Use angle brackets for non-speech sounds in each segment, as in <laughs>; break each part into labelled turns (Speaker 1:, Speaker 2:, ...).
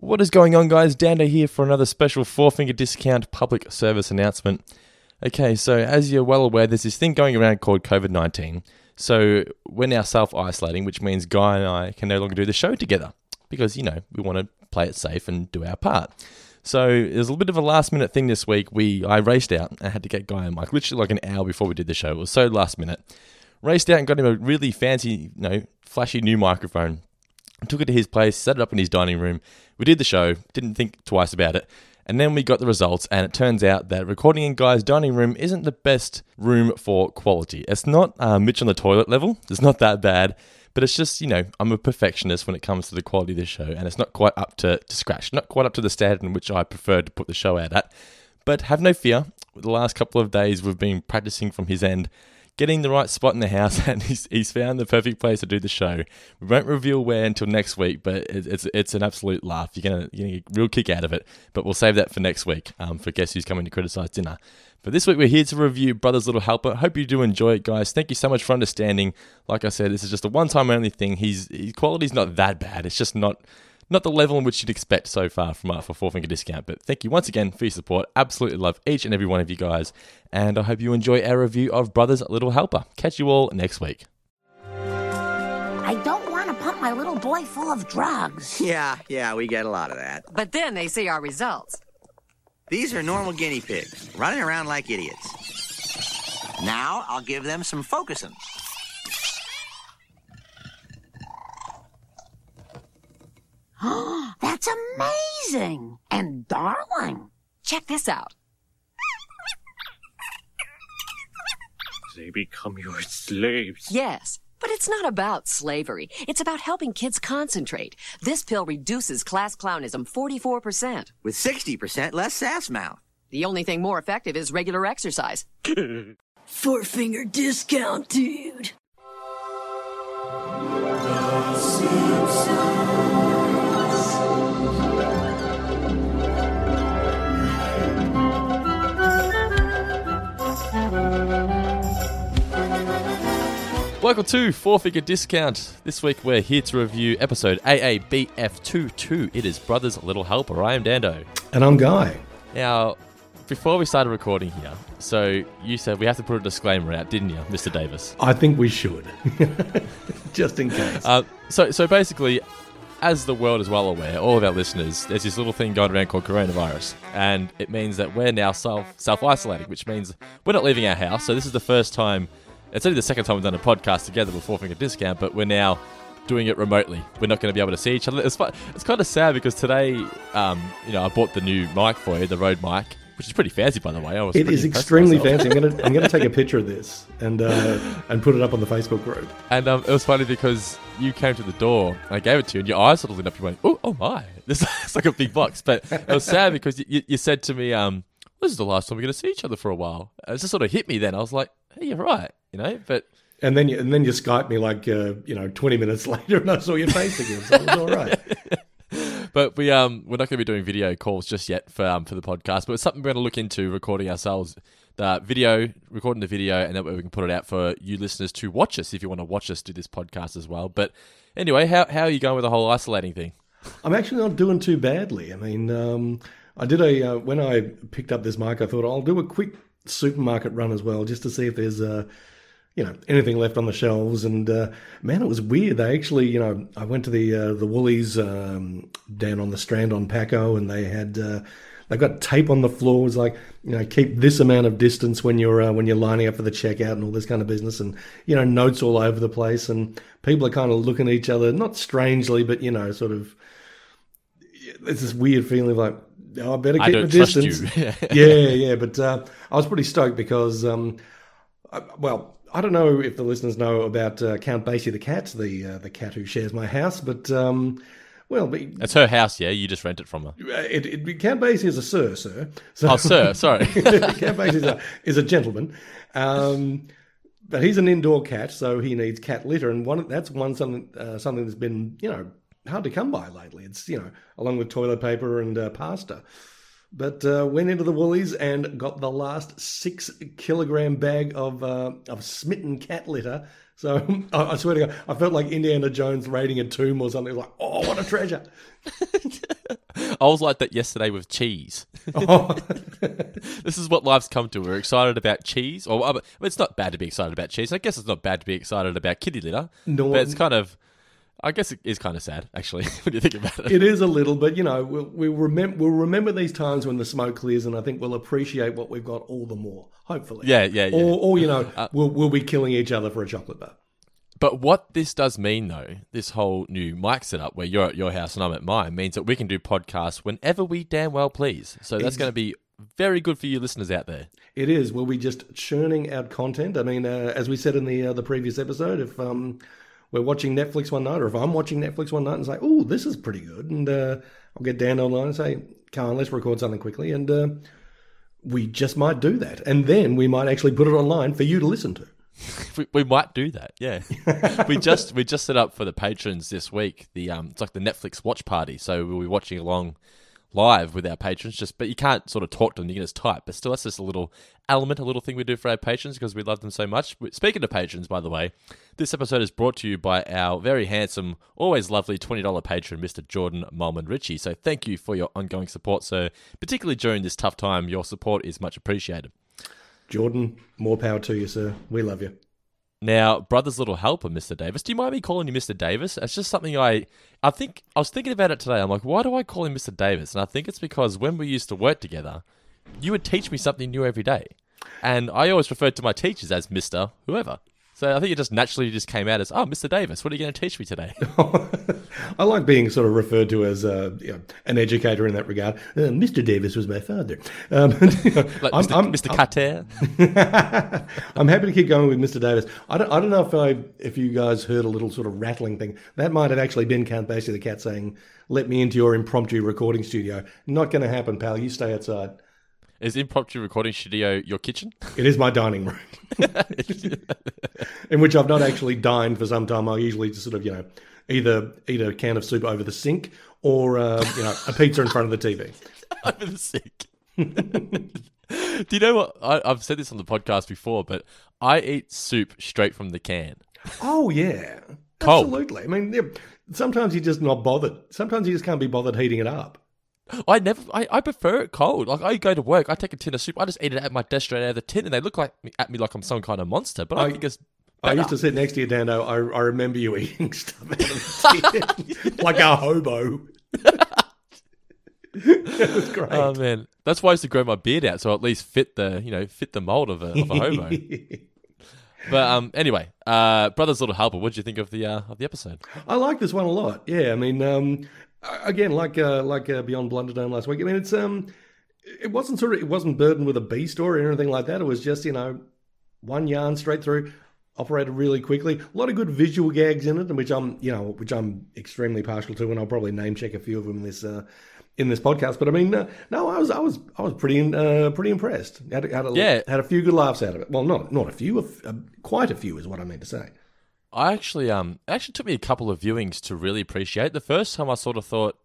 Speaker 1: What is going on, guys? Dando here for another special four finger discount public service announcement. Okay, so as you're well aware, there's this thing going around called COVID 19. So we're now self isolating, which means Guy and I can no longer do the show together because, you know, we want to play it safe and do our part. So was a little bit of a last minute thing this week. We I raced out and had to get Guy and Mike literally like an hour before we did the show. It was so last minute. Raced out and got him a really fancy, you know, flashy new microphone. Took it to his place, set it up in his dining room. We did the show, didn't think twice about it. And then we got the results, and it turns out that recording in Guy's dining room isn't the best room for quality. It's not uh, Mitch on the toilet level, it's not that bad, but it's just, you know, I'm a perfectionist when it comes to the quality of the show, and it's not quite up to, to scratch, not quite up to the standard in which I prefer to put the show out at. But have no fear, the last couple of days we've been practicing from his end getting the right spot in the house, <laughs> and he's, he's found the perfect place to do the show. We won't reveal where until next week, but it, it's it's an absolute laugh. You're gonna, you're gonna get a real kick out of it. But we'll save that for next week um, for guess who's coming to criticize dinner. But this week we're here to review Brothers Little Helper. Hope you do enjoy it, guys. Thank you so much for understanding. Like I said, this is just a one-time only thing. He's his quality's not that bad. It's just not not the level in which you'd expect so far from uh, for Four Finger Discount. But thank you once again for your support. Absolutely love each and every one of you guys. And I hope you enjoy our review of Brothers Little Helper. Catch you all next week.
Speaker 2: I don't want to pump my little boy full of drugs. <laughs>
Speaker 3: Yeah, yeah, we get a lot of that.
Speaker 4: But then they see our results.
Speaker 3: These are normal guinea pigs, running around like idiots. Now I'll give them some Focusyn. <gasps>
Speaker 2: That's amazing and darling.
Speaker 4: Check this out. <laughs>
Speaker 5: They become your slaves.
Speaker 4: Yes, but it's not about slavery. It's about helping kids concentrate. This pill reduces class clownism 44%.
Speaker 3: With 60% less sass mouth.
Speaker 4: The only thing more effective is regular exercise. <laughs>
Speaker 6: Four finger discount, dude.
Speaker 1: Welcome to Four Finger Discount. This week we're here to review episode AABF22. It is Brothers Little Helper. I am Dando.
Speaker 7: And I'm Guy.
Speaker 1: Now, before we started recording here, so you said we have to put a disclaimer out, didn't you, Mr. Davis?
Speaker 7: I think we should. <laughs> Just in case.
Speaker 1: Uh, so, so basically, as the world is well aware, all of our listeners, there's this little thing going around called coronavirus, and it means that we're now self self isolating, which means we're not leaving our house. So this is the first time. It's only the second time we've done a podcast together before Finger Discount, but we're now doing it remotely. We're not going to be able to see each other. It's. It's kind of sad because today, um, you know, I bought the new mic for you, the Rode mic, which is pretty fancy, by the way. I was
Speaker 7: it is extremely fancy. I'm gonna I'm gonna take a <laughs> picture of this and uh, and put it up on the Facebook group.
Speaker 1: And um, it was funny because you came to the door, and I gave it to you, and your eyes sort of lit up. You went, "Oh, oh my! <laughs> This is like a big box." But it was sad because you, you said to me, um, "This is the last time we're going to see each other for a while." It just sort of hit me then. I was like, "Hey, you're right," you know. But
Speaker 7: And then you and then you Skype me like uh, you know 20 minutes <laughs> later, and I saw your face again. So it was all right. <laughs>
Speaker 1: but we um we're not going to be doing video calls just yet for um for the podcast. But it's something we're going to look into recording ourselves. The video, recording the video, and that way we can put it out for you listeners to watch us if you want to watch us do this podcast as well. But anyway, how how are you going with the whole isolating thing?
Speaker 7: I'm actually not doing too badly. I mean, um, I did a uh, when I picked up this mic, I thought I'll do a quick supermarket run as well, just to see if there's uh, you know anything left on the shelves. And uh, man, it was weird. They actually, you know, I went to the uh, the Woolies um, down on the Strand on Pako, and they had. Uh, they got tape on the floor. It was like, you know, keep this amount of distance when you're uh, when you're lining up for the checkout and all this kind of business, and you know, notes all over the place, and people are kind of looking at each other, not strangely, but you know, sort of It's this weird feeling of like, oh, I better
Speaker 1: I
Speaker 7: keep my
Speaker 1: trust
Speaker 7: distance. <laughs> yeah, yeah. But uh, I was pretty stoked because, um, I, well, I don't know if the listeners know about uh, Count Basie the cat, the uh, the cat who shares my house, but um, well, but,
Speaker 1: It's her house, yeah. You just rent it from her.
Speaker 7: it, it, Count Basie is a sir, sir. So,
Speaker 1: Oh, sir, sorry. <laughs>
Speaker 7: Count Basie is a, is a gentleman. Um, but he's an indoor cat, so he needs cat litter, and one that's one something uh, something that's been you know hard to come by lately. It's you know along with toilet paper and uh, pasta. But uh, went into the Woolies and got the last six kilogram bag of uh, of smitten cat litter. So <laughs> I, I swear to God, I felt like Indiana Jones raiding a tomb or something. Like, oh, what a treasure! <laughs>
Speaker 1: I was like that yesterday with cheese.
Speaker 7: Oh. <laughs>
Speaker 1: this is what life's come to. We're excited about cheese. Or uh, it's not bad to be excited about cheese. I guess it's not bad to be excited about kitty litter.
Speaker 7: No,
Speaker 1: but it's kind of. I guess it is kind of sad, actually, <laughs> when you think about it.
Speaker 7: It is a little, but you know, we'll, we'll, remember, we'll remember these times when the smoke clears, and I think we'll appreciate what we've got all the more. Hopefully,
Speaker 1: Yeah, yeah, yeah.
Speaker 7: Or, or you know, we'll we'll be killing each other for a chocolate bar.
Speaker 1: But what this does mean, though, this whole new mic setup where you're at your house and I'm at mine, means that we can do podcasts whenever we damn well please. So that's going to be very good for you listeners out there.
Speaker 7: It is. We'll be just churning out content. I mean, uh, as we said in the uh, the previous episode, if um, we're watching Netflix one night, or if I'm watching Netflix one night and say, "Oh, this is pretty good," and uh, I'll get Dan online and say, "Come on, let's record something quickly," and uh, we just might do that, and then we might actually put it online for you to listen to. <laughs>
Speaker 1: We, we might do that, yeah. <laughs> we just we just set up for the patrons this week. The um, it's like the Netflix watch party. So we'll be watching along live with our patrons. Just but you can't sort of talk to them. You can just type. But still, that's just a little element, a little thing we do for our patrons because we love them so much. Speaking of patrons, by the way, this episode is brought to you by our very handsome, always lovely twenty dollar patron, Mr. Jordan Mulman Ritchie. So thank you for your ongoing support. So particularly during this tough time, your support is much appreciated.
Speaker 7: Jordan, more power to you, sir. We love you.
Speaker 1: Now, brother's little helper, Mr. Davis. Do you mind me calling you Mr. Davis? It's just something I, I think I was thinking about it today. I'm like, why do I call him Mr. Davis? And I think it's because when we used to work together, you would teach me something new every day, and I always referred to my teachers as Mister Whoever. So I think it just naturally just came out as, oh, Mr. Davis, what are you going to teach me today? <laughs>
Speaker 7: I like being sort of referred to as uh, you know, an educator in that regard. Uh, Mr. Davis was my father. Um, <laughs> you know,
Speaker 1: like
Speaker 7: I'm-
Speaker 1: Mr.
Speaker 7: I'm-
Speaker 1: Mr.
Speaker 7: I'm-
Speaker 1: Carter. <laughs>
Speaker 7: I'm happy to keep going with Mr. Davis. I don't, I don't know if I if you guys heard a little sort of rattling thing. That might have actually been Count Basie the cat saying, "Let me into your impromptu recording studio." Not going to happen, pal. You stay outside.
Speaker 1: Is impromptu recording studio your kitchen?
Speaker 7: It is my dining room, <laughs> in which I've not actually dined for some time. I usually just sort of you know either eat a can of soup over the sink or uh, you know a pizza in front of the TV. <laughs>
Speaker 1: over the sink. <laughs> Do you know what? I, I've said this on the podcast before, but I eat soup straight from the can.
Speaker 7: Oh yeah,
Speaker 1: Cold.
Speaker 7: absolutely. I mean, yeah, sometimes you're just not bothered. Sometimes you just can't be bothered heating it up.
Speaker 1: I never. I, I prefer it cold. Like I go to work, I take a tin of soup, I just eat it at my desk straight out of the tin, and they look like at me like I'm some kind of monster. But I,
Speaker 7: I-
Speaker 1: think it's.
Speaker 7: I used to sit next to you, Dando. I, I remember you <laughs> eating stuff out of the tin, like a hobo. <laughs> it was great.
Speaker 1: Oh man, that's why I used to grow my beard out, so I at least fit the you know fit the mold of a, of a homo. <laughs> but um, anyway, uh, brother's little helper. What did you think of the uh, of the episode?
Speaker 7: I like this one a lot. Yeah, I mean, um, again, like uh, like uh, Beyond Blunderdome last week. I mean, it's um, it wasn't sort of it wasn't burdened with a B story or anything like that. It was just you know one yarn straight through, operated really quickly. A lot of good visual gags in it, and which I'm you know which I'm extremely partial to, and I'll probably name check a few of them in this. Uh, in this podcast, but I mean, uh, no, I was, I was, I was pretty, uh, pretty impressed. Had, a- had a,
Speaker 1: Yeah.
Speaker 7: had a few good laughs out of it. Well, not, not a few, a uh, quite a few is what I meant to say.
Speaker 1: I actually um actually took me a couple of viewings to really appreciate. The first time I sort of thought,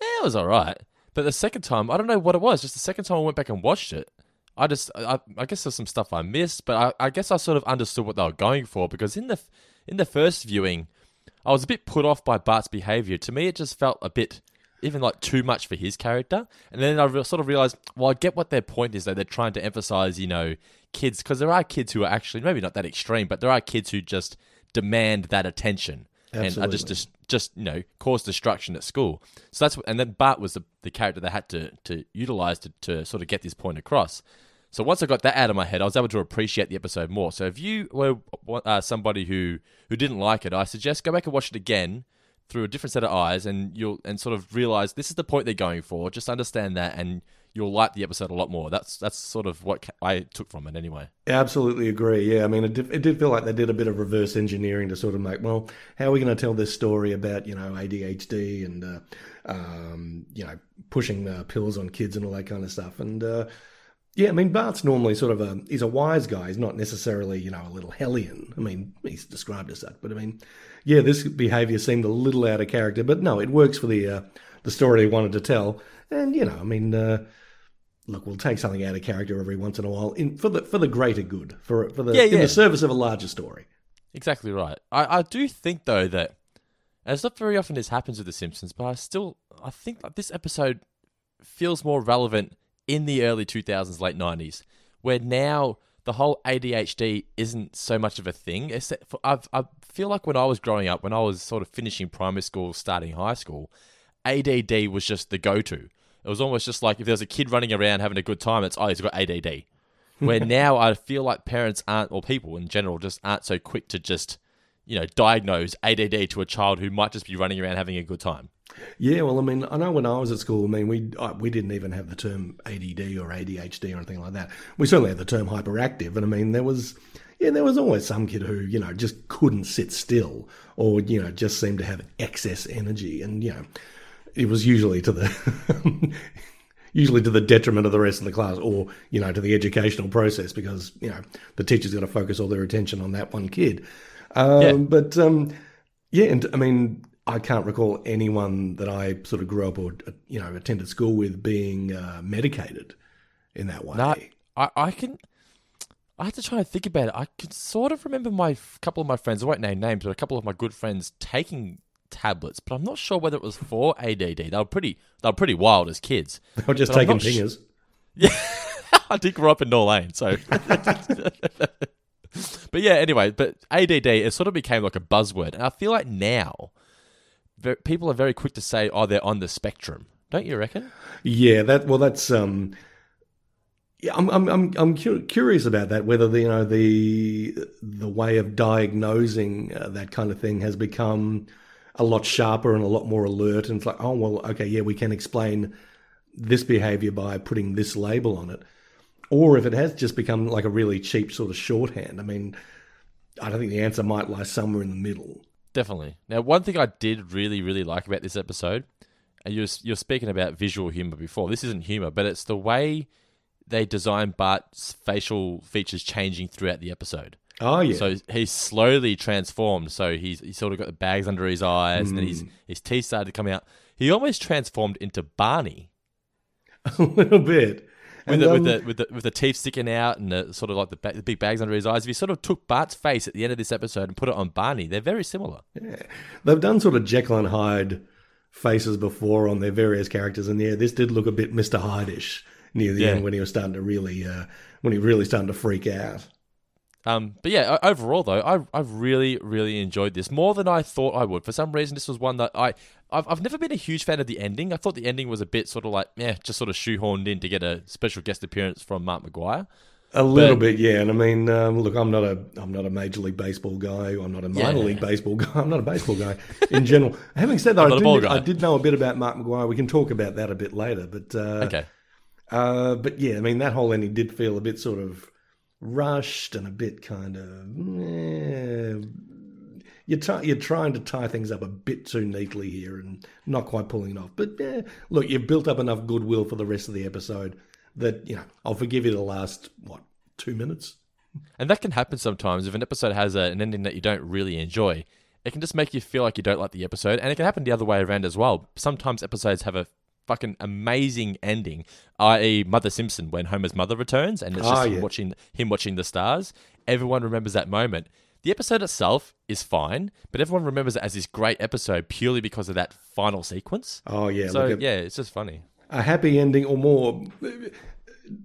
Speaker 1: yeah, it was all right. But the second time, I don't know what it was. Just the second time I went back and watched it, I just I, I guess there's some stuff I missed, but I, I guess I sort of understood what they were going for because in the in the first viewing, I was a bit put off by Bart's behavior. To me, it just felt a bit even like too much for his character. And then I re- sort of realized, well, I get what their point is. That they're trying to emphasize, you know, kids because there are kids who are actually maybe not that extreme, but there are kids who just demand that attention and are just just just you know cause destruction at school. So that's what, and then Bart was the, the character they had to to utilize to, to sort of get this point across. So once I got that out of my head, I was able to appreciate the episode more. So if you were uh, somebody who who didn't like it, I suggest go back and watch it again through a different set of eyes, and you'll and sort of realize this is the point they're going for. Just understand that, and you'll like the episode a lot more. That's that's sort of what I took from it anyway.
Speaker 7: Absolutely agree. Yeah, I mean, it did, it did feel like they did a bit of reverse engineering to sort of make, well, how are we going to tell this story about, you know, ADHD and, uh, um, you know, pushing uh, pills on kids and all that kind of stuff. And, uh, yeah, I mean, Bart's normally sort of a, he's a wise guy. He's not necessarily, you know, a little hellion. I mean, he's described as that. But I mean, yeah, this behavior seemed a little out of character. But no, it works for the, uh, the story he wanted to tell. And, you know, I mean, uh, look, we'll take something out of character every once in a while in for the for the greater good, for for the
Speaker 1: Yeah, yeah.
Speaker 7: in the service of a larger story.
Speaker 1: Exactly right. I, I do think though that And it's not very often this happens with The Simpsons, but I still I think that this episode feels more relevant in the early 2000s, late 90s, where now the whole ADHD isn't so much of a thing. Except for, I've, I feel like when I was growing up, when I was sort of finishing primary school, starting high school, ADD was just the go-to. It was almost just like if there was a kid running around having a good time, it's oh he's got ADD. Where <laughs> now I feel like parents aren't, or people in general, just aren't so quick to just you know diagnose ADD to a child who might just be running around having a good time.
Speaker 7: Yeah, well, I mean, I know when I was at school, I mean, we we didn't even have the term ADD or ADHD or anything like that. We certainly had the term hyperactive, and I mean, there was yeah, there was always some kid who you know just couldn't sit still, or you know just seemed to have excess energy, and you know, it was usually to the <laughs> usually to the detriment of the rest of the class, or you know, to the educational process because you know the teacher's got to focus all their attention on that one kid. Um,
Speaker 1: Yeah.
Speaker 7: But um, yeah, and I mean, I can't recall anyone that I sort of grew up or you know attended school with being uh, medicated in that way.
Speaker 1: No, I, I can. I have to try and think about it. I can sort of remember my a couple of my friends. I won't name names, but a couple of my good friends taking tablets, but I'm not sure whether it was for ADD. They were pretty. They were pretty wild as kids. <laughs>
Speaker 7: They were just
Speaker 1: But
Speaker 7: taking
Speaker 1: not sh-
Speaker 7: pingers. <laughs>
Speaker 1: I did grow up in Norlane, so. <laughs> but yeah, anyway, but ADD it sort of became like a buzzword, and I feel like now, people are very quick to say, "Oh, they're on the spectrum." Don't you reckon?
Speaker 7: Yeah, that well, that's um, yeah, I'm I'm I'm I'm cu- curious about that. Whether the you know the the way of diagnosing uh, that kind of thing has become a lot sharper and a lot more alert. And it's like, oh well, okay, yeah, we can explain this behavior by putting this label on it, or if it has just become like a really cheap sort of shorthand. I mean, I don't think the answer might lie somewhere in the middle.
Speaker 1: Definitely. Now, one thing I did really, really like about this episode, and you're you're speaking about visual humor before. This isn't humor, but it's the way they design Bart's facial features changing throughout the episode.
Speaker 7: Oh yeah,
Speaker 1: So he's slowly transformed. So he's he's sort of got the bags under his eyes, and
Speaker 7: Hmm.
Speaker 1: his his teeth started to come out. He almost transformed into Barney <laughs>
Speaker 7: a little bit.
Speaker 1: with the,
Speaker 7: um,
Speaker 1: with the with the with the teeth sticking out and the, sort of like the, the big bags under his eyes. If you sort of took Bart's face at the end of this episode and put it on Barney, they're very similar. Yeah.
Speaker 7: They've done sort of Jekyll and Hyde faces before on their various characters, and yeah, this did look a bit Mister Hyde-ish near the
Speaker 1: Yeah.
Speaker 7: end when he was starting to really, uh, when he really starting to freak out.
Speaker 1: Um, but yeah, overall though, I I really really enjoyed this more than I thought I would. For some reason, this was one that I I've, I've never been a huge fan of the ending. I thought the ending was a bit sort of like yeah, just sort of shoehorned in to get a special guest appearance from Mark McGwire.
Speaker 7: A little
Speaker 1: But-
Speaker 7: bit, yeah. And I mean, um, look, I'm not a, I'm not a major league baseball guy. I'm not a minor
Speaker 1: Yeah.
Speaker 7: league baseball guy. <laughs> I'm not a baseball guy in general. <laughs> Having said that, I did. I did know a bit about Mark McGwire. We can talk about that a bit later. But uh,
Speaker 1: Okay,
Speaker 7: Uh, but yeah, I mean that whole ending did feel a bit sort of rushed and a bit kind of. eh, you're, try, you're trying to tie things up a bit too neatly here and not quite pulling it off. But eh, look, you've built up enough goodwill for the rest of the episode that you know I'll forgive you the last what two minutes.
Speaker 1: and that can happen sometimes if an episode has a, an ending that you don't really enjoy. It can just make you feel like you don't like the episode, and it can happen the other way around as well. Sometimes episodes have a fucking amazing ending, i.e., Mother Simpson when Homer's mother returns, and it's just
Speaker 7: Ah,
Speaker 1: him
Speaker 7: yeah.
Speaker 1: watching him watching the stars. Everyone remembers that moment. The episode itself is fine, but everyone remembers it as this great episode purely because of that final sequence.
Speaker 7: Oh yeah,
Speaker 1: so
Speaker 7: look at
Speaker 1: yeah, it's just funny.
Speaker 7: a happy ending or more.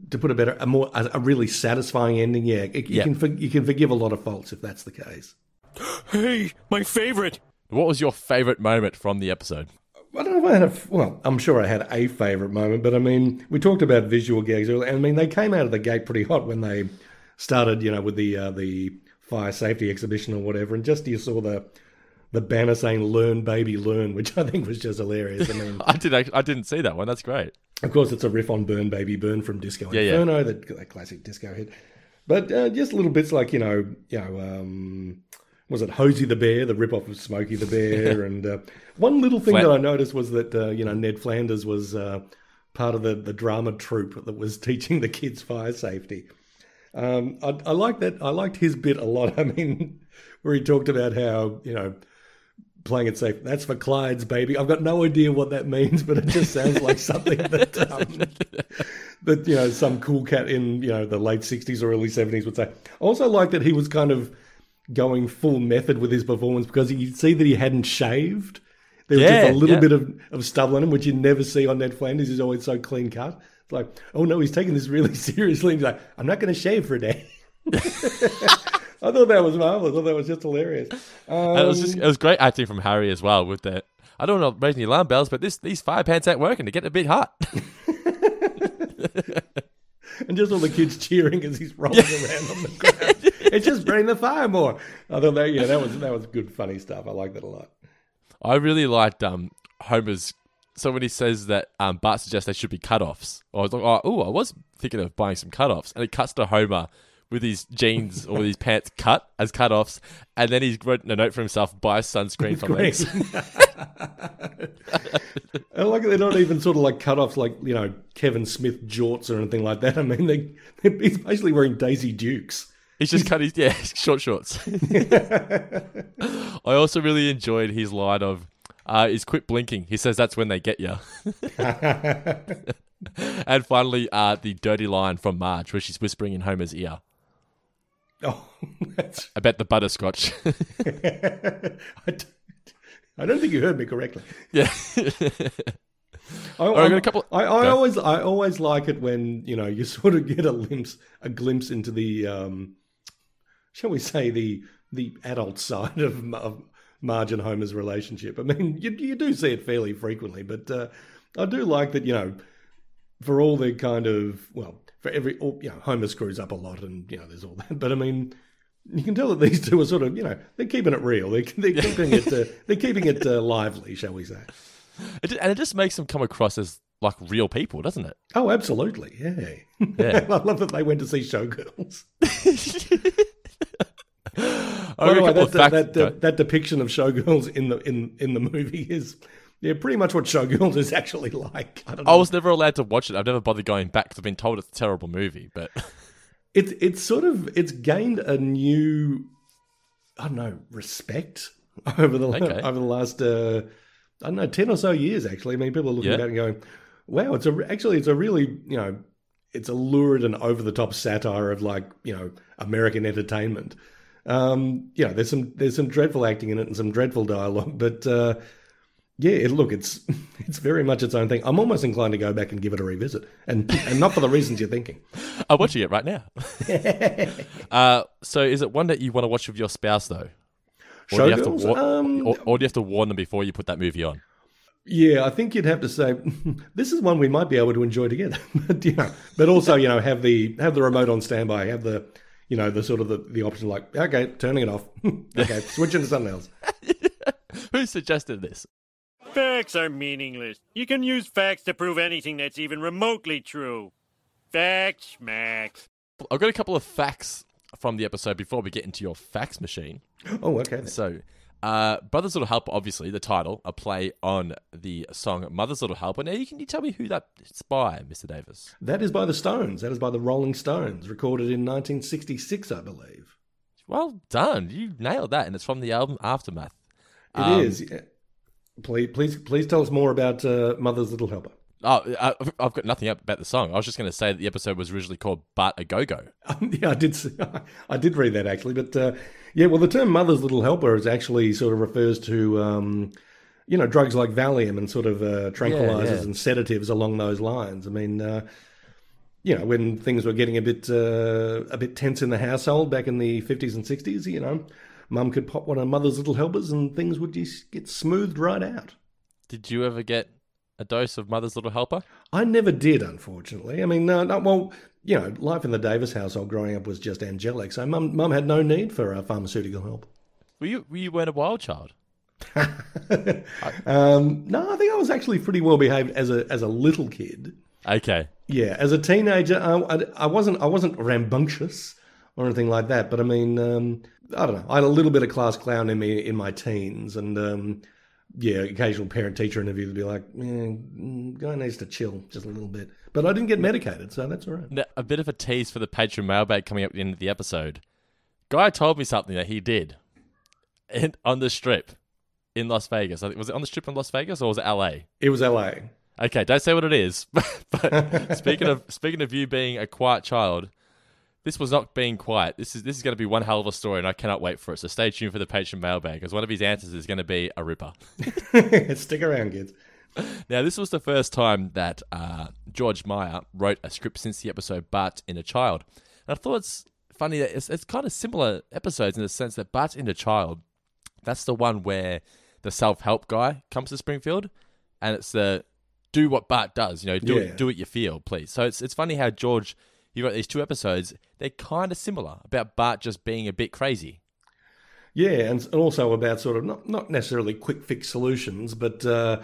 Speaker 7: To put it better, a more a, a really satisfying ending. Yeah, it, you
Speaker 1: Yeah.
Speaker 7: can for, you can forgive a lot of faults if that's the case. <gasps>
Speaker 5: Hey, my favorite.
Speaker 1: What was your favorite moment from the episode?
Speaker 7: I don't know if I had a well. I'm sure I had a favorite moment, but I mean, we talked about visual gags earlier. I mean, they came out of the gate pretty hot when they started, you know, with the uh, the fire safety exhibition or whatever, and just you saw the the banner saying "Learn, baby, learn," which I think was just hilarious. I mean, <laughs>
Speaker 1: I did. act- I didn't see that one. That's great.
Speaker 7: of course, it's a riff on "Burn, Baby, Burn" from Disco
Speaker 1: Yeah, yeah.
Speaker 7: Inferno, that, that classic disco hit. But uh, just little bits like you know, you know, um, was it Hosey the Bear, the rip off of Smokey the Bear, <laughs> and uh, one little thing
Speaker 1: Fla-
Speaker 7: that I noticed was that uh, you know Ned Flanders was uh, part of the the drama troupe that was <laughs> teaching the kids fire safety. Um, I, I like that. I liked his bit a lot. <laughs> I mean, where he talked about how you know playing it safe. That's for Clyde's baby. I've got no idea what that means, but it just sounds like something that um, that you know some cool cat in you know the late '60s or early '70s would say. I also like that he was kind of going full method with his performance because you could see that he hadn't shaved. There was
Speaker 1: Yeah,
Speaker 7: just a little
Speaker 1: yeah.
Speaker 7: bit of, of stubble on him, which you never see on Ned Flanders. He's always so clean cut. It's like, oh no, he's taking this really <laughs> seriously. He's like, I'm not going to shave for a day. <laughs> I thought that was marvelous. I thought that was just hilarious.
Speaker 1: And it was
Speaker 7: Um,
Speaker 1: just it was great acting from Harry as well with that. I don't know raising the alarm bells, but this these fire pants ain't working. They're getting a bit hot. <laughs>
Speaker 7: and just all the kids cheering as he's rolling around on the ground. <laughs> It's just burning the fire more. I thought that, yeah, that was that was good, funny stuff. I like that a lot.
Speaker 1: I really liked um, Homer's. So when he says that um, Bart suggests they should be cut-offs, I was like, oh, ooh, I was thinking of buying some cut-offs. And it cuts to Homer with his jeans or his pants cut as cut-offs, and then he's written a note for himself, buy sunscreen for. <laughs>
Speaker 7: I like they're not even sort of like cut-offs like, you know, Kevin Smith jorts or anything like that. I mean, they, he's basically wearing Daisy Dukes.
Speaker 1: He's just cut his yeah <laughs> short shorts. <laughs> I also really enjoyed his line of, uh, "Is quit blinking." He says that's when they get you. <laughs> and finally, uh, the dirty line from Marge, where she's whispering in Homer's ear
Speaker 7: Oh, that's,
Speaker 1: about the butterscotch.
Speaker 7: I, don't, I don't think you heard me correctly.
Speaker 1: yeah,
Speaker 7: I,
Speaker 1: I got a couple-
Speaker 7: I, I always, I always like it when you know you sort of get a glimpse, a glimpse into the, um, shall we say the the adult <laughs> side of, of Marge and Homer's relationship. I mean, you you do see it fairly frequently, but uh, I do like that. You know, for all the kind of well, for every all, you know, Homer screws up a lot, and you know, there's all that. But I mean. You can tell that these two are sort of, you know, they're keeping it real. They're, they're keeping it, uh, <laughs> they're keeping it uh, lively, shall we say?
Speaker 1: It and it just makes them come across as like real people, doesn't it?
Speaker 7: Oh, absolutely. Yeah.
Speaker 1: Yeah. <laughs>
Speaker 7: I love that they went to see Showgirls. <gasps>
Speaker 1: I
Speaker 7: By way, that, that, that, that depiction of Showgirls in the in, in the movie is yeah, pretty much what Showgirls is actually like. I.
Speaker 1: I was never allowed to watch it. I've never bothered going back because I've been told it's a terrible movie. But <laughs>
Speaker 7: It's it's sort of it's gained a new I don't know respect <laughs> over the
Speaker 1: Okay.
Speaker 7: over the last uh, I don't know ten or so years. Actually, I mean, people are looking
Speaker 1: Yeah.
Speaker 7: back and going, "Wow, it's a actually it's a really you know it's a lurid and over the top satire of like you know American entertainment." Um, you know, there's some there's some dreadful acting in it and some dreadful dialogue, <laughs> but uh, yeah, it, look, it's <laughs> it's very much its own thing. I'm almost inclined to go back and give it a revisit, and and not for the reasons you're thinking. <laughs>
Speaker 1: I'm watching it right now. uh, so is it one that you want to watch with your spouse though? Or do you have to
Speaker 7: Um,
Speaker 1: or, or do you have to warn them before you put that movie on?
Speaker 7: Yeah, I think you'd have to say this is one we might be able to enjoy together. but you know, but also you know have the have the remote on standby, have the you know the sort of the, the option like okay, turning it off, <laughs> okay, switching to something else. <laughs>
Speaker 1: Who suggested this?
Speaker 5: Facts are meaningless. You can use facts to prove anything that's even remotely true. Facts, Max.
Speaker 1: I've got a couple of facts from the episode before we get into your fax machine. <gasps>
Speaker 7: Oh, okay. then.
Speaker 1: So, uh, Brothers Little Helper, obviously, the title, a play on the song Mother's Little Helper. Now, you, can you tell me who that's by, Mr. Davis?
Speaker 7: That is by the Stones. That is by the Rolling Stones, recorded in 1966, I believe.
Speaker 1: Well done. You nailed that. And it's from the album Aftermath.
Speaker 7: It is. yeah. Please, please, please tell us more about uh, Mother's Little Helper.
Speaker 1: Oh, I, I've got nothing up about the song. I was just going to say that the episode was originally called "But a Go Go. <laughs>
Speaker 7: Yeah, I did. See, <laughs> I did read that actually, but uh, yeah. Well, the term "mother's little helper" is actually sort of refers to um, you know drugs like Valium and sort of uh, tranquilizers
Speaker 1: Yeah, yeah.
Speaker 7: and sedatives along those lines. I mean, uh, you know, when things were getting a bit uh, a bit tense in the household back in the fifties and sixties, you know, mum could pop one of mother's little helpers and things would just get smoothed right out.
Speaker 1: Did you ever get a dose of Mother's Little Helper?
Speaker 7: I never did, unfortunately. I mean, no, no, well, you know, life in the Davis household growing up was just angelic, so mum, mum had no need for uh, pharmaceutical help.
Speaker 1: Were you, were you weren't a wild child? <laughs>
Speaker 7: Um, no, I think I was actually pretty well behaved as a as a little kid.
Speaker 1: Okay.
Speaker 7: Yeah, as a teenager, I, I, I wasn't I wasn't rambunctious or anything like that. But I mean, um, I don't know. I had a little bit of class clown in me in my teens, and um, yeah, occasional parent teacher interview would be like, mm, guy needs to chill just a little bit. But I didn't get medicated, so that's all right.
Speaker 1: Now, a bit of a tease for the patron mailbag coming up at the end of the episode. Guy told me something that he did in, on the strip in Las Vegas. I think- Was it on the strip in Las Vegas or was it LA?
Speaker 7: It was LA.
Speaker 1: Okay, don't say what it is. <laughs> but <laughs> speaking of speaking of you being a quiet child, this was not being quiet. This is this is going to be one hell of a story, and I cannot wait for it. So stay tuned for the patron mailbag, because one of his answers is going to be a ripper. <laughs>
Speaker 7: Stick around, kids.
Speaker 1: Now, this was the first time that uh, George Meyer wrote a script since the episode Bart's Inner Child. And I thought it's funny that it's, it's kind of similar episodes in the sense that Bart's Inner Child, that's the one where the self help guy comes to Springfield, and it's the do what Bart does, you know, do
Speaker 7: Yeah.
Speaker 1: it, do what you feel, please. So it's it's funny how George, he wrote these two episodes. They're kind of similar about Bart just being a bit crazy.
Speaker 7: Yeah, and and also about sort of not not necessarily quick fix solutions, but uh,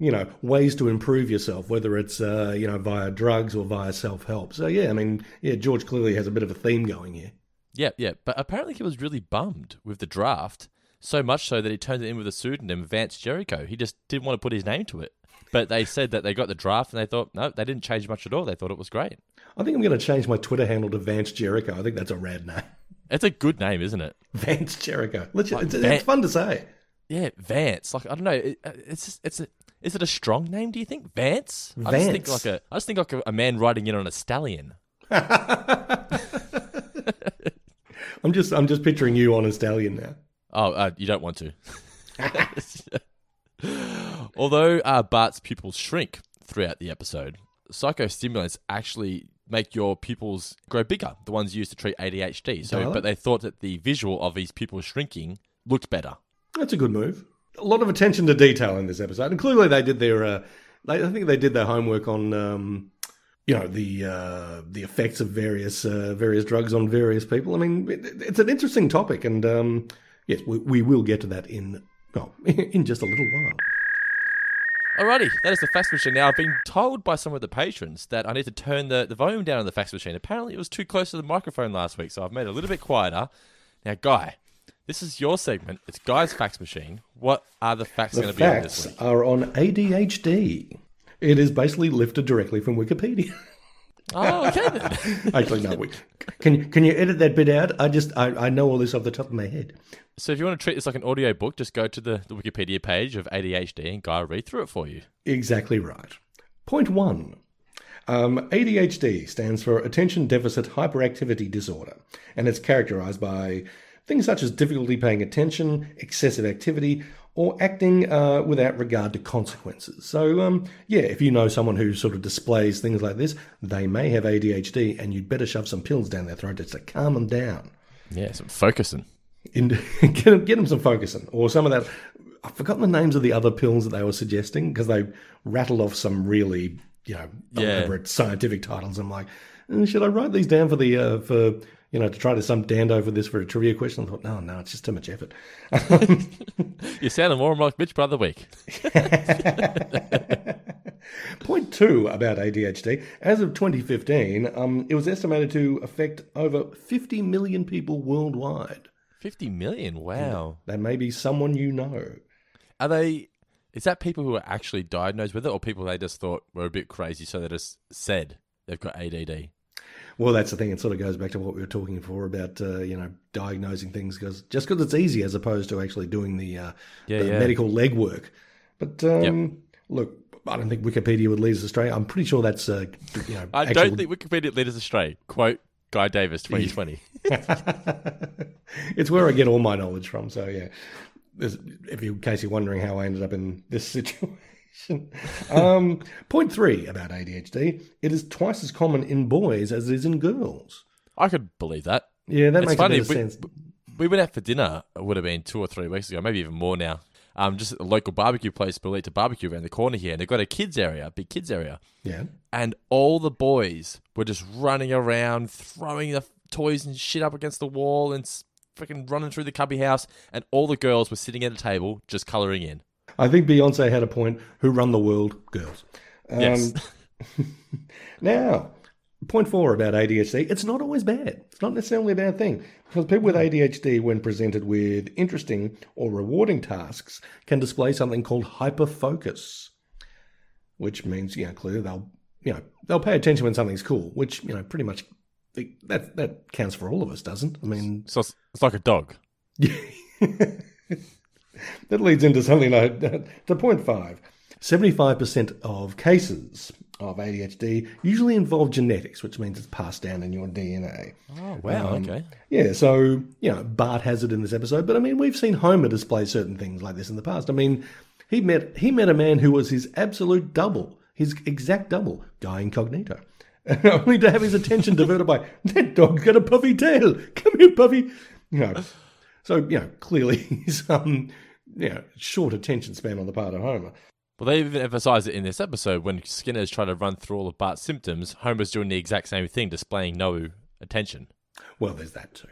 Speaker 7: you know ways to improve yourself, whether it's uh, you know via drugs or via self help. So yeah, I mean, yeah, George clearly has a bit of a theme going here.
Speaker 1: Yeah, yeah. But apparently he was really bummed with the draft, so much so that he turned it in with a pseudonym, Vance Jericho. He just didn't want to put his name to it. But they said that they got the draft and they thought, no, they didn't change much at all. They thought it was great.
Speaker 7: I think I'm going to change my Twitter handle to Vance Jericho. I think that's a rad name,
Speaker 1: It's a good name, isn't it? <laughs>
Speaker 7: Vance Jericho.
Speaker 1: Like
Speaker 7: it's,
Speaker 1: Van-
Speaker 7: it's fun to say.
Speaker 1: Yeah, Vance. Like I don't know. It, uh, it's just, it's a, is it a strong name? Do you think Vance? I just think
Speaker 7: Vance.
Speaker 1: like a I just think like a, a man riding in on a stallion. <laughs>
Speaker 7: I'm just I'm just picturing you on a stallion now.
Speaker 1: Oh, uh, you don't want to. <laughs> Although uh, Bart's pupils shrink throughout the episode, psychostimulants actually make your pupils grow bigger, the ones used to treat ADHD. So, but they thought that the visual of these pupils shrinking looked better.
Speaker 7: That's a good move. A lot of attention to detail in this episode, and clearly they did their. Uh, they, I think they did their homework on, um, you know, the uh, the effects of various uh, various drugs on various people. I mean, it, it's an interesting topic, and um, yes, we, we will get to that in well <laughs> in just a little while.
Speaker 1: Alrighty, that is the fax machine. Now, I've been told by some of the patrons that I need to turn the, the volume down on the fax machine. Apparently, it was too close to the microphone last week, so I've made it a little bit quieter. Now, Guy, this is your segment. It's Guy's fax machine. What are the facts going to be on this
Speaker 7: facts
Speaker 1: week?
Speaker 7: are on ADHD. It is basically lifted directly from Wikipedia. <laughs>
Speaker 1: Oh, okay then. <laughs>
Speaker 7: Actually, no. We, can you can you edit that bit out? I just I, I know all this off the top of my head.
Speaker 1: So if you want to treat this like an audio book, just go to the, the Wikipedia page of ADHD and Guy will read through it for you.
Speaker 7: Exactly right. Point one. Um, ADHD stands for Attention Deficit Hyperactivity Disorder, and it's characterized by things such as difficulty paying attention, excessive activity, or acting uh, without regard to consequences. So, um, yeah, if you know someone who sort of displays things like this, they may have ADHD, and you'd better shove some pills down their throat just to calm them down.
Speaker 1: Yeah, some focusing.
Speaker 7: In, <laughs> get, them, get them some focusing, or some of that. I've forgotten the names of the other pills that they were suggesting because they rattled off some really, you know,
Speaker 1: Yeah.
Speaker 7: elaborate scientific titles. I'm like, "Uh, should I write these down for the uh, for you know to try to some dando for this for a trivia question? I thought, no, no, it's just too much effort. <laughs>
Speaker 1: You're sounding more like Mitch Brother Week. <laughs>
Speaker 7: Point two about ADHD: as of 2015, um, it was estimated to affect over 50 million people worldwide.
Speaker 1: 50 million? Wow.
Speaker 7: That may be someone you know.
Speaker 1: Are they. Is that people who are actually diagnosed with it or people they just thought were a bit crazy so they just said they've got ADD?
Speaker 7: Well, that's the thing. It sort of goes back to what we were talking before about, uh, you know, diagnosing things because just because it's easy as opposed to actually doing the, uh,
Speaker 1: Yeah,
Speaker 7: the
Speaker 1: yeah.
Speaker 7: medical legwork. But um, look, I don't think Wikipedia would lead us astray. I'm pretty sure that's, uh, you know,
Speaker 1: I
Speaker 7: actual-
Speaker 1: don't think Wikipedia lead us astray. Quote Guy Davis, <laughs> 2020.
Speaker 7: it's where I get all my knowledge from. So yeah, There's, if you, in case you're wondering how I ended up in this <laughs> situation. <laughs> um, point three about ADHD: it is twice as common in boys as it is in girls.
Speaker 1: I could believe that.
Speaker 7: Yeah, that
Speaker 1: It's
Speaker 7: makes
Speaker 1: funny,
Speaker 7: a bit of
Speaker 1: we-
Speaker 7: sense.
Speaker 1: We went out for dinner, it would have been two or three weeks ago, maybe even more now. Um, just at a local barbecue place, Belita Barbecue, around the corner here. And they've got a kids area, big kids area.
Speaker 7: Yeah.
Speaker 1: And all the boys were just running around, throwing the toys and shit up against the wall and freaking running through the cubby house. And all the girls were sitting at a table just colouring in.
Speaker 7: I think Beyonce had a point. Who run the world? Girls. Um,
Speaker 1: Yes. <laughs>
Speaker 7: Now, point four about ADHD, it's not always bad. It's not necessarily a bad thing. Because people with ADHD, when presented with interesting or rewarding tasks, can display something called hyperfocus, which means, you know, clearly they'll, you know, they'll pay attention when something's cool, which, you know, pretty much that that counts for all of us, doesn't? I mean,
Speaker 1: so it's, it's like a dog. <laughs>
Speaker 7: that leads into something like to point five. 75% of cases of ADHD usually involve genetics, which means it's passed down in your DNA.
Speaker 1: Oh wow,
Speaker 7: Um,
Speaker 1: okay.
Speaker 7: Yeah, so, you know, Bart has it in this episode, but I mean, we've seen Homer display certain things like this in the past. I mean, he met he met a man who was his absolute double, his exact double, Guy Incognito. <laughs> Only to have his attention diverted by, that dog's got a puffy tail. Come here, Puffy. You know, so, you know, clearly <laughs> he's, um, you know, short attention span on the part of Homer.
Speaker 1: Well, they even emphasize it in this episode when Skinner is trying to run through all of Bart's symptoms. Homer's doing the exact same thing, displaying no attention.
Speaker 7: Well, there's that too.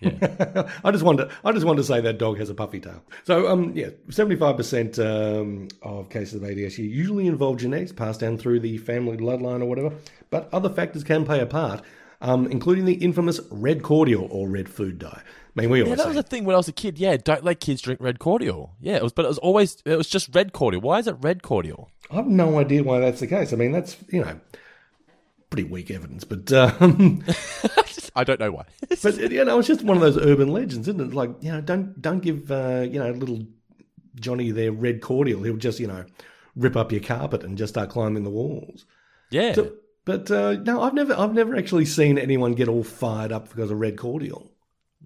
Speaker 1: Yeah. <laughs>
Speaker 7: I just wanted, I just wanted to say that dog has a puffy tail. So, um, yeah, seventy-five percent um, of cases of ADHD usually involve genetics passed down through the family bloodline or whatever, but other factors can play a part, um, including the infamous red cordial or red food dye. I mean, we
Speaker 1: Yeah,
Speaker 7: always
Speaker 1: that
Speaker 7: say
Speaker 1: was a thing when I was a kid. Yeah, don't let kids drink red cordial. Yeah, it was, but it was always it was just red cordial. Why is it red cordial?
Speaker 7: I have no idea why that's the case. I mean, that's you know pretty weak evidence, but um, <laughs>
Speaker 1: I don't know why. <laughs>
Speaker 7: but you know, it's just one of those urban legends, isn't it? Like you know, don't don't give uh, you know little Johnny their red cordial. He'll just you know rip up your carpet and just start climbing the walls.
Speaker 1: yeah,
Speaker 7: So, but uh, no, I've never I've never actually seen anyone get all fired up because of red cordial.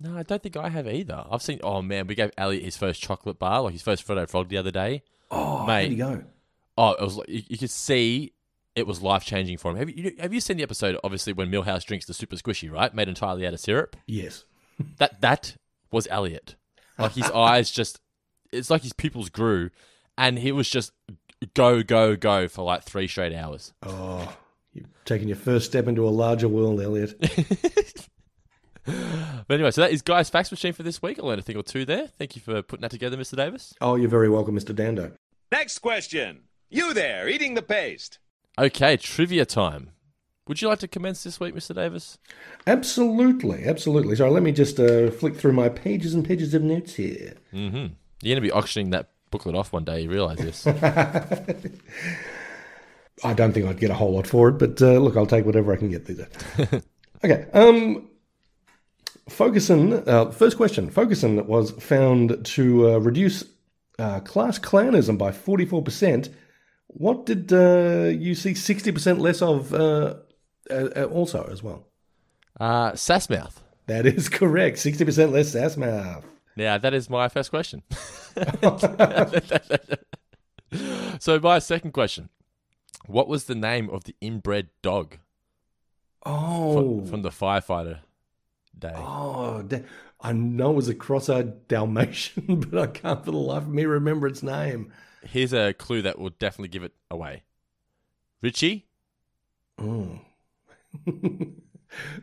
Speaker 1: No, I don't think I have either. I've seen. Oh man, we gave Elliot his first chocolate bar, like his first Freddo Frog the other day.
Speaker 7: Oh,
Speaker 1: Mate.
Speaker 7: you go.
Speaker 1: Oh, it was like you, you could see it was life changing for him. Have you have you seen the episode? Obviously, when Milhouse drinks the super Squishee, right, made entirely out of syrup.
Speaker 7: Yes. <laughs>
Speaker 1: That that was Elliot. Like his <laughs> eyes just, it's like his pupils grew, and he was just go go go for like three straight hours.
Speaker 7: Oh, you've taken your first step into a larger world, Elliot. <laughs>
Speaker 1: But anyway, so that is Guy's Fax Machine for this week. I learned a thing or two there. Thank you for putting that together, Mr. Davis.
Speaker 7: oh, you're very welcome, Mr. Dando.
Speaker 8: Next question. You there, eating the paste.
Speaker 1: Okay, trivia time. Would you like to commence this week, Mr. Davis?
Speaker 7: Absolutely, absolutely. So let me just uh, flick through my pages and pages of notes here.
Speaker 1: Mm-hmm. You're going to be auctioning that booklet off one day. You realise this? <laughs>
Speaker 7: I don't think I'd get a whole lot for it, but uh, look, I'll take whatever I can get these at. <laughs> okay. Um, Focusyn, uh, first question. Focusyn was found to uh, reduce uh, class clownism by 44%. What did uh, you see 60% less of uh, uh, also as well?
Speaker 1: uh, Sassmouth.
Speaker 7: That is <laughs> correct. 60% less sass mouth.
Speaker 1: Now, that is my first question. <laughs> so, my second question What was the name of the inbred dog
Speaker 7: Oh.
Speaker 1: from, from the firefighter day?
Speaker 7: Oh, da- I know it was a cross-eyed Dalmatian, <laughs> but I can't for the life of me remember its name.
Speaker 1: Here's a clue that will definitely give it away Richie?
Speaker 7: Mm. <laughs>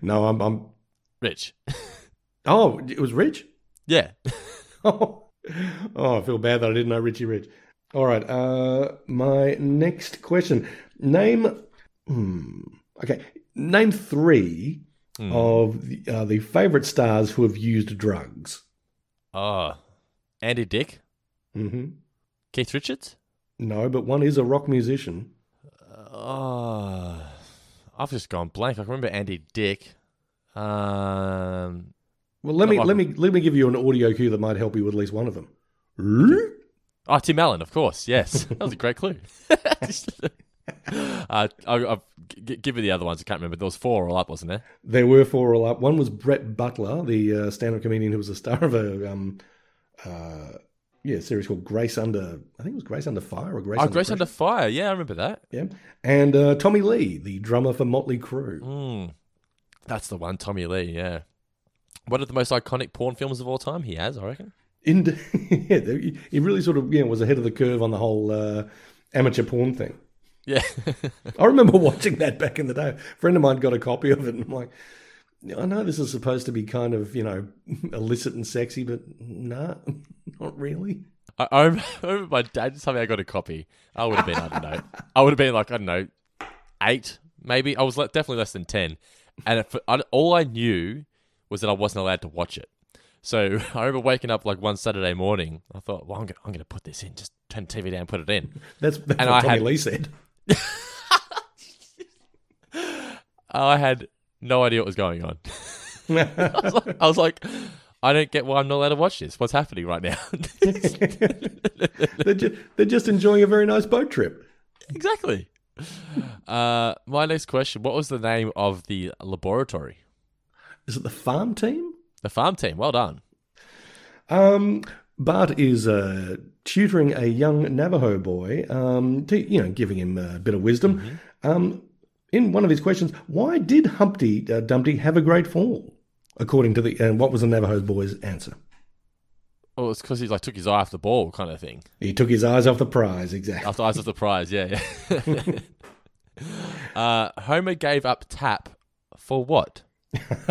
Speaker 7: no, I'm, I'm.
Speaker 1: Rich. <laughs>
Speaker 7: Oh, it was Rich.
Speaker 1: yeah.
Speaker 7: Oh, oh, I feel bad that I didn't know Richie Rich. All right. Uh, my next question. Name. Hmm, okay. Name three of the, uh, the favorite stars who have used drugs.
Speaker 1: Oh, Andy Dick?
Speaker 7: hmm
Speaker 1: Keith Richards?
Speaker 7: No, but one is a rock musician.
Speaker 1: Oh, I've just gone blank. I can remember Andy Dick. Um,
Speaker 7: Well, let me let me let me give you an audio cue that might help you with at least one of them.
Speaker 1: oh, Tim Allen, of course. Yes, <laughs> that was a great clue. <laughs> <laughs> uh, I'll, I'll g- give you the other ones. I can't remember. There was four all up, wasn't there?
Speaker 7: There were four all up. One was Brett Butler, the uh, stand-up comedian who was a star of a um, uh, yeah series called Grace Under. I think it was Grace Under Fire or Grace.
Speaker 1: oh,
Speaker 7: Under
Speaker 1: Grace
Speaker 7: Pressure.
Speaker 1: Under Fire. Yeah, I remember that.
Speaker 7: Yeah, and uh, Tommy Lee, the drummer for Motley Crue.
Speaker 1: Mm, that's the one, Tommy Lee. Yeah. One of the most iconic porn films of all time. He has, I reckon.
Speaker 7: In, <laughs> yeah, he- he really sort of yeah was ahead of the curve on the whole uh, amateur porn thing.
Speaker 1: Yeah. <laughs>
Speaker 7: I remember watching that back in the day. A friend of mine got a copy of it, and I'm like, I know this is supposed to be kind of you know <laughs> illicit and sexy, but nah, <laughs> not really.
Speaker 1: I, I remember my dad I got a copy. I would have been, I don't know. I would have been like, I don't know, eight, maybe. I was definitely less than 10. And if, I, all I knew was that I wasn't allowed to watch it. So I remember waking up like one Saturday morning. I thought, well, I'm going I'm to put this in. Just turn the TV down, put it in.
Speaker 7: That's, that's
Speaker 1: And
Speaker 7: what
Speaker 1: I
Speaker 7: Tommy
Speaker 1: had-
Speaker 7: Lee said. <laughs>
Speaker 1: I had no idea what was going on. <laughs> I, was like, I was like, I don't get why I'm not allowed to watch this. What's happening right now? <laughs>
Speaker 7: they're, ju- they're just enjoying a very nice boat trip.
Speaker 1: exactly. Uh, my next question: What was the name of the laboratory?
Speaker 7: Is it the farm team?
Speaker 1: The farm team. Well done.
Speaker 7: Um, Bart is uh, tutoring a young Navajo boy, um, to, you know, giving him a bit of wisdom. Um, in one of his questions, why did Humpty uh, Dumpty have a great fall? According to the, uh, what was the Navajo boy's answer?
Speaker 1: Oh, it's because he like took his eye off the ball, kind of thing.
Speaker 7: He took his eyes off the prize, exactly.
Speaker 1: After eyes off the prize, yeah, yeah. <laughs> <laughs> uh, Homer gave up tap for what? <laughs>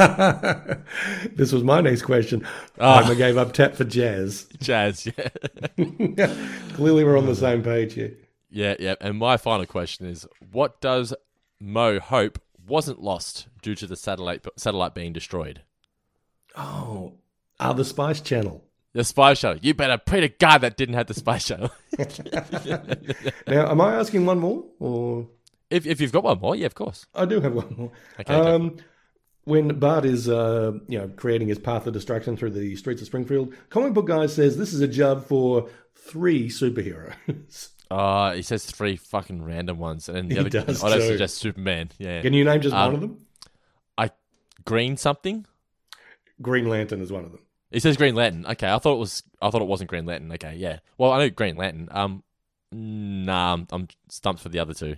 Speaker 7: this was my next question.
Speaker 1: Ah.
Speaker 7: Homer gave up tap for jazz.
Speaker 1: Jazz, yeah. <laughs>
Speaker 7: Clearly, we're on the same page here.
Speaker 1: Yeah, yeah. And my final question is what does Moe hope wasn't lost due to the satellite satellite being destroyed?
Speaker 7: Oh, ah, the Spice Channel.
Speaker 1: The Spice Channel. You better pray to God that didn't have the Spice Channel. <laughs>
Speaker 7: Now, am I asking one more, or
Speaker 1: if, if you've got one more, yeah, of course.
Speaker 7: I do have one more.
Speaker 1: Okay.
Speaker 7: Um, when Bart is, uh, you know, creating his path of destruction through the streets of Springfield, comic book guy says this is a job for three superheroes.
Speaker 1: Uh, he says three fucking random ones, and the
Speaker 7: He
Speaker 1: other
Speaker 7: does
Speaker 1: that's
Speaker 7: too.
Speaker 1: just Superman. Yeah,
Speaker 7: Can you name just
Speaker 1: Um,
Speaker 7: one of them?
Speaker 1: I green something.
Speaker 7: Green Lantern is one of them.
Speaker 1: He says Green Lantern. Okay, I thought it was. I thought it wasn't Green Lantern. Okay, yeah. Well, I know Green Lantern. Um, nah, I'm, I'm stumped for the other two.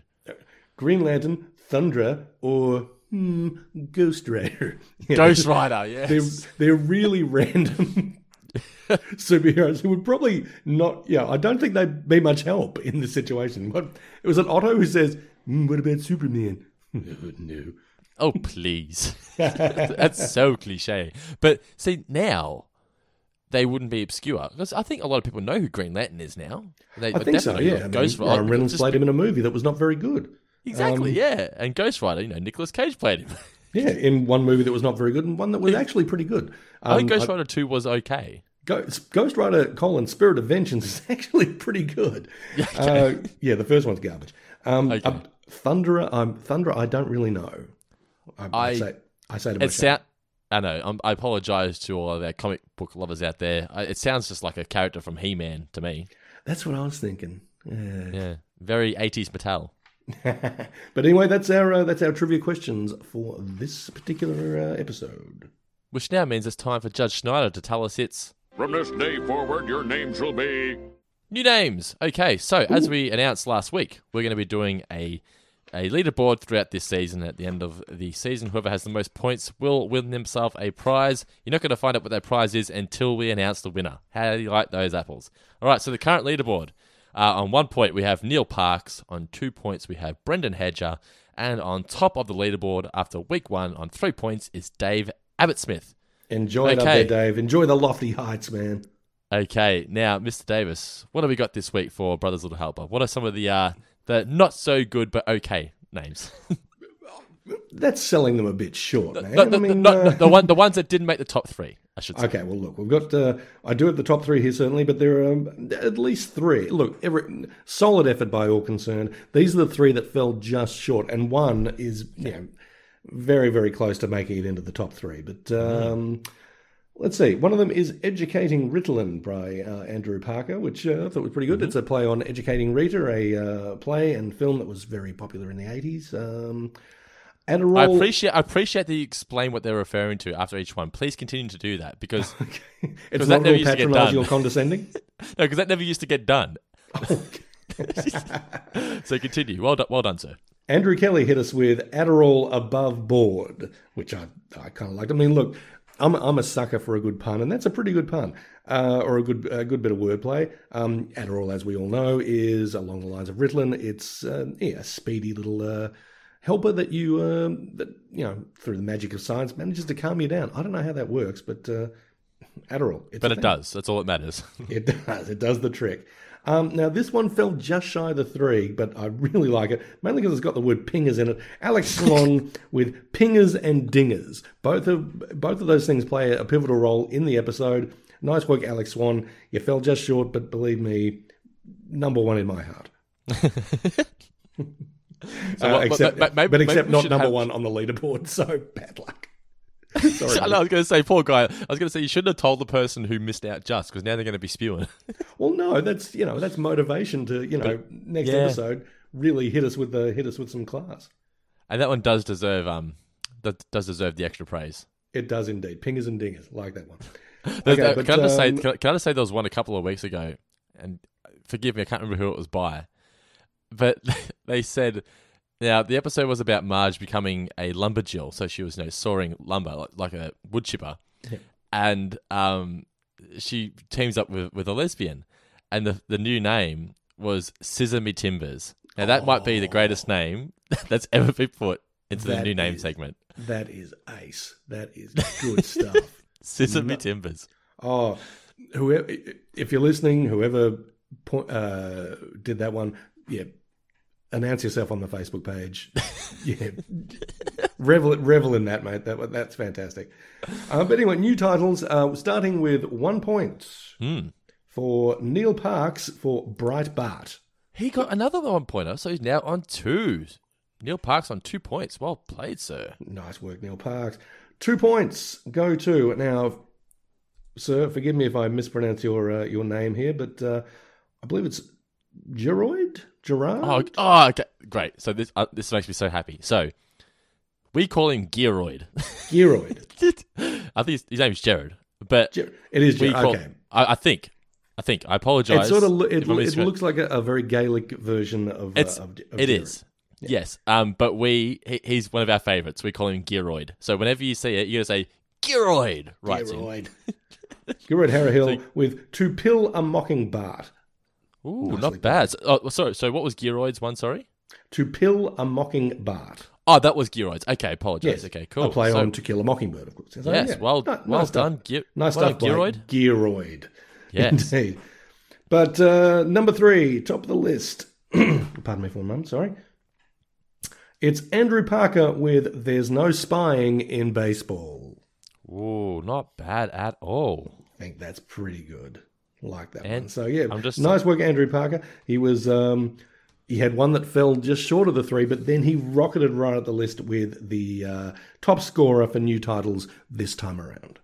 Speaker 7: Green Lantern, Thundra, or hmm, Ghost Rider. <laughs> You know,
Speaker 1: Ghost Rider.
Speaker 7: They're they're really <laughs> random <laughs> superheroes who would probably not. Yeah, I don't think they'd be much help in this situation. But it was an Otto who says, "Hmm, "What about Superman?" No, no.
Speaker 1: Oh please, that's so cliche. But see now. They wouldn't be obscure because I think a lot of people know who Green Lantern is now. They
Speaker 7: I think so. Yeah, I mean,
Speaker 1: Ghost.
Speaker 7: Ryan Reynolds
Speaker 1: Just-
Speaker 7: played him in a movie that was not very good.
Speaker 1: Exactly,
Speaker 7: Um,
Speaker 1: yeah. And Ghost Rider, you know, Nicolas Cage played him. <laughs>
Speaker 7: Yeah, in one movie that was not very good and one that was actually pretty good.
Speaker 1: I think
Speaker 7: Um,
Speaker 1: Ghost Rider 2 was okay.
Speaker 7: Ghost, Ghost Rider: colon Spirit of Vengeance <laughs> is actually pretty good. <laughs> uh, yeah, the first one's garbage. Um,
Speaker 1: Okay.
Speaker 7: uh, Thunderer, um, Thunderer, I don't really know. I, I,
Speaker 1: I-
Speaker 7: say, I say to
Speaker 1: It
Speaker 7: myself,
Speaker 1: sound, I know. I'm, I apologize to all of our comic book lovers out there. I, it sounds just like a character from He-Man to me.
Speaker 7: that's what I was thinking. Yeah.
Speaker 1: Yeah, very 80s Mattel. <laughs>
Speaker 7: But anyway, that's our uh, that's our trivia questions for this particular uh, episode.
Speaker 1: Which now means it's time for Judge Schneider to tell us its
Speaker 9: From this day forward, your names will be.
Speaker 1: new names. Okay, so as we announced last week, we're going to be doing a a leaderboard throughout this season. At the end of the season, whoever has the most points will win themselves a prize. You're not going to find out what that prize is until we announce the winner. How do you like those apples? All right, so the current leaderboard. Uh, on one point, we have Neil Parks. On two points, we have Brendan Hedger. And on top of the leaderboard after week one, on three points, is Dave Abbott Smith.
Speaker 7: Enjoy it up there, Dave. Enjoy the lofty heights, man.
Speaker 1: Okay, now, Mr. Davis, what have we got this week for Brothers Little Helper? What are some of the uh, the not so good but okay names? <laughs>
Speaker 7: That's selling them a bit short, man. I mean,
Speaker 1: the,
Speaker 7: uh,
Speaker 1: the one, the ones that didn't make the top three, I should say.
Speaker 7: Okay, well, look, we've got. Uh, I do have the top three here certainly, but there are um, at least three. Look, every solid effort by all concerned. These are the three that fell just short, and one is you know very very close to making it into the top three. But um, let's see. One of them is "Educating Ritalin" by uh, Andrew Parker, which uh, I thought was pretty good. It's a play on "Educating Rita," a uh, play and film that was very popular in the eighties. Um, Adderall.
Speaker 1: I appreciate I appreciate that you explain what they're referring to after each one. Please continue to do that because <laughs>
Speaker 7: it's not at
Speaker 1: never
Speaker 7: all
Speaker 1: used to get
Speaker 7: patronising
Speaker 1: done.
Speaker 7: or condescending. <laughs>
Speaker 1: no, because that never used to get done. <laughs> so continue. Well done, well done, sir.
Speaker 7: Andrew Kelly hit us with Adderall above board, which I, I kind of liked. I mean, look, I'm, I'm a sucker for a good pun, and that's a pretty good pun, uh, or a good a good bit of wordplay. Um, Adderall, as we all know, is along the lines of Ritalin. It's uh, yeah, a speedy little uh, helper that you um, that you know through the magic of science manages to calm you down. I don't know how that works, but uh, Adderall. It's
Speaker 1: But it
Speaker 7: thing.
Speaker 1: does. That's all that matters. <laughs>
Speaker 7: It does. It does the trick. Um, now, this one fell just shy of the three, but I really like it, mainly because it's got the word pingers in it. Alex <laughs> Swan with pingers and dingers. Both of both of those things play a pivotal role in the episode. Nice work, Alex Swan. You fell just short, but believe me, number one in my heart. <laughs>
Speaker 1: So
Speaker 7: Uh,
Speaker 1: what-
Speaker 7: except,
Speaker 1: but- but
Speaker 7: but, except not number
Speaker 1: have-
Speaker 7: one on the leaderboard. <laughs> So bad luck. <laughs> Sorry.
Speaker 1: I, was going to say, poor guy. I was going to say you shouldn't have told the person who missed out just because now they're going to be spewing. <laughs>
Speaker 7: Well, no, that's you know that's motivation to you know next
Speaker 1: yeah.
Speaker 7: episode really hit us with the hit us with some class.
Speaker 1: And that one does deserve um that does deserve the extra praise.
Speaker 7: It does indeed. Pingers and dingers, like that one. Okay,
Speaker 1: uh,
Speaker 7: but,
Speaker 1: can, I just say,
Speaker 7: um,
Speaker 1: can, I- can I just say there was one a couple of weeks ago, and forgive me, I can't remember who it was by, but <laughs> they said, now the episode was about Marge becoming a lumberjill, so she was you know sawing lumber like, like a wood chipper, and um, she teams up with, with a lesbian, and the the new name was Scissor Me Timbers. Now that might be the greatest name <laughs> that's ever been put into the
Speaker 7: That
Speaker 1: new name
Speaker 7: is-
Speaker 1: segment.
Speaker 7: That is ace. That is good <laughs> stuff.
Speaker 1: Scissor Me
Speaker 7: No-
Speaker 1: Timbers.
Speaker 7: Oh, whoever, if you're listening, whoever uh, did that one, yeah, announce yourself on the Facebook page. <laughs> yeah, revel revel in that, mate. That that's fantastic. Uh, but anyway, new titles. Uh, starting with one point
Speaker 1: Hmm.
Speaker 7: for Neil Parks for Breitbart.
Speaker 1: He got another one pointer, so he's now on two. Neil Parks on two points. Well played, sir.
Speaker 7: Nice work, Neil Parks. Two points go to now, sir. Forgive me if I mispronounce your uh, your name here, but uh, I believe it's Geroid. Gerard.
Speaker 1: Oh, oh okay. great. So this uh, this makes me so happy. So we call him Gearoid.
Speaker 7: Gearoid. <laughs>
Speaker 1: I think his, his name is Jared, but
Speaker 7: It is
Speaker 1: we
Speaker 7: Ger-
Speaker 1: call-
Speaker 7: okay.
Speaker 1: I, I think. I think. I apologize.
Speaker 7: It sort of lo- it, it looks like a, a very Gaelic version of.
Speaker 1: It's
Speaker 7: uh, of, of
Speaker 1: it
Speaker 7: Jared.
Speaker 1: is. Yes. Um. But we he, he's one of our favorites. We call him Gearoid. So whenever you see it, you're gonna say Gearoid. Right.
Speaker 7: Gearoid. <laughs> Gearoid Harrahill with to pill a mocking Bart.
Speaker 1: Ooh,
Speaker 7: Nicely
Speaker 1: not bad. So, oh, sorry. So what was Gearoid's one? Sorry.
Speaker 7: To pill a mocking Bart.
Speaker 1: Oh, that was Gearoid's. Okay, apologize.
Speaker 7: Yes.
Speaker 1: Okay, cool.
Speaker 7: A play
Speaker 1: So-
Speaker 7: on To Kill a Mockingbird, of course. So,
Speaker 1: Yes,
Speaker 7: yeah.
Speaker 1: well-
Speaker 7: Ni-
Speaker 1: well
Speaker 7: nice
Speaker 1: done, Ge-
Speaker 7: nice
Speaker 1: well
Speaker 7: stuff,
Speaker 1: Gearoid.
Speaker 7: Gearoid. <laughs>
Speaker 1: Yes.
Speaker 7: Indeed. But uh, number three, top of the list. <clears throat> Pardon me for a moment, sorry. It's Andrew Parker with There's No Spying in Baseball.
Speaker 1: Ooh, not bad at all.
Speaker 7: I think that's pretty good. Like that
Speaker 1: And
Speaker 7: one. So yeah,
Speaker 1: I'm just-
Speaker 7: nice work, Andrew Parker. He was um, he had one that fell just short of the three, but then he rocketed right at the list with the uh, top scorer for new titles this time around.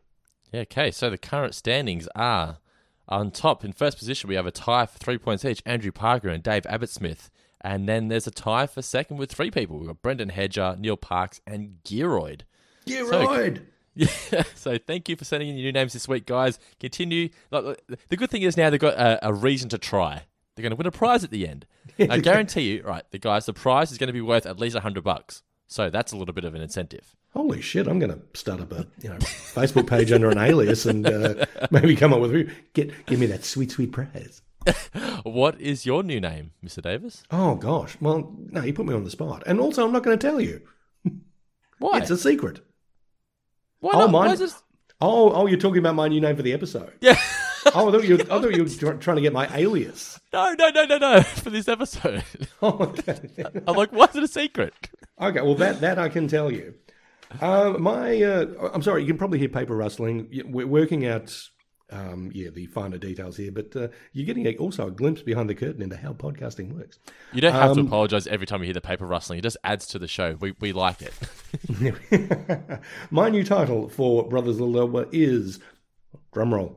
Speaker 1: Yeah, okay, so the current standings are on top. In first position, we have a tie for three points each Andrew Parker and Dave Abbott Smith. And then there's a tie for second with three people. We've got Brendan Hedger, Neil Parks, and Gearoid.
Speaker 7: Gearoid!
Speaker 1: Yeah, <laughs> so thank you for sending in your new names this week, guys. Continue. The good thing is now they've got a, a reason to try. They're going to win a prize at the end. I <laughs> guarantee you, right, the guys, the prize is going to be worth at least a hundred bucks. So that's a little bit of an incentive.
Speaker 7: Holy shit! I'm going to start up a you know Facebook page under an alias and uh, <laughs> maybe come up with get give me that sweet sweet prize.
Speaker 1: What is your new name, Mr. Davis?
Speaker 7: Oh gosh, well no, you put me on the spot, and also I'm not going to tell you.
Speaker 1: Why?
Speaker 7: It's a secret.
Speaker 1: Why
Speaker 7: oh,
Speaker 1: not?
Speaker 7: mine.
Speaker 1: Why is this-
Speaker 7: Oh, oh, you're talking about my new name for the episode.
Speaker 1: Yeah. <laughs>
Speaker 7: oh, I thought you, I thought you were <laughs> trying to get my alias.
Speaker 1: No, no, no, no, no. <laughs> For this episode.
Speaker 7: Oh, okay.
Speaker 1: I'm like, why is it a secret?
Speaker 7: Okay, well that that I can tell you. Um, my, uh, I'm sorry, you can probably hear paper rustling. We're working out, um, yeah, the finer details here, but uh, you're getting a, also a glimpse behind the curtain into how podcasting works.
Speaker 1: You don't have to
Speaker 7: Um,
Speaker 1: apologize every time you hear the paper rustling. It just adds to the show. We, we like it. <laughs>
Speaker 7: My new title for Brothers Lower is, drumroll,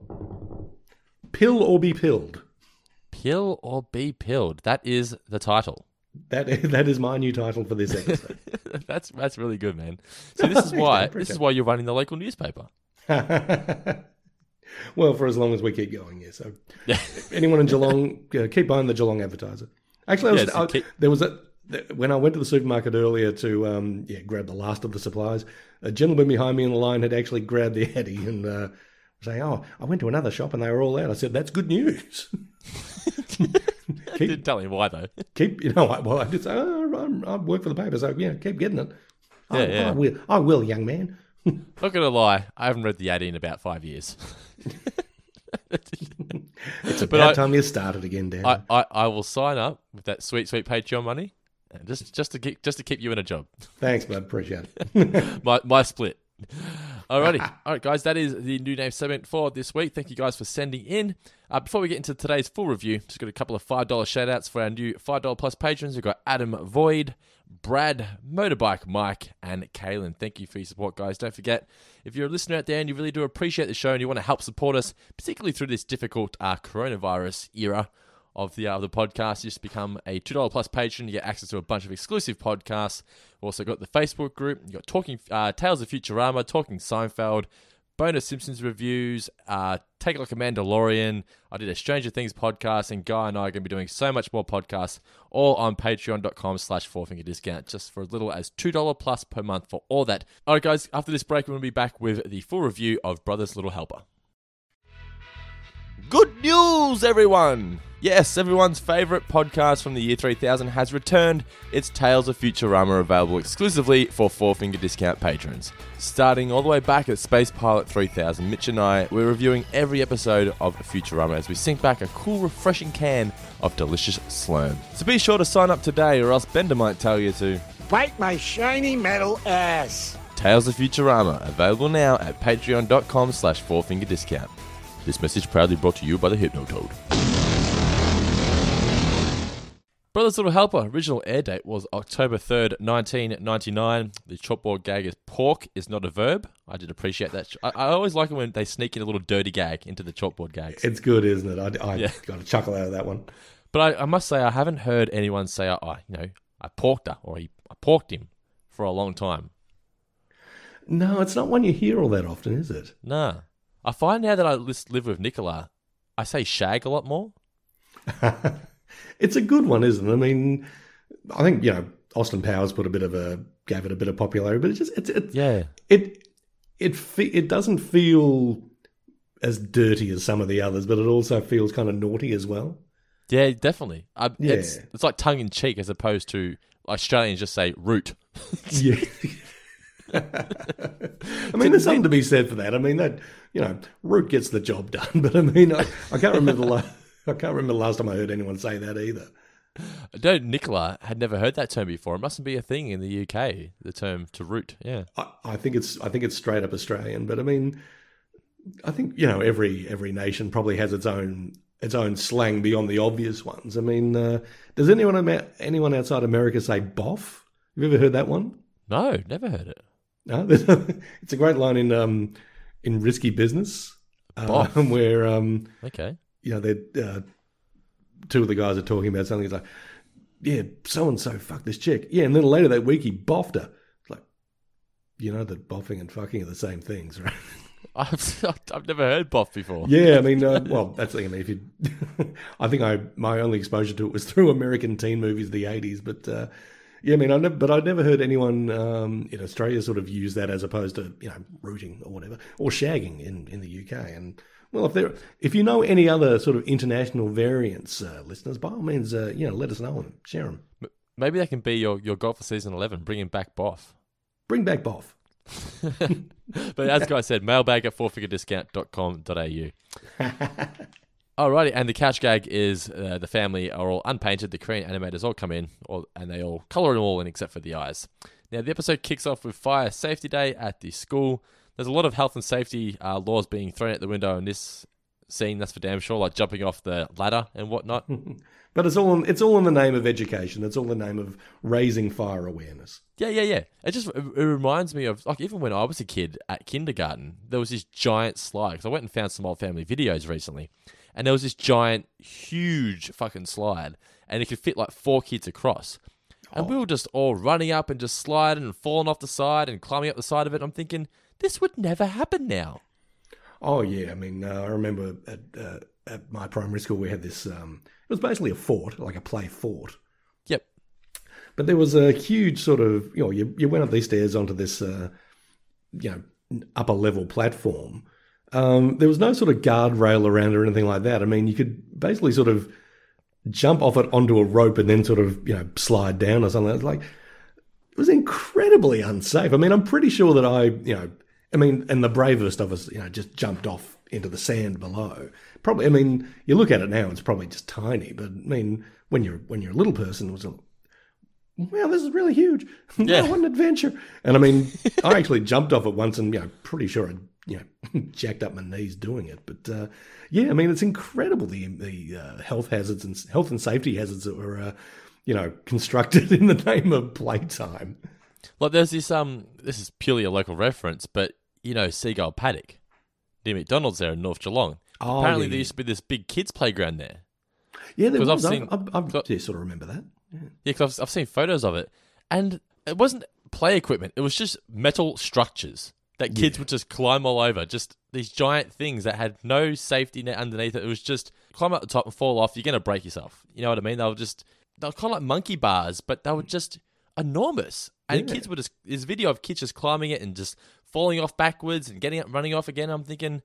Speaker 7: Pill or Be Pilled.
Speaker 1: Pill or be pilled. That is the title.
Speaker 7: That <laughs> that is my new title for this episode. <laughs>
Speaker 1: that's that's really good, man. So this is why this is why you're running the local newspaper.
Speaker 7: Well, for as long as we keep going, yeah. So, <laughs> anyone in Geelong, uh, keep buying the Geelong Advertiser. Actually, I was,
Speaker 1: Yes,
Speaker 7: I-
Speaker 1: keep-
Speaker 7: there was a when I went to the supermarket earlier to um, yeah grab the last of the supplies. A gentleman behind me in the line had actually grabbed the Eddie and uh, saying, "Oh, I went to another shop and they were all out." I said, "That's good news."
Speaker 1: I <laughs> didn't tell him why though. <laughs>
Speaker 7: keep, you know, I, well, I did say, oh, I'm- I work for the paper, so yeah, keep getting it.
Speaker 1: Yeah,
Speaker 7: I,
Speaker 1: yeah.
Speaker 7: I will, I will, young man.
Speaker 1: Not gonna lie, I haven't read the ad in about five years.
Speaker 7: It's
Speaker 1: But
Speaker 7: about
Speaker 1: I-
Speaker 7: time you started again, Dan.
Speaker 1: I, I, I will sign up with that sweet sweet Patreon money, just just to keep just to keep you in a job.
Speaker 7: Thanks, bud. Appreciate it. <laughs>
Speaker 1: my my split. Alrighty, <laughs> all right, guys. That is the new name segment for this week. Thank you guys for sending in. Uh, before we get into today's full review, just got a couple of five dollar shout outs for our new five dollar plus patrons. We've got Adam Void, Brad, Motorbike Mike, and Kaylin. Thank you for your support, guys. Don't forget, if you're a listener out there and you really do appreciate the show and you want to help support us, particularly through this difficult uh, coronavirus era, of the uh, the podcast. You just become a two dollar plus patron. You get access to a bunch of exclusive podcasts. We've also got the Facebook group. You got talking uh, Tales of Futurama, talking Seinfeld, bonus Simpsons reviews. Uh, Take it like a Mandalorian. I did a Stranger Things podcast, and Guy and I are going to be doing so much more podcasts, all on patreon.com slash four finger discount, just for as little as $2 plus per month for all that. All right, guys, after this break, we're going to be back with the full review of Brothers Little Helper. Good news, everyone! Yes, everyone's favourite podcast from the year 3000 has returned. It's Tales of Futurama available exclusively for Four Finger Discount patrons. Starting all the way back at Space Pilot 3000, Mitch and I, we're reviewing every episode of Futurama as we sink back a cool, refreshing can of delicious slurm. So be sure to sign up today or else Bender might tell you to.
Speaker 10: Bite my shiny metal ass.
Speaker 1: Tales of Futurama, available now at patreon.com slash fourfingerdiscount. This message proudly brought to you by the Hypnotoad. Brothers Little Helper, original air date was October 3rd, 1999. The chalkboard gag is pork is not a verb. I did appreciate that. I, I always like it when they sneak in a little dirty gag into the chalkboard gags.
Speaker 7: It's good, isn't it? I, I
Speaker 1: Yeah.
Speaker 7: got a chuckle out of that one.
Speaker 1: But I, I must say, I haven't heard anyone say, oh, you know, I porked her or he, I porked him for a long time.
Speaker 7: No, it's not one you hear all that often, is it?
Speaker 1: Nah. I find now that I live with Nicola, I say shag a lot more. <laughs>
Speaker 7: It's a good one, isn't it? I mean, I think you know Austin Powers put a bit of a gave it a bit of popularity, but it just it's it
Speaker 1: Yeah.
Speaker 7: it it fe- it doesn't feel as dirty as some of the others, but it also feels kind of naughty as well.
Speaker 1: Yeah, definitely. I, It's
Speaker 7: Yeah.
Speaker 1: it's like tongue in cheek as opposed to Australians just say root. <laughs>
Speaker 7: Yeah. I mean, there's something to be said for that. I mean, that you know, Root gets the job done, <laughs> but I mean, I, I can't remember the la- <laughs> I can't remember the last time I heard anyone say that either.
Speaker 1: I don't. Nicola had never heard that term before. It mustn't be a thing in the UK. The term to root. Yeah.
Speaker 7: I, I think it's I think it's straight up Australian, but I mean, I think you know every every nation probably has its own its own slang beyond the obvious ones. I mean, uh, does anyone anyone outside America say "boff"? Have you ever heard that one?
Speaker 1: No, never heard it.
Speaker 7: No, <laughs> it's a great line in um, in Risky Business,
Speaker 1: Boff.
Speaker 7: um, <laughs> where um,
Speaker 1: Okay.
Speaker 7: You know they uh, two of the guys are talking about something. It's like, yeah, so and so fucked this chick. Yeah, and then later that week he boffed her. It's like, you know that boffing and fucking are the same things, <laughs> right?
Speaker 1: I've I've never heard boff before.
Speaker 7: Yeah, I <laughs> mean, uh, well, that's the thing. I mean, if you, <laughs> I think I my only exposure to it was through American teen movies, of the eighties. But uh, yeah, I mean, I never, but I'd never heard anyone um, in Australia sort of use that as opposed to you know rooting or whatever or shagging in, in the UK. And well, if there, if you know any other sort of international variants, uh, listeners, by all means, uh, you know, let us know and share them.
Speaker 1: Maybe that can be your your goal for season eleven. Bringing back boff.
Speaker 7: Bring back Boff. <laughs>
Speaker 1: but as Guy said, mailbag at fourfingerdiscount.com.au. <laughs> Alrighty, and the couch gag is uh, the family are all unpainted. The Korean animators all come in, all, and they all color them all in except for the eyes. Now, the episode kicks off with Fire Safety Day at the school. There's a lot of health and safety uh, laws being thrown out the window in this scene. That's for damn sure, like jumping off the ladder and whatnot. <laughs>
Speaker 7: But it's all it's all in the name of education. It's all in the name of raising fire awareness.
Speaker 1: Yeah, yeah, yeah. It just it, it reminds me of like even when I was a kid at kindergarten, there was this giant slide. Because I went and found some old family videos recently, and there was this giant, huge fucking slide, and it could fit like four kids across. And we were just all running up and just sliding and falling off the side and climbing up the side of it. I'm thinking this would never happen now.
Speaker 7: Oh yeah, I mean, uh, I remember at uh, at my primary school we had this. Um, it was basically a fort, like a play fort.
Speaker 1: Yep.
Speaker 7: But there was a huge sort of, you know, you, you went up these stairs onto this, uh, you know, upper level platform. Um, there was no sort of guardrail around or anything like that. I mean, you could basically sort of jump off it onto a rope and then sort of, you know, slide down or something. It was like, it was incredibly unsafe. I mean, I'm pretty sure that I, you know, I mean, and the bravest of us, you know, just jumped off into the sand below. Probably, I mean, you look at it now, it's probably just tiny, but I mean, when you're when you're a little person, it was a, wow, this is really huge. <laughs>
Speaker 1: Yeah.
Speaker 7: what an adventure! And I mean, I actually jumped off it once, and you know, pretty sure I, you know, <laughs> jacked up my knees doing it. But uh, yeah, I mean, it's incredible the the uh, health hazards and health and safety hazards that were, uh, you know, <laughs> constructed in the name of playtime.
Speaker 1: Like there's this um this is purely a local reference, but you know, Seagull Paddock near McDonald's there in North Geelong.
Speaker 7: Oh,
Speaker 1: Apparently
Speaker 7: yeah,
Speaker 1: there used to be this big kids playground there.
Speaker 7: Yeah, there
Speaker 1: 'Cause I've
Speaker 7: was. I've, I've, I've, yeah, sort of remember that.
Speaker 1: Yeah, because I've, I've seen photos of it, and it wasn't play equipment. It was just metal structures that kids would just climb all over. Just these giant things that had no safety net underneath it. It was just climb up the top and fall off. You're gonna break yourself. You know what I mean? They were just they were kind of like monkey bars, but they were just enormous. And
Speaker 7: Yeah.
Speaker 1: kids were just this video of kids just climbing it and just falling off backwards and getting up, running off again. I'm thinking.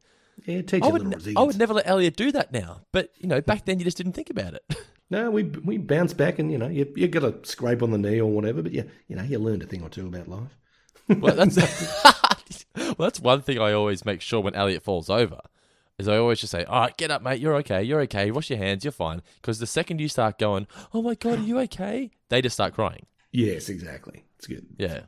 Speaker 7: Yeah, teach
Speaker 1: I would, ne- I would never let Elliot do that now, but you know, back then you just didn't think about it. <laughs>
Speaker 7: No, we we bounce back, and you know, you you got a scrape on the knee or whatever, but you you know, you learned a thing or two about life. <laughs>
Speaker 1: well, that's <laughs> well, that's one thing I always make sure when Elliot falls over is I always just say, "All right, get up, mate. You're okay. You're okay. Wash your hands. You're fine." Because the second you start going, "Oh my god, are you okay?" They just start crying.
Speaker 7: Yes, exactly. It's good.
Speaker 1: Yeah.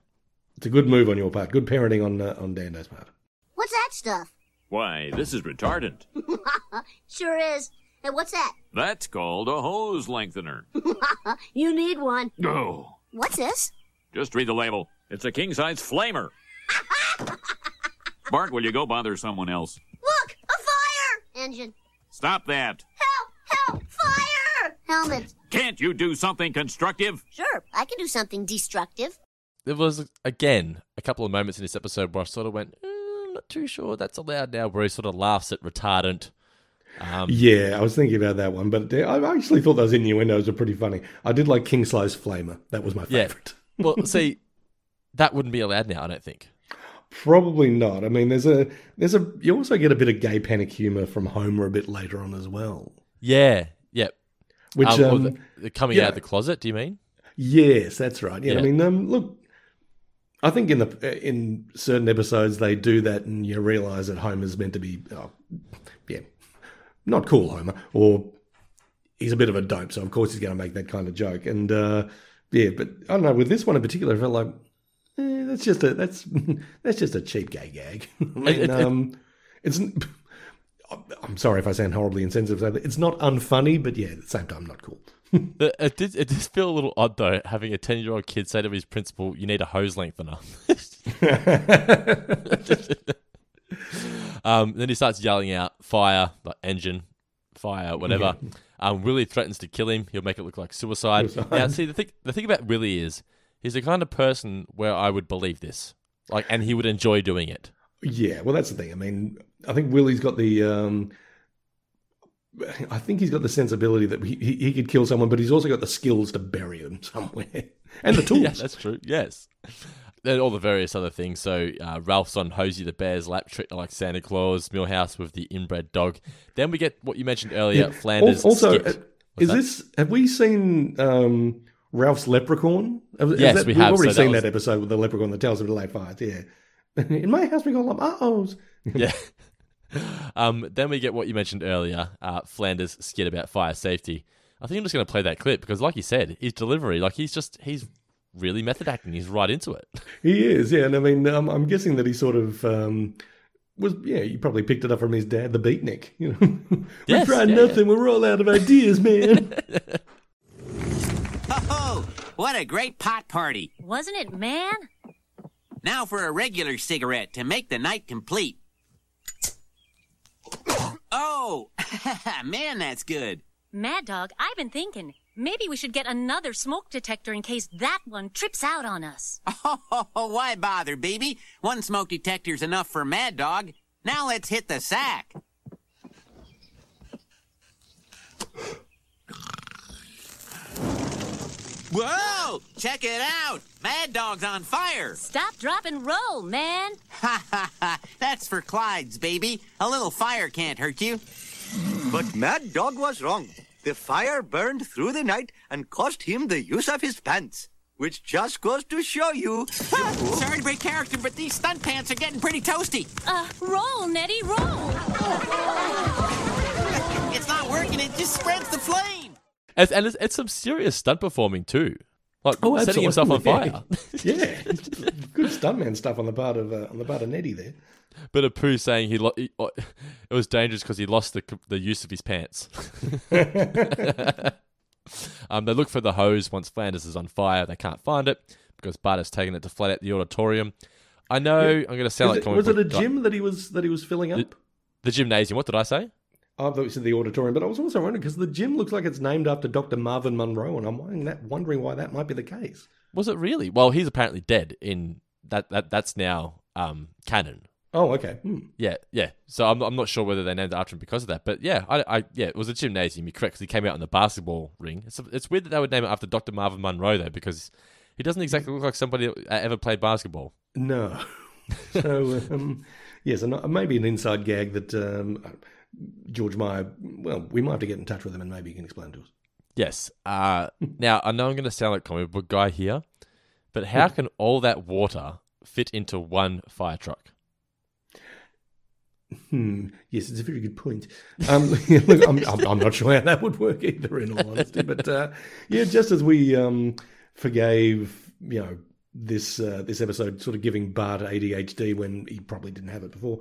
Speaker 7: It's a good move on your part. Good parenting on uh, on Dando's part.
Speaker 2: What's that stuff?
Speaker 9: Why, this is retardant. <laughs>
Speaker 2: sure is. And what's that?
Speaker 9: That's called a hose lengthener. <laughs>
Speaker 2: you need one.
Speaker 9: No.
Speaker 2: What's this?
Speaker 9: Just read the label. It's a king size flamer. <laughs> Bart, will you go bother someone else?
Speaker 2: Look, a fire engine.
Speaker 9: Stop that.
Speaker 2: Help! Help! Fire! Helmet.
Speaker 9: Can't you do something constructive?
Speaker 2: Sure, I can do something destructive.
Speaker 1: There was again a couple of moments in this episode where I sort of went, "Eh, "I'm not too sure that's allowed now." Where he sort of laughs at retardant. Um,
Speaker 7: Yeah, I was thinking about that one, but I actually thought those innuendos were pretty funny. I did like King Slice Flamer. That was my
Speaker 1: yeah.
Speaker 7: favorite. <laughs>
Speaker 1: well, see, that wouldn't be allowed now. I don't think.
Speaker 7: Probably not. I mean, there's a there's a you also get a bit of gay panic humor from Homer a bit later on as well.
Speaker 1: Yeah. Yep.
Speaker 7: Which
Speaker 1: Um,
Speaker 7: um,
Speaker 1: the, the coming
Speaker 7: yeah.
Speaker 1: out of the closet. Do you mean?
Speaker 7: Yes, that's right. Yeah,
Speaker 1: Yeah.
Speaker 7: I mean, um, look, I think in the in certain episodes they do that, and you realise that Homer's meant to be, oh, yeah, not cool Homer, or he's a bit of a dope, so of course he's going to make that kind of joke. And uh, yeah, but I don't know. With this one in particular, I felt like eh, that's just a that's <laughs> that's just a cheap gay gag. <laughs> I mean, um, it's. <laughs> I'm sorry if I sound horribly insensitive. It's not unfunny, but yeah, at the same time, not cool.
Speaker 1: It, it did. It does feel a little odd though, having a ten-year-old kid say to his principal, "You need a hose lengthener." <laughs> um, then he starts yelling out, "Fire!" Like engine, fire, whatever. Um, Willie threatens to kill him. He'll make it look like suicide.
Speaker 7: Suicide.
Speaker 1: Now, see the thing. The thing about Willie is he's the kind of person where I would believe this, like, and he would enjoy doing it.
Speaker 7: Yeah, well, that's the thing. I mean, I think Willie's got the. Um, I think he's got the sensibility that he, he, he could kill someone, but he's also got the skills to bury them <laughs> somewhere and the <laughs> tools.
Speaker 1: yeah, that's true. Yes. Then all the various other things. So uh, Ralph's on Hosey the Bear's lap, treated like Santa Claus. Milhouse with the inbred dog. Then we get what you mentioned earlier,
Speaker 7: Yeah.
Speaker 1: Flanders.
Speaker 7: Also, uh, is
Speaker 1: that?
Speaker 7: this? Have we seen um, Ralph's leprechaun? Have- is
Speaker 1: Yes,
Speaker 7: that-
Speaker 1: we
Speaker 7: we've already
Speaker 1: So that
Speaker 7: seen
Speaker 1: was-
Speaker 7: that episode with the leprechaun that tells him to lay fires. Yeah, <laughs> in my house we call them uh ohs.
Speaker 1: Yeah. Um, then we get what you mentioned earlier, uh, Flanders skit about fire safety. I think I'm just going to play that clip because, like you said, his delivery, like he's just he's really method acting. He's right into it. <laughs>
Speaker 7: He is, yeah, and I mean, um, I'm guessing that he sort of um, was, yeah, he probably picked it up from his dad, the beatnik. You know, <laughs> we
Speaker 1: Yes,
Speaker 7: tried
Speaker 1: yeah,
Speaker 7: nothing. We're all out of ideas, man. <laughs>
Speaker 3: Oh, what a great pot party.
Speaker 11: Wasn't it, man?
Speaker 3: Now for a regular cigarette to make the night complete. Oh, <laughs> man, that's good.
Speaker 11: Mad Dog, I've been thinking maybe we should get another smoke detector in case that one trips out on us. <laughs>
Speaker 3: Oh, why bother, baby? One smoke detector's enough for Mad Dog. Now let's hit the sack. Whoa! Check it out! Mad Dog's on fire!
Speaker 11: Stop, drop, and roll, man.
Speaker 3: Ha ha ha! That's for Clyde's, baby. A little fire can't hurt you.
Speaker 12: But Mad Dog was wrong. The fire burned through the night and cost him the use of his pants, which just goes to show you. <laughs>
Speaker 3: Sorry to break character, but these stunt pants are getting pretty toasty.
Speaker 11: Uh, roll, Nettie, roll. <laughs>
Speaker 3: It's not working, it just spreads the flame.
Speaker 1: And, and it's, it's some serious stunt performing too, like
Speaker 7: Oh,
Speaker 1: setting himself on fire. <laughs>
Speaker 7: yeah, good stuntman stuff on the part of uh, on the part of Nettie there.
Speaker 1: But a poo saying he, lo- he it was dangerous because he lost the the use of his pants. <laughs> <laughs> um, they look for the hose once Flanders is on fire. They can't find it because Bart has taken it to flat out the auditorium. I know I'm going to sound
Speaker 7: Is
Speaker 1: like
Speaker 7: it- was it a
Speaker 1: guy-
Speaker 7: gym that he was that he was filling up?
Speaker 1: the gymnasium. What did I say?
Speaker 7: I thought you said the auditorium, but I was also wondering because the gym looks like it's named after Dr. Marvin Monroe, and I'm wondering, that, wondering why that might be the case.
Speaker 1: Was it really? Well, he's apparently dead in that. That that's now um, canon.
Speaker 7: Oh, okay. Hmm.
Speaker 1: Yeah, yeah. So I'm, I'm not sure whether they named it after him because of that, but yeah, I, I yeah, it was a gymnasium. You're correct. 'cause he came out in the basketball ring. It's, it's weird that they would name it after Dr. Marvin Monroe though, because he doesn't exactly look like somebody that ever played basketball.
Speaker 7: No. <laughs> so, um, <laughs> yes, and maybe an inside gag that um, George Meyer, well, we might have to get in touch with him and maybe he can explain to us.
Speaker 1: Yes. Uh, <laughs> now I know I'm going to sound like a comic book guy here, but how can all that water fit into one fire truck?
Speaker 7: Hmm. Yes, it's a very good point. Um, <laughs> look, I'm, I'm, I'm, not sure how that would work either, in all honesty. But uh, yeah, just as we um, forgave, you know, this uh, this episode sort of giving Bart ADHD when he probably didn't have it before,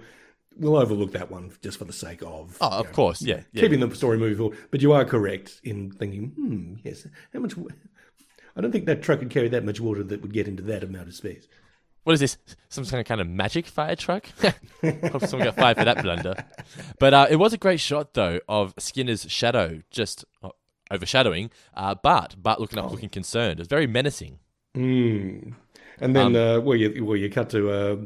Speaker 7: we'll overlook that one just for the sake of.
Speaker 1: Oh, of
Speaker 7: know,
Speaker 1: course, yeah, yeah.
Speaker 7: keeping the story moving forward. But you are correct in thinking, hmm, yes, how much? I don't think that truck could carry that much water that would get into that amount of space.
Speaker 1: What is this? Some kind of kind of magic fire truck? <laughs> Hope someone got fired for that blunder. But uh, it was a great shot though of Skinner's shadow just uh, overshadowing uh, Bart. Bart looking up, oh. looking concerned. It was very menacing.
Speaker 7: Mm. And then, um, uh, well, you well you cut to uh,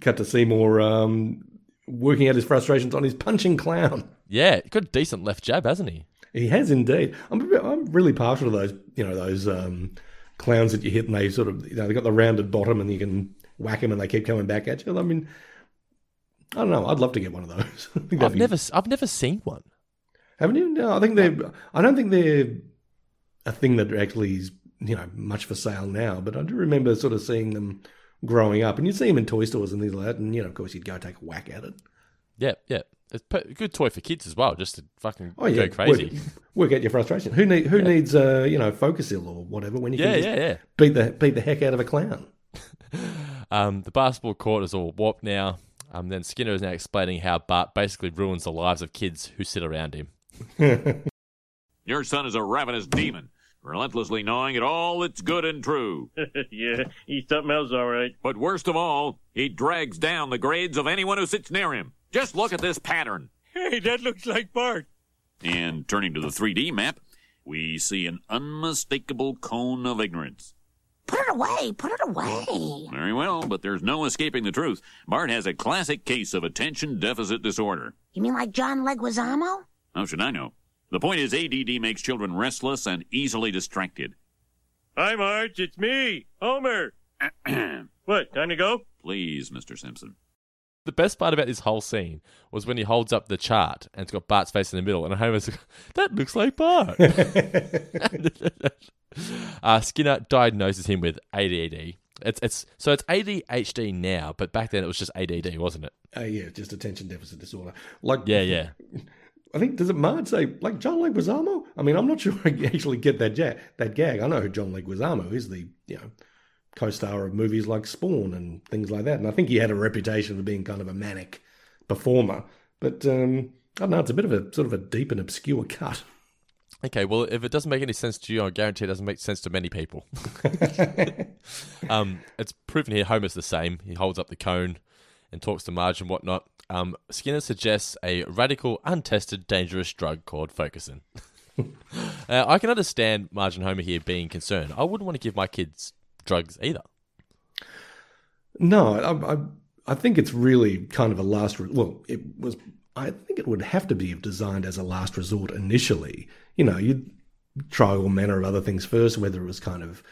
Speaker 7: cut to Seymour um, working out his frustrations on his punching clown.
Speaker 1: Yeah, got a decent left jab, hasn't he?
Speaker 7: He has indeed. I'm I'm really partial to those, you know, those um, clowns that you hit and they sort of, you know, they've got the rounded bottom and you can whack them and they keep coming back at you. I mean, I don't know. I'd love to get one of those. <laughs>
Speaker 1: I've be... never, I've never seen one.
Speaker 7: Haven't you? No, I think they're. I don't think they're a thing that actually is, you know, much for sale now. But I do remember sort of seeing them growing up, and you'd see them in toy stores and things like that. And you know, of course, you'd go take a whack at it.
Speaker 1: Yeah, yeah. It's a good toy for kids as well, just to fucking oh, yeah. go crazy.
Speaker 7: Work, work out your frustration. Who need who yeah. needs uh, you know Focusil or whatever when you
Speaker 1: yeah,
Speaker 7: can
Speaker 1: yeah, yeah.
Speaker 7: beat the beat the heck out of a clown. <laughs>
Speaker 1: um, the basketball court is all warped now. Um, then Skinner is now explaining how Bart basically ruins the lives of kids who sit around him. <laughs>
Speaker 9: Your son is a ravenous demon, relentlessly gnawing at all that's good and true. <laughs>
Speaker 5: yeah, he's something else, all right.
Speaker 9: But worst of all, he drags down the grades of anyone who sits near him. Just look at this pattern.
Speaker 5: Hey, that looks like Bart.
Speaker 9: And turning to the 3D map, we see an unmistakable cone of ignorance.
Speaker 2: Put it away, put it away.
Speaker 9: Very well, but there's no escaping the truth. Bart has a classic case of attention deficit disorder.
Speaker 2: You mean like John Leguizamo?
Speaker 9: How should I know? The point is, ADD makes children restless and easily distracted.
Speaker 5: Hi, Marge, it's me, Homer. <clears throat> what, time to go?
Speaker 9: Please, Mr. Simpson
Speaker 1: the best part about this whole scene was when he holds up the chart and it's got Bart's face in the middle, and Homer's like, <laughs> "That looks like Bart." <laughs> uh, Skinner diagnoses him with ADD. It's it's so it's ADHD now, but back then it was just ADD, wasn't it?
Speaker 7: Uh, yeah, just attention deficit disorder. Like
Speaker 1: yeah, yeah. <laughs>
Speaker 7: I think does it Marge say like John Leguizamo? I mean, I'm not sure I actually get that ja- that gag. I know who John Leguizamo is, the you know co-star of movies like Spawn and things like that. And I think he had a reputation for being kind of a manic performer. But um, I don't know, it's a bit of a sort of a deep and obscure cut.
Speaker 1: Okay, well, if it doesn't make any sense to you, I guarantee it doesn't make sense to many people. <laughs> <laughs> um, it's proven here Homer's the same. He holds up the cone and talks to Marge and whatnot. Um, Skinner suggests a radical, untested, dangerous drug called Focusyn. <laughs> uh, I can understand Marge and Homer here being concerned. I wouldn't want to give my kids drugs either.
Speaker 7: No, I, I, I think it's really kind of a last. Re- well, it was. I think it would have to be designed as a last resort initially. You know, you'd try all manner of other things first, whether it was kind of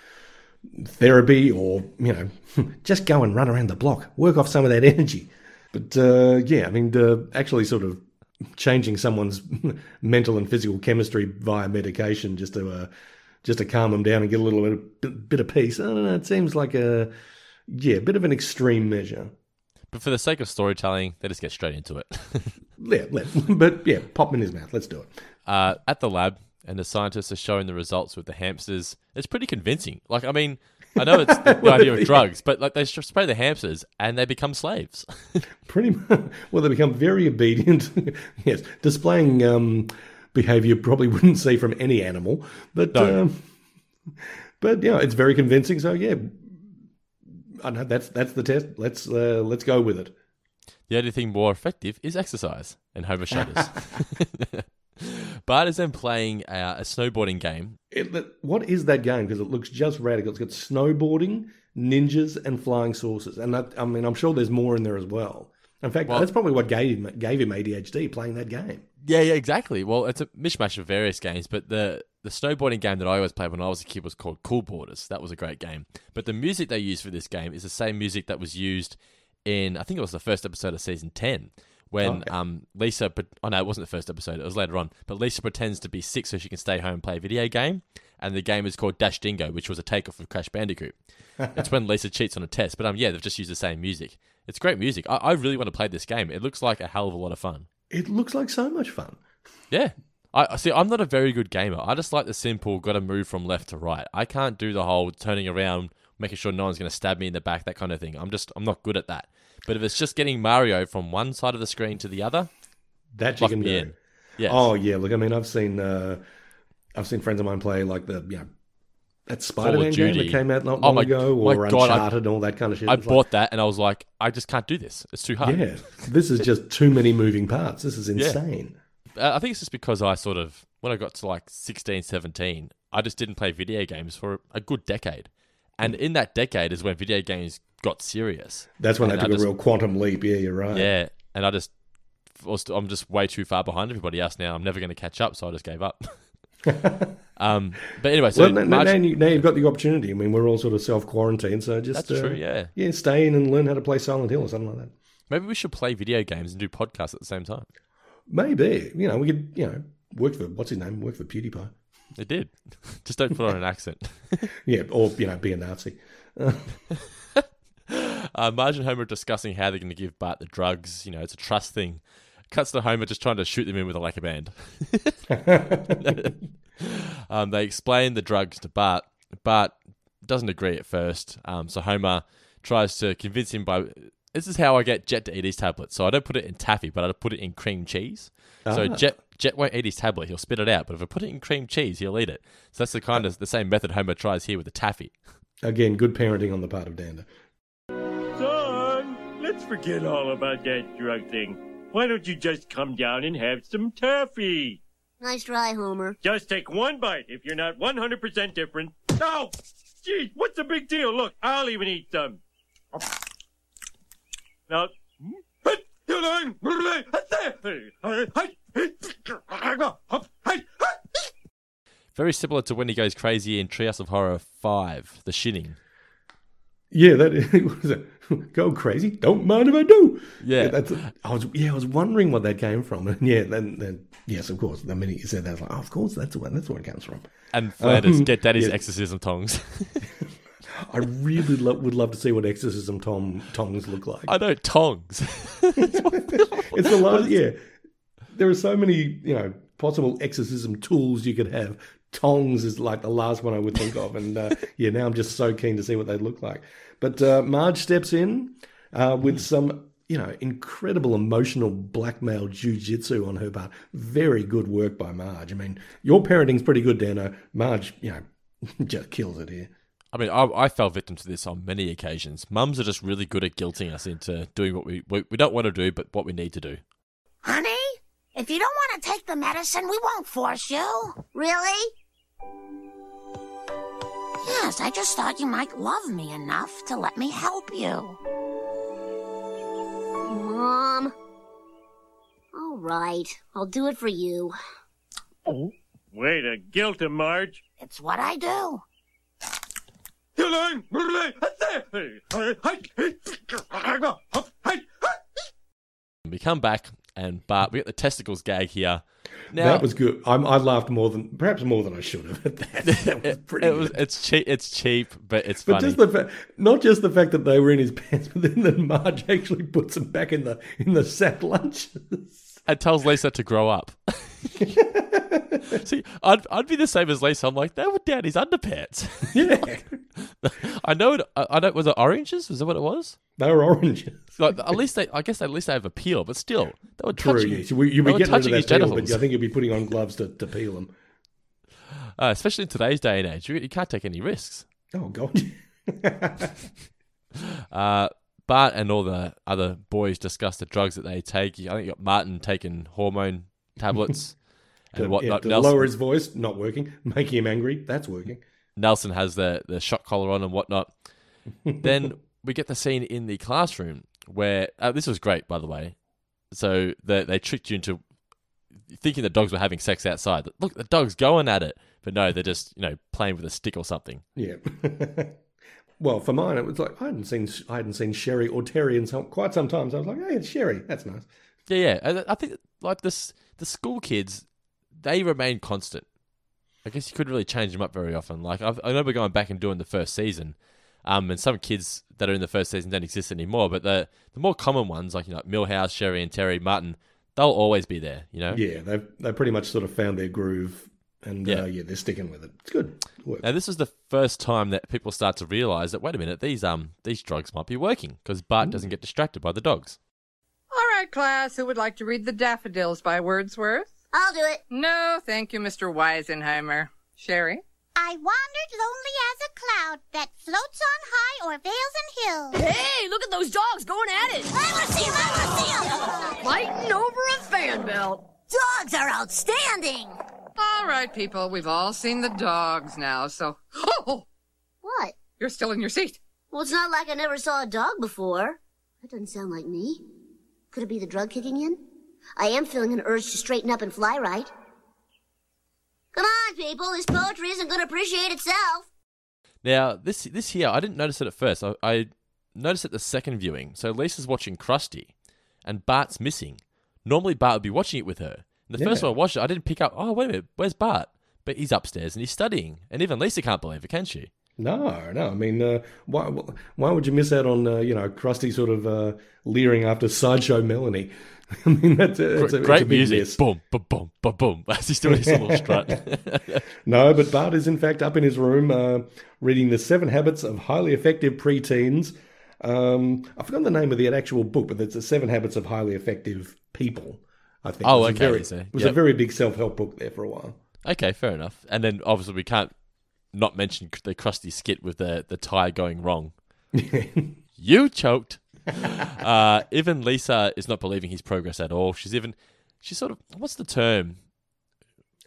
Speaker 7: therapy or you know, <laughs> just go and run around the block, work off some of that energy. But uh, yeah, I mean, uh, actually, sort of changing someone's <laughs> mental and physical chemistry via medication just to uh, just to calm them down and get a little bit of, bit of peace. I don't know. It seems like a yeah, a bit of an extreme measure.
Speaker 1: But for the sake of storytelling, they just get straight into it. <laughs>
Speaker 7: yeah, let, but yeah, pop in his mouth. Let's do it.
Speaker 1: Uh, at the lab, and the scientists are showing the results with the hamsters. It's pretty convincing. Like, I mean, I know it's the, the <laughs> idea of drugs, but like they spray the hamsters and they become slaves. <laughs>
Speaker 7: pretty much. Well, they become very obedient. <laughs> yes, displaying um, behavior you probably wouldn't see from any animal. But no. um, but yeah, it's very convincing. So yeah, I know that's that's the test. Let's uh, let's go with it.
Speaker 1: The only thing more effective is exercise. And Homer shudders. Bart is then playing uh, a snowboarding game.
Speaker 7: It, what is that game? Because it looks just radical. It's got snowboarding, ninjas, and flying saucers. And that, I mean, I'm sure there's more in there as well. In fact,
Speaker 1: Well-
Speaker 7: that's probably what gave him gave him ADHD playing that game.
Speaker 1: Yeah, yeah, exactly. Well, it's a mishmash of various games, but the the snowboarding game that I always played when I was a kid was called Cool Boarders. That was a great game. But the music they used for this game is the same music that was used in I think it was the first episode of season ten when
Speaker 7: Okay.
Speaker 1: um Lisa. But oh no, it wasn't the first episode. It was later on. But Lisa pretends to be sick so she can stay home and play a video game, and the game is called Dash Dingo, which was a takeoff of Crash Bandicoot. <laughs> it's when Lisa cheats on a test. But um, yeah, they've just used the same music. It's great music. I, I really want to play this game. It looks like a hell of a lot of fun.
Speaker 7: It looks like so much fun.
Speaker 1: Yeah. I I see. I'm not a very good gamer. I just like the simple. Got to move from left to right. I can't do the whole turning around, making sure no one's going to stab me in the back, that kind of thing. I'm just. I'm not good at that. But if it's just getting Mario from one side of the screen to the other,
Speaker 7: That you can do.
Speaker 1: in. Yes.
Speaker 7: Oh yeah, look, I mean, I've seen uh, I've seen friends of mine play like the know that Spider-Man game that came out not
Speaker 1: Oh
Speaker 7: long
Speaker 1: my-
Speaker 7: ago, or
Speaker 1: God, I-
Speaker 7: Uncharted and all that kind of shit.
Speaker 1: I
Speaker 7: It's
Speaker 1: bought that and I was like, I just can't do this. It's too hard.
Speaker 7: yeah, this is just too many moving parts. This is
Speaker 1: Yeah.
Speaker 7: insane.
Speaker 1: Uh, I think it's just because I sort of, when I got to like 16, 17, I just didn't play video games for a good decade. And in that decade is when video games got serious.
Speaker 7: That's when
Speaker 1: And
Speaker 7: they
Speaker 1: I
Speaker 7: took
Speaker 1: just-
Speaker 7: a real quantum leap. Yeah, you're right.
Speaker 1: Yeah, and I just, I'm just way too far behind everybody else now. I'm never going to catch up, so I just gave up. <laughs> um, but anyway, so
Speaker 7: well, now, now, you, now you've got the opportunity. I mean, we're all sort of self quarantined, so just
Speaker 1: That's
Speaker 7: uh,
Speaker 1: true, yeah.
Speaker 7: yeah, stay in and learn how to play Silent Hill or something like that.
Speaker 1: maybe we should play video games and do podcasts at the same time.
Speaker 7: Maybe you know we could you know work for what's his name work for PewDiePie.
Speaker 1: It did. just don't put on an <laughs> accent.
Speaker 7: Yeah, or you know be a Nazi. <laughs> Uh,
Speaker 1: Marge and Homer are discussing how they're going to give Bart the drugs. You know, it's a trust thing. Cuts to Homer just trying to shoot them in with a lacquer band. <laughs> um, they explain the drugs to Bart. Bart doesn't agree at first. Um, so Homer tries to convince him by. This is how I get Jet to eat his tablet. So I don't put it in taffy, but I put it in cream cheese. So
Speaker 7: Ah.
Speaker 1: Jet Jet won't eat his tablet; he'll spit it out. But if I put it in cream cheese, he'll eat it. So that's the kind of the same method Homer tries here with the taffy.
Speaker 7: again, good parenting on the part of Dander.
Speaker 5: Son, let's forget all about that drug thing. Why don't you just come down and have some taffy?
Speaker 13: Nice try, Homer.
Speaker 5: Just take one bite if you're not 100% different. Oh, geez, what's the big deal? Look, I'll even eat some. Now,
Speaker 1: Very similar to when he goes crazy in Treehouse of Horror Five, The Shinning.
Speaker 7: Yeah, that <laughs> was a, go crazy. Don't mind if I do.
Speaker 1: Yeah.
Speaker 7: that's. I was yeah, I was wondering what that came from, and yeah, then, then yes, of course. The minute you said that, I was like, oh, of course, that's where that's where it comes from.
Speaker 1: And Flanders,
Speaker 7: Um,
Speaker 1: get Daddy's
Speaker 7: yeah.
Speaker 1: exorcism tongs. <laughs>
Speaker 7: I really lo- would love to see what exorcism tom tongs look like.
Speaker 1: I know tongs. <laughs>
Speaker 7: it's the last. Yeah, there are so many you know possible exorcism tools you could have. Tongs is like the last one I would think of, and uh, <laughs> yeah, now I'm just so keen to see what they look like. But uh, Marge steps in uh, with some, you know, incredible emotional blackmail jujitsu on her part. Very good work by Marge. I mean, your parenting's pretty good, Dano. Marge, you know, <laughs> just kills it here.
Speaker 1: I mean, I, I fell victim to this on many occasions. Mums are just really good at guilting us into doing what we, we we don't want to do, but what we need to do.
Speaker 2: Honey, if you don't want to take the medicine, we won't force you.
Speaker 13: Really?
Speaker 2: Yes, I just thought you might love me enough to let me help you.
Speaker 13: Mom. All right, I'll do it for you.
Speaker 5: Way to guilt him, Marge.
Speaker 2: It's what I do.
Speaker 1: We come back and Bart, we get the testicles gag here. Now
Speaker 7: that was good. I'm, I laughed more than perhaps more than I should have at that. <laughs> That was <laughs> pretty
Speaker 1: it was it's cheap. It's cheap, but it's
Speaker 7: But
Speaker 1: funny.
Speaker 7: just the fa- not just the fact that they were in his <laughs> pants, but then that Marge actually puts them back in the in the sack lunches.
Speaker 1: And tells Lisa to grow up. <laughs> See, I'd, I'd be the same as Lisa. I'm like, they were down his underpants. <laughs>
Speaker 7: Yeah,
Speaker 1: I know it. I, I don't. Was it oranges? Was that what it was?
Speaker 7: they were oranges.
Speaker 1: Like at least they. I guess at least they have a peel, but still, they were
Speaker 7: True,
Speaker 1: touching.
Speaker 7: yes. You, you'd be
Speaker 1: were
Speaker 7: getting rid of that peel,
Speaker 1: genitals.
Speaker 7: but I think you'd be putting on gloves to, to peel them.
Speaker 1: Uh, especially in today's day and age, you, you can't take any risks.
Speaker 7: Oh god. <laughs>
Speaker 1: Uh, Bart and all the other boys discuss the drugs that they take. I think you got Martin taking hormone <laughs> tablets and
Speaker 7: To-
Speaker 1: whatnot.
Speaker 7: yeah,
Speaker 1: Nelson,
Speaker 7: lower his voice, not working. <laughs> Making him angry, that's working.
Speaker 1: Nelson has the, the shot collar on and whatnot. <laughs> then we get the scene in the classroom where uh, this was great, by the way. So they, they tricked you into thinking the dogs were having sex outside. Look, the dog's going at it, but no, they're just you know playing with a stick or something.
Speaker 7: Yeah. Well, for mine, it was like I hadn't seen I hadn't seen Sherri or Terri in some, quite some time. So I was like, hey, it's Sherri. That's nice.
Speaker 1: Yeah, yeah. I think like this, the school kids, they remain constant. I guess you couldn't really change them up very often. Like I've, I remember going back and doing the first season, um, and some kids that are in the first season don't exist anymore. But the the more common ones, like you know Milhouse, Sherri, and Terri Martin, they'll always be there. You know.
Speaker 7: Yeah, they've they pretty much sort of found their groove, and
Speaker 1: Yeah.
Speaker 7: uh, yeah, they're sticking with it. It's good. It.
Speaker 1: Now this is the first time that people start to realize that wait a minute, these um these drugs might be working because Bart doesn't get distracted by the dogs.
Speaker 14: All right, class, who would like to read The Daffodils by Wordsworth?
Speaker 13: I'll do it.
Speaker 14: No, thank you, Mr. Weisenheimer. Sherri?
Speaker 15: I wandered lonely as a cloud that floats on high o'er vales and hills.
Speaker 6: Hey, look at those dogs going at it.
Speaker 2: I want to see him! I want to see him!
Speaker 6: Fighting over a fan belt.
Speaker 2: Dogs are outstanding!
Speaker 14: All right, people, we've all seen the dogs now, so. Oh!
Speaker 13: What?
Speaker 14: You're still in your seat.
Speaker 13: Well, it's not like I never saw a dog before. That doesn't sound like me. Could it be the drug kicking in? I am feeling an urge to straighten up and fly right. Come on, people. This poetry isn't going to appreciate itself.
Speaker 1: Now this this here, I didn't notice it at first. I, I noticed it the second viewing. So Lisa's watching Krusty, and Bart's missing. Normally Bart would be watching it with her. And the first
Speaker 7: Yeah.
Speaker 1: one I watched it, I didn't pick up. Oh wait a minute, where's Bart? But he's upstairs and he's studying. And even Lisa can't believe it, can she?
Speaker 7: No, no. I mean, uh, why why would you miss out on uh, you know Krusty sort of uh, leering after sideshow Melanie? <laughs> I mean, that's a, it's a,
Speaker 1: Great
Speaker 7: a
Speaker 1: music.
Speaker 7: miss.
Speaker 1: Boom, boom, boom, boom, boom. As he's doing his little strut. <laughs>
Speaker 7: no, but Bart is in fact up in his room uh, reading the Seven Habits of Highly Effective Preteens. Um, I forgot the name of the actual book, but it's the Seven Habits of Highly Effective People. I think.
Speaker 1: Oh,
Speaker 7: It was a
Speaker 1: okay,
Speaker 7: very-
Speaker 1: so-
Speaker 7: it was a very big self help book there for a while.
Speaker 1: Okay, fair enough. And then obviously we can't not mention the Krusty skit with the the tie going wrong. <laughs> you choked. <laughs> uh, even Lisa is not believing his progress at all. She's even she's sort of what's the term?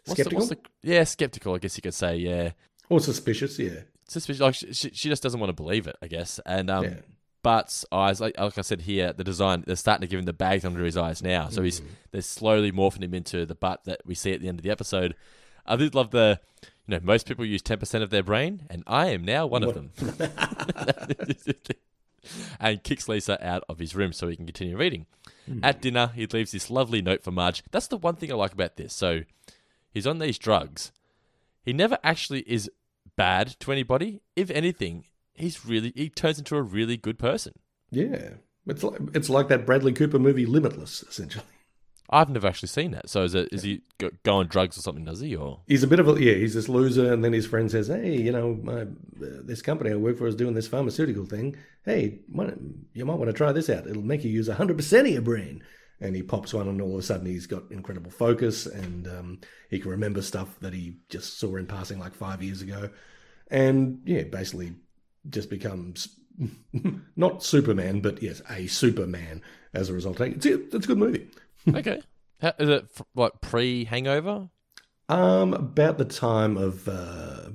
Speaker 1: What's the- what's the- yeah, skeptical. I guess you could say. Yeah,
Speaker 7: Or suspicious, yeah.
Speaker 1: suspicious. Like she, she, she just doesn't want to believe it. I guess. And um,
Speaker 7: Yeah.
Speaker 1: Bart's eyes, like, like I said here, the design they're starting to give him the bags under his eyes now. So he's mm. they're slowly morphing him into the Bart that we see at the end of the episode. I did love the, you know, most people use ten percent of their brain, and I am now one of them. <laughs> <laughs> and kicks Lisa out of his room so he can continue reading. Hmm. At dinner, he leaves this lovely note for Marge. That's the one thing I like about this. So he's on these drugs. He never actually is bad to anybody. If anything, he's really he turns into a really good person.
Speaker 7: Yeah, it's like it's like that Bradley Cooper movie Limitless, essentially.
Speaker 1: I've never actually seen that. So is it is he go, on drugs or something? Does he or
Speaker 7: He's a bit of a yeah. He's this loser, and then his friend says, "Hey, you know, my, uh, this company I work for is doing this pharmaceutical thing. Hey, why you might want to try this out. It'll make you use hundred percent of your brain." And he pops one, and all of a sudden he's got incredible focus, and um, he can remember stuff that he just saw in passing like five years ago, and yeah, basically just becomes <laughs> not Superman, but yes, a Superman as a result. It's a, it's a good movie. <laughs>
Speaker 1: okay? How, is it like pre Hangover?
Speaker 7: Um, about the time of, uh,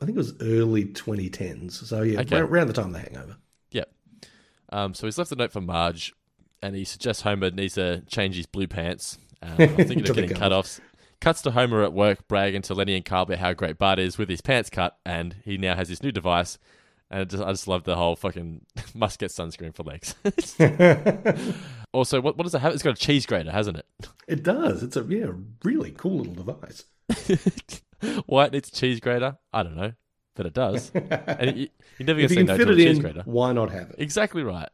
Speaker 7: I think it was early 2010s. So yeah,
Speaker 1: Okay.
Speaker 7: around, around the time of the Hangover.
Speaker 1: Yep. Um, so he's left a note for Marge, and he suggests Homer needs to change his blue pants. Um, I'm thinking <laughs> of getting
Speaker 7: cut
Speaker 1: cut offs. Cuts to Homer at work, bragging to Lenny and Carl about how great Bart is with his pants cut, and he now has this new device. And I just, I just love the whole fucking <laughs> must get sunscreen for legs. <laughs> also, what, what does it have? It's got a cheese grater, hasn't it?
Speaker 7: It does. It's a yeah, really cool little device. <laughs>
Speaker 1: Why it needs a cheese grater? I don't know, but it does. and you, you never get to say no
Speaker 7: fit
Speaker 1: to a cheese
Speaker 7: in,
Speaker 1: grater.
Speaker 7: why not have it?
Speaker 1: Exactly right.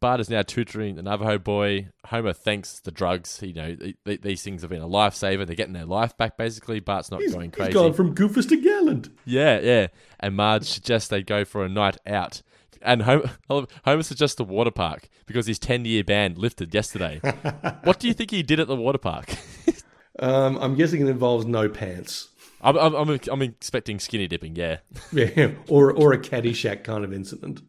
Speaker 1: Bart is now tutoring the Navajo boy. Homer thanks the drugs. You know, th- th- these things have been a lifesaver. They're getting their life back, basically. Bart's not going crazy.
Speaker 7: He's gone from goofus to gallant.
Speaker 1: Yeah, yeah. And Marge suggests they go for a night out. And Homer, Homer suggests the water park because his 10 year ban lifted yesterday. <laughs> what do you think he did at the water park? <laughs>
Speaker 7: Um, I'm guessing it involves no pants.
Speaker 1: I'm, I'm, I'm, I'm expecting skinny dipping, yeah. <laughs>
Speaker 7: Yeah, or or a Caddyshack kind of incident.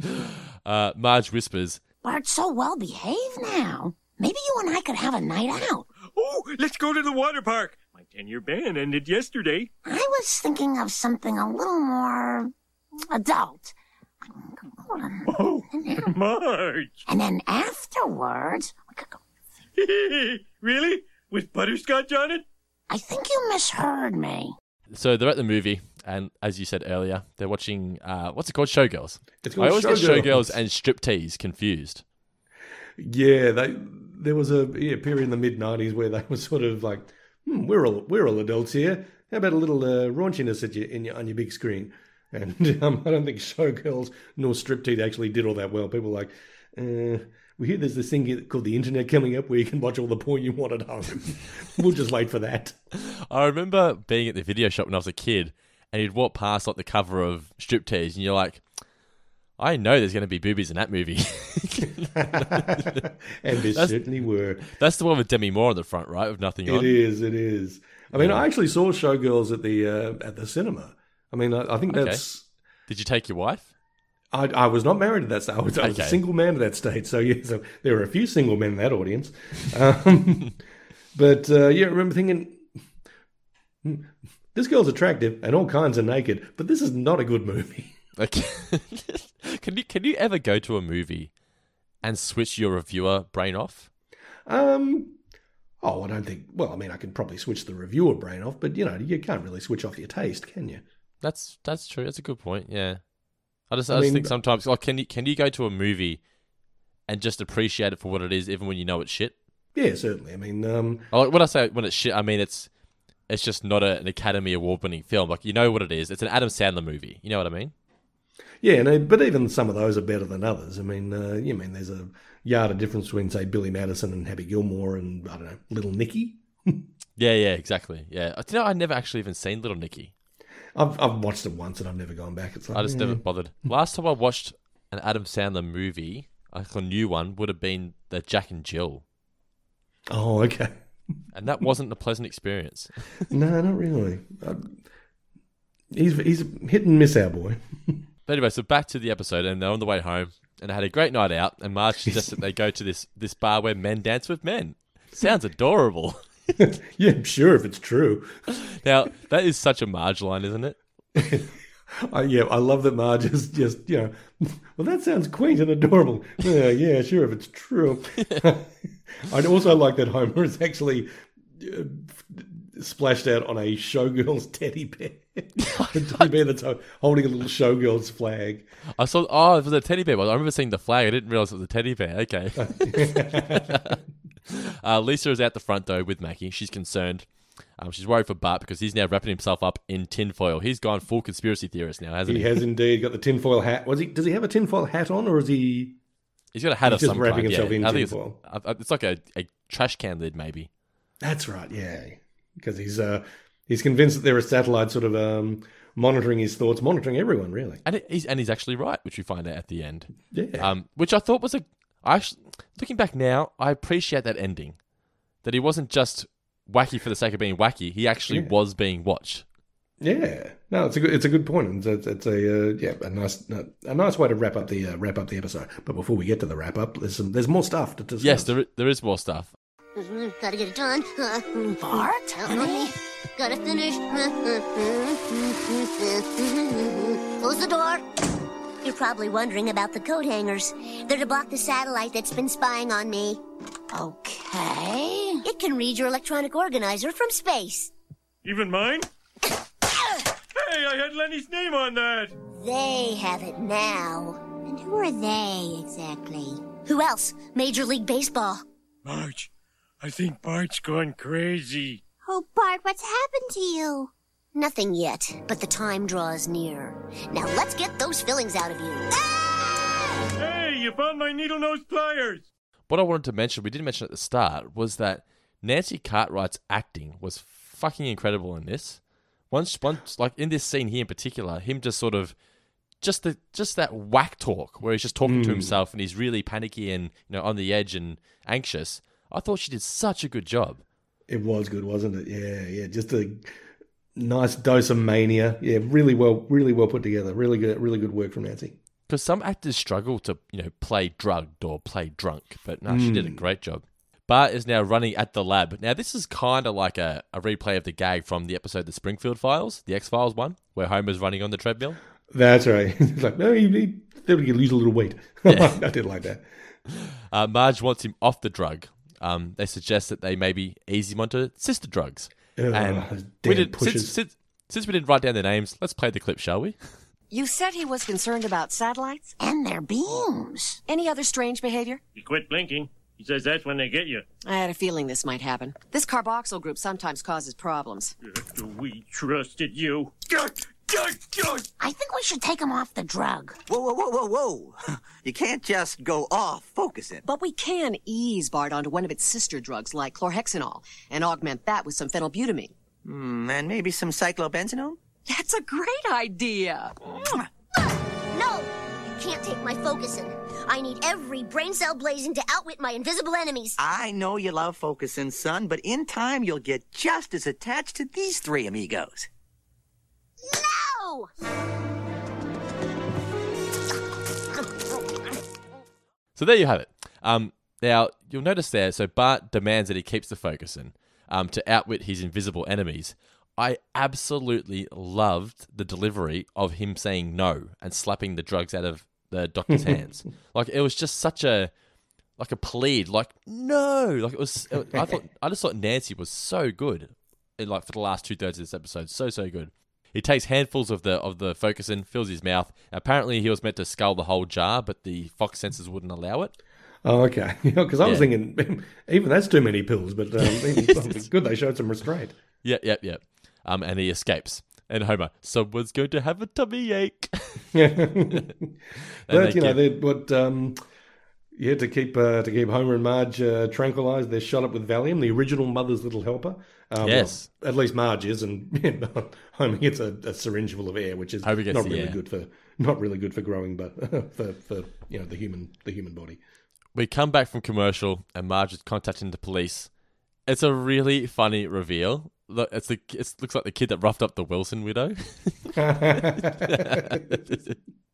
Speaker 7: <laughs>
Speaker 1: Uh, Marge whispers,
Speaker 2: Bart's so well behaved now. Maybe you and I could have a night out.
Speaker 5: Oh, let's go to the water park. My 10 year ban ended yesterday.
Speaker 2: I was thinking of something a little more adult.
Speaker 5: Oh, <laughs> Marge.
Speaker 2: And then afterwards, <laughs>
Speaker 5: really? With butterscotch on it?
Speaker 2: I think you misheard me.
Speaker 1: So they're at the movie, and as you said earlier, they're watching uh, what's it called? Showgirls.
Speaker 7: It's
Speaker 1: I
Speaker 7: called
Speaker 1: always get
Speaker 7: Showgirls.
Speaker 1: Showgirls and Striptease confused.
Speaker 7: Yeah, they there was a yeah, period in the mid '90s where they were sort of like, hmm, we're all we're all adults here. How about a little uh, raunchiness at your, in your, on your big screen? <laughs> And um, I don't think Showgirls nor Striptease actually did all that well. People were like, uh, we hear there's this thing called the internet coming up where you can watch all the porn you want at home. <laughs> we'll just wait for that.
Speaker 1: I remember being at the video shop when I was a kid, and you'd walk past like the cover of Striptease, and you're like, I know there's going to be boobies in that movie. <laughs>
Speaker 7: and there certainly were.
Speaker 1: That's the one with Demi Moore on the front, right? With nothing on.
Speaker 7: It is. It is. I mean, I actually saw Showgirls at the uh, at the cinema. I mean, I, I think
Speaker 1: Okay.
Speaker 7: that's.
Speaker 1: Did you take your wife?
Speaker 7: I, I was not married at that stage. I was, I was a single man at that stage. So yeah, so there were a few single men in that audience. Um, <laughs> but uh, yeah, I remember thinking, "Hmm, this girl's attractive and all kinds of naked, but this is not a good movie. <laughs>
Speaker 1: Okay. <laughs> can you can you ever go to a movie and switch your reviewer brain off?
Speaker 7: Um, oh, I don't think. Well, I mean, I can probably switch the reviewer brain off, but you know, you can't really switch off your taste, can you?
Speaker 1: That's that's true. That's a good point. Yeah. I just I,
Speaker 7: I
Speaker 1: just
Speaker 7: mean-
Speaker 1: think sometimes like can you can you go to a movie and just appreciate it for what it is, even when you know it's shit?
Speaker 7: Yeah, certainly. I mean, um,
Speaker 1: Like when I say when it's shit, I mean it's it's just not a, an Academy Award winning film. Like you know what it is. It's an Adam Sandler movie. You know what I mean?
Speaker 7: yeah, no, but even some of those are better than others. I mean, uh, you mean there's a yard of difference between say Billy Madison and Happy Gilmore and I don't know, Little Nicky. <laughs>
Speaker 1: Yeah, yeah, exactly. Yeah. Do you know I never actually even seen Little Nicky.
Speaker 7: I've I've watched it once and I've never gone back. It's like
Speaker 1: I just
Speaker 7: eh.
Speaker 1: never bothered. Last time I watched an Adam Sandler movie, like a new one, would have been the Jack and Jill,
Speaker 7: Oh, okay.
Speaker 1: And that wasn't a pleasant experience. <laughs>
Speaker 7: no, not really. Uh, he's he's a hit and miss, our boy.
Speaker 1: But anyway, so back to the episode, and they're on the way home, and they had a great night out. And Marge <laughs> suggests that they go to this this bar where men dance with men. Sounds adorable. <laughs>
Speaker 7: yeah, I'm sure if it's true.
Speaker 1: Now that is such a Marge line, isn't it?
Speaker 7: I, yeah, I love that Marge is just, you know, well, that sounds quaint and adorable. Yeah, yeah, sure, if it's true. <laughs> I'd also like that Homer is actually uh, splashed out on a showgirl's teddy bear. <laughs> a teddy bear that's holding a little showgirl's flag.
Speaker 1: I saw. Oh, it was a teddy bear. I remember seeing the flag. I didn't realize it was a teddy bear. Okay. <laughs> uh, Lisa is out the front though with Mackie. She's concerned. Um, she's worried for Bart because he's now wrapping himself up in tinfoil. He's gone full conspiracy theorist now, hasn't
Speaker 7: He
Speaker 1: he?
Speaker 7: has indeed got the tinfoil hat. Was he? Does he have a tinfoil hat on, or is he?
Speaker 1: He's got a hat
Speaker 7: He's
Speaker 1: of some
Speaker 7: wrapping
Speaker 1: kind.
Speaker 7: himself
Speaker 1: yeah.
Speaker 7: in
Speaker 1: I think it's,
Speaker 7: tinfoil.
Speaker 1: I- I- it's like a, a trash can lid, maybe.
Speaker 7: That's right. Yeah, because he's uh, he's convinced that there are satellites sort of um, monitoring his thoughts, monitoring everyone really.
Speaker 1: And he's and he's actually right, which we find out at the end.
Speaker 7: Yeah.
Speaker 1: Um, which I thought was a. I actually, looking back now, I appreciate that ending. That he wasn't just wacky for the sake of being wacky. He actually
Speaker 7: Yeah.
Speaker 1: was being watched.
Speaker 7: Yeah, no, it's a good it's a good point, and it's, it's a uh, yeah a nice a nice way to wrap up the uh, wrap up the episode. But before we get to the wrap up, there's some there's more stuff to discuss.
Speaker 1: Yes, there, there is more stuff. Mm-hmm.
Speaker 13: Gotta get it done. Uh-huh.
Speaker 2: Bart, honey?
Speaker 13: Gotta finish. Uh-huh. Mm-hmm. Mm-hmm. Close the door. You're probably wondering about the coat hangers. They're to block the satellite that's been spying on me.
Speaker 2: Okay.
Speaker 13: It can read your electronic organizer from space.
Speaker 5: Even mine? Hey, I had Lenny's name on that.
Speaker 13: They have it now. And who are they exactly? Who else? Major League Baseball.
Speaker 5: Marge, I think Bart's gone crazy.
Speaker 15: Oh, Bart, what's happened to you?
Speaker 13: Nothing yet, but the time draws near. Now let's get those fillings out of you.
Speaker 5: Hey, you found my needle nose pliers.
Speaker 1: What I wanted to mention, we didn't mention at the start, was that Nancy Cartwright's acting was fucking incredible in this. Once, once, like in this scene here in particular, him just sort of, just the, just that whack talk where he's just talking to
Speaker 7: Mm.
Speaker 1: himself and he's really panicky and you know on the edge and anxious. I thought she did such a good job.
Speaker 7: it was good, wasn't it? Yeah, yeah, just a nice dose of mania. Yeah, really well, really well put together. Really good, really good work from Nancy.
Speaker 1: because some actors struggle to you know play drugged or play drunk, but no, she did a
Speaker 7: Mm.
Speaker 1: great job. Bart is now running at the lab. Now this is kind of like a, a replay of the gag from the episode The Springfield Files, the X Files one, where Homer's running on the treadmill.
Speaker 7: That's right. <laughs> It's like, no, he, he he lose a little weight. <laughs>
Speaker 1: Yeah.
Speaker 7: I did like that.
Speaker 1: Uh, Marge wants him off the drug. Um, they suggest that they maybe ease him onto sister drugs.
Speaker 7: Ugh,
Speaker 1: and we did, since, since, since we didn't write down their names, let's play the clip, shall we?
Speaker 4: You said he was concerned about satellites?
Speaker 2: And their beams.
Speaker 4: Any other strange behavior?
Speaker 5: You quit blinking. He says that's when they get you.
Speaker 4: I had a feeling this might happen. This carboxyl group sometimes causes problems.
Speaker 5: After We trusted you.
Speaker 2: I think we should take him off the drug.
Speaker 3: Whoa, whoa, whoa, whoa, whoa. <laughs> You can't just go off Focusyn.
Speaker 4: But we can ease Bart onto one of its sister drugs like chlorhexanol and augment that with some phenylbutamine.
Speaker 3: Hmm, and maybe some cyclobenzenone?
Speaker 4: That's a great idea.
Speaker 13: No! You can't take my Focusyn. I need every brain cell blazing to outwit my invisible enemies.
Speaker 3: I know you love Focusyn, son, but in time you'll get just as attached to these three amigos.
Speaker 13: No!
Speaker 1: So there you have it. Um, now you'll notice there. So Bart demands that he keeps the Focusyn um, to outwit his invisible enemies. I absolutely loved the delivery of him saying no and slapping the drugs out of the doctor's <laughs> hands. Like it was just such a like a plead. Like no, like it was. It, I thought I just thought Nancy was so good. In, like for the last two thirds of this episode, so so good. He takes handfuls of the of the Focusyn, fills his mouth. Apparently, he was meant to scull the whole jar, but the Fox censors wouldn't allow it.
Speaker 7: Oh, okay. <laughs> Because I was
Speaker 1: Yeah.
Speaker 7: thinking, <laughs> even that's too many pills, but um, <laughs> good they showed some restraint.
Speaker 1: Yep, yep, yep. Um, and he escapes. And Homer, someone's going to have a tummy ache.
Speaker 7: but you know,
Speaker 1: give-
Speaker 7: they what um, yeah to keep uh, to keep Homer and Marge uh, tranquilized. They're shot up with Valium, the original Mother's Little Helper. Um,
Speaker 1: Yes.
Speaker 7: well, at least Marge is, and <laughs> Homer gets a, a syringe full of air, which is not really
Speaker 1: air.
Speaker 7: good for not really good for growing, but <laughs> for for you know the human the human body.
Speaker 1: We come back from commercial, and Marge is contacting the police. It's a really funny reveal. Look, it's the it looks like the kid that roughed up the Wilson widow.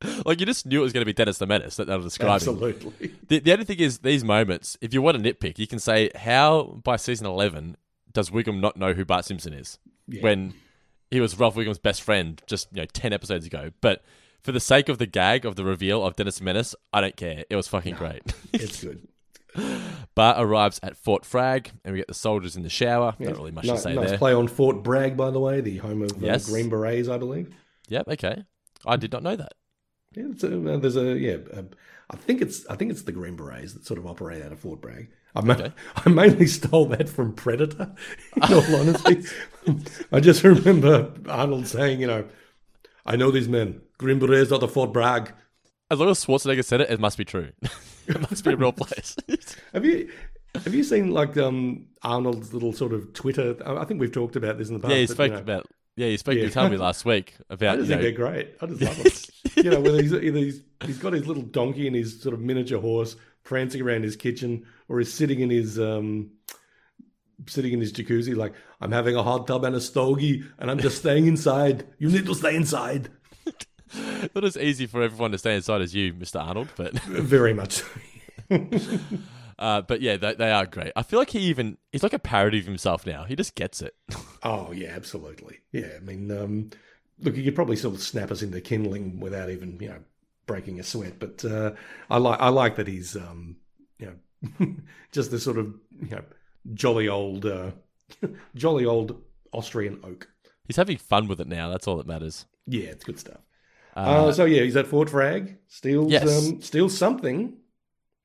Speaker 1: <laughs> like you just knew it was going to be Dennis the Menace that they were describing.
Speaker 7: Absolutely.
Speaker 1: The, the only thing is, these moments, if you want to nitpick, you can say, how by season 11 does Wiggum not know who Bart Simpson is?
Speaker 7: Yeah.
Speaker 1: When he was Ralph Wiggum's best friend just, you know, 10 episodes ago. But for the sake of the gag of the reveal of Dennis the Menace, I don't care. It was fucking great.
Speaker 7: It's good. <laughs>
Speaker 1: Bart arrives at Fort Fragg, and we get the soldiers in the shower. Not really much
Speaker 7: nice,
Speaker 1: to say
Speaker 7: nice
Speaker 1: there.
Speaker 7: play on Fort Bragg, by the way, the home of uh,
Speaker 1: Yes.
Speaker 7: Green Berets, I believe.
Speaker 1: Yep, okay. I did not know that.
Speaker 7: Yeah, it's a, uh, there's a yeah. uh, I think it's I think it's the Green Berets that sort of operate out of Fort Bragg. I, ma- <laughs> I mainly stole that from Predator. <laughs> In all honesty, <laughs> I just remember Arnold saying, you know, I know these men. Green Berets out of Fort Bragg.
Speaker 1: As long as Schwarzenegger said it, it must be true. It must be a real place. <laughs>
Speaker 7: Have you have you seen like um Arnold's little sort of Twitter? I think we've talked about this in the past.
Speaker 1: yeah, you
Speaker 7: but,
Speaker 1: spoke
Speaker 7: know,
Speaker 1: about. Yeah, you spoke.
Speaker 7: Yeah.
Speaker 1: You told me <laughs> last week about.
Speaker 7: I just
Speaker 1: you
Speaker 7: think
Speaker 1: know,
Speaker 7: they're great. I just love <laughs> them. you know, whether he's, either he's he's got his little donkey and his sort of miniature horse prancing around his kitchen, or he's sitting in his um sitting in his jacuzzi, like I'm having a hot tub and a stogie, and I'm just staying inside. You need to stay inside. <laughs>
Speaker 1: Not as easy for everyone to stay inside as you, Mr. Arnold, but <laughs>
Speaker 7: Very much. <laughs>
Speaker 1: uh, but yeah, they, they are great. I feel like he even he's like a parody of himself now. He just gets it.
Speaker 7: Oh yeah, absolutely. Yeah, I mean, um, look, you could probably sort of snap us into kindling without even you know breaking a sweat. But uh, I like I like that he's um, you know just this sort of you know jolly old uh, jolly old Austrian oak.
Speaker 1: He's having fun with it now. That's all that matters.
Speaker 7: Yeah, it's good stuff.
Speaker 1: Uh,
Speaker 7: Uh, so yeah, he's at Fort Fragg. Steals
Speaker 1: Yes.
Speaker 7: um, steals something.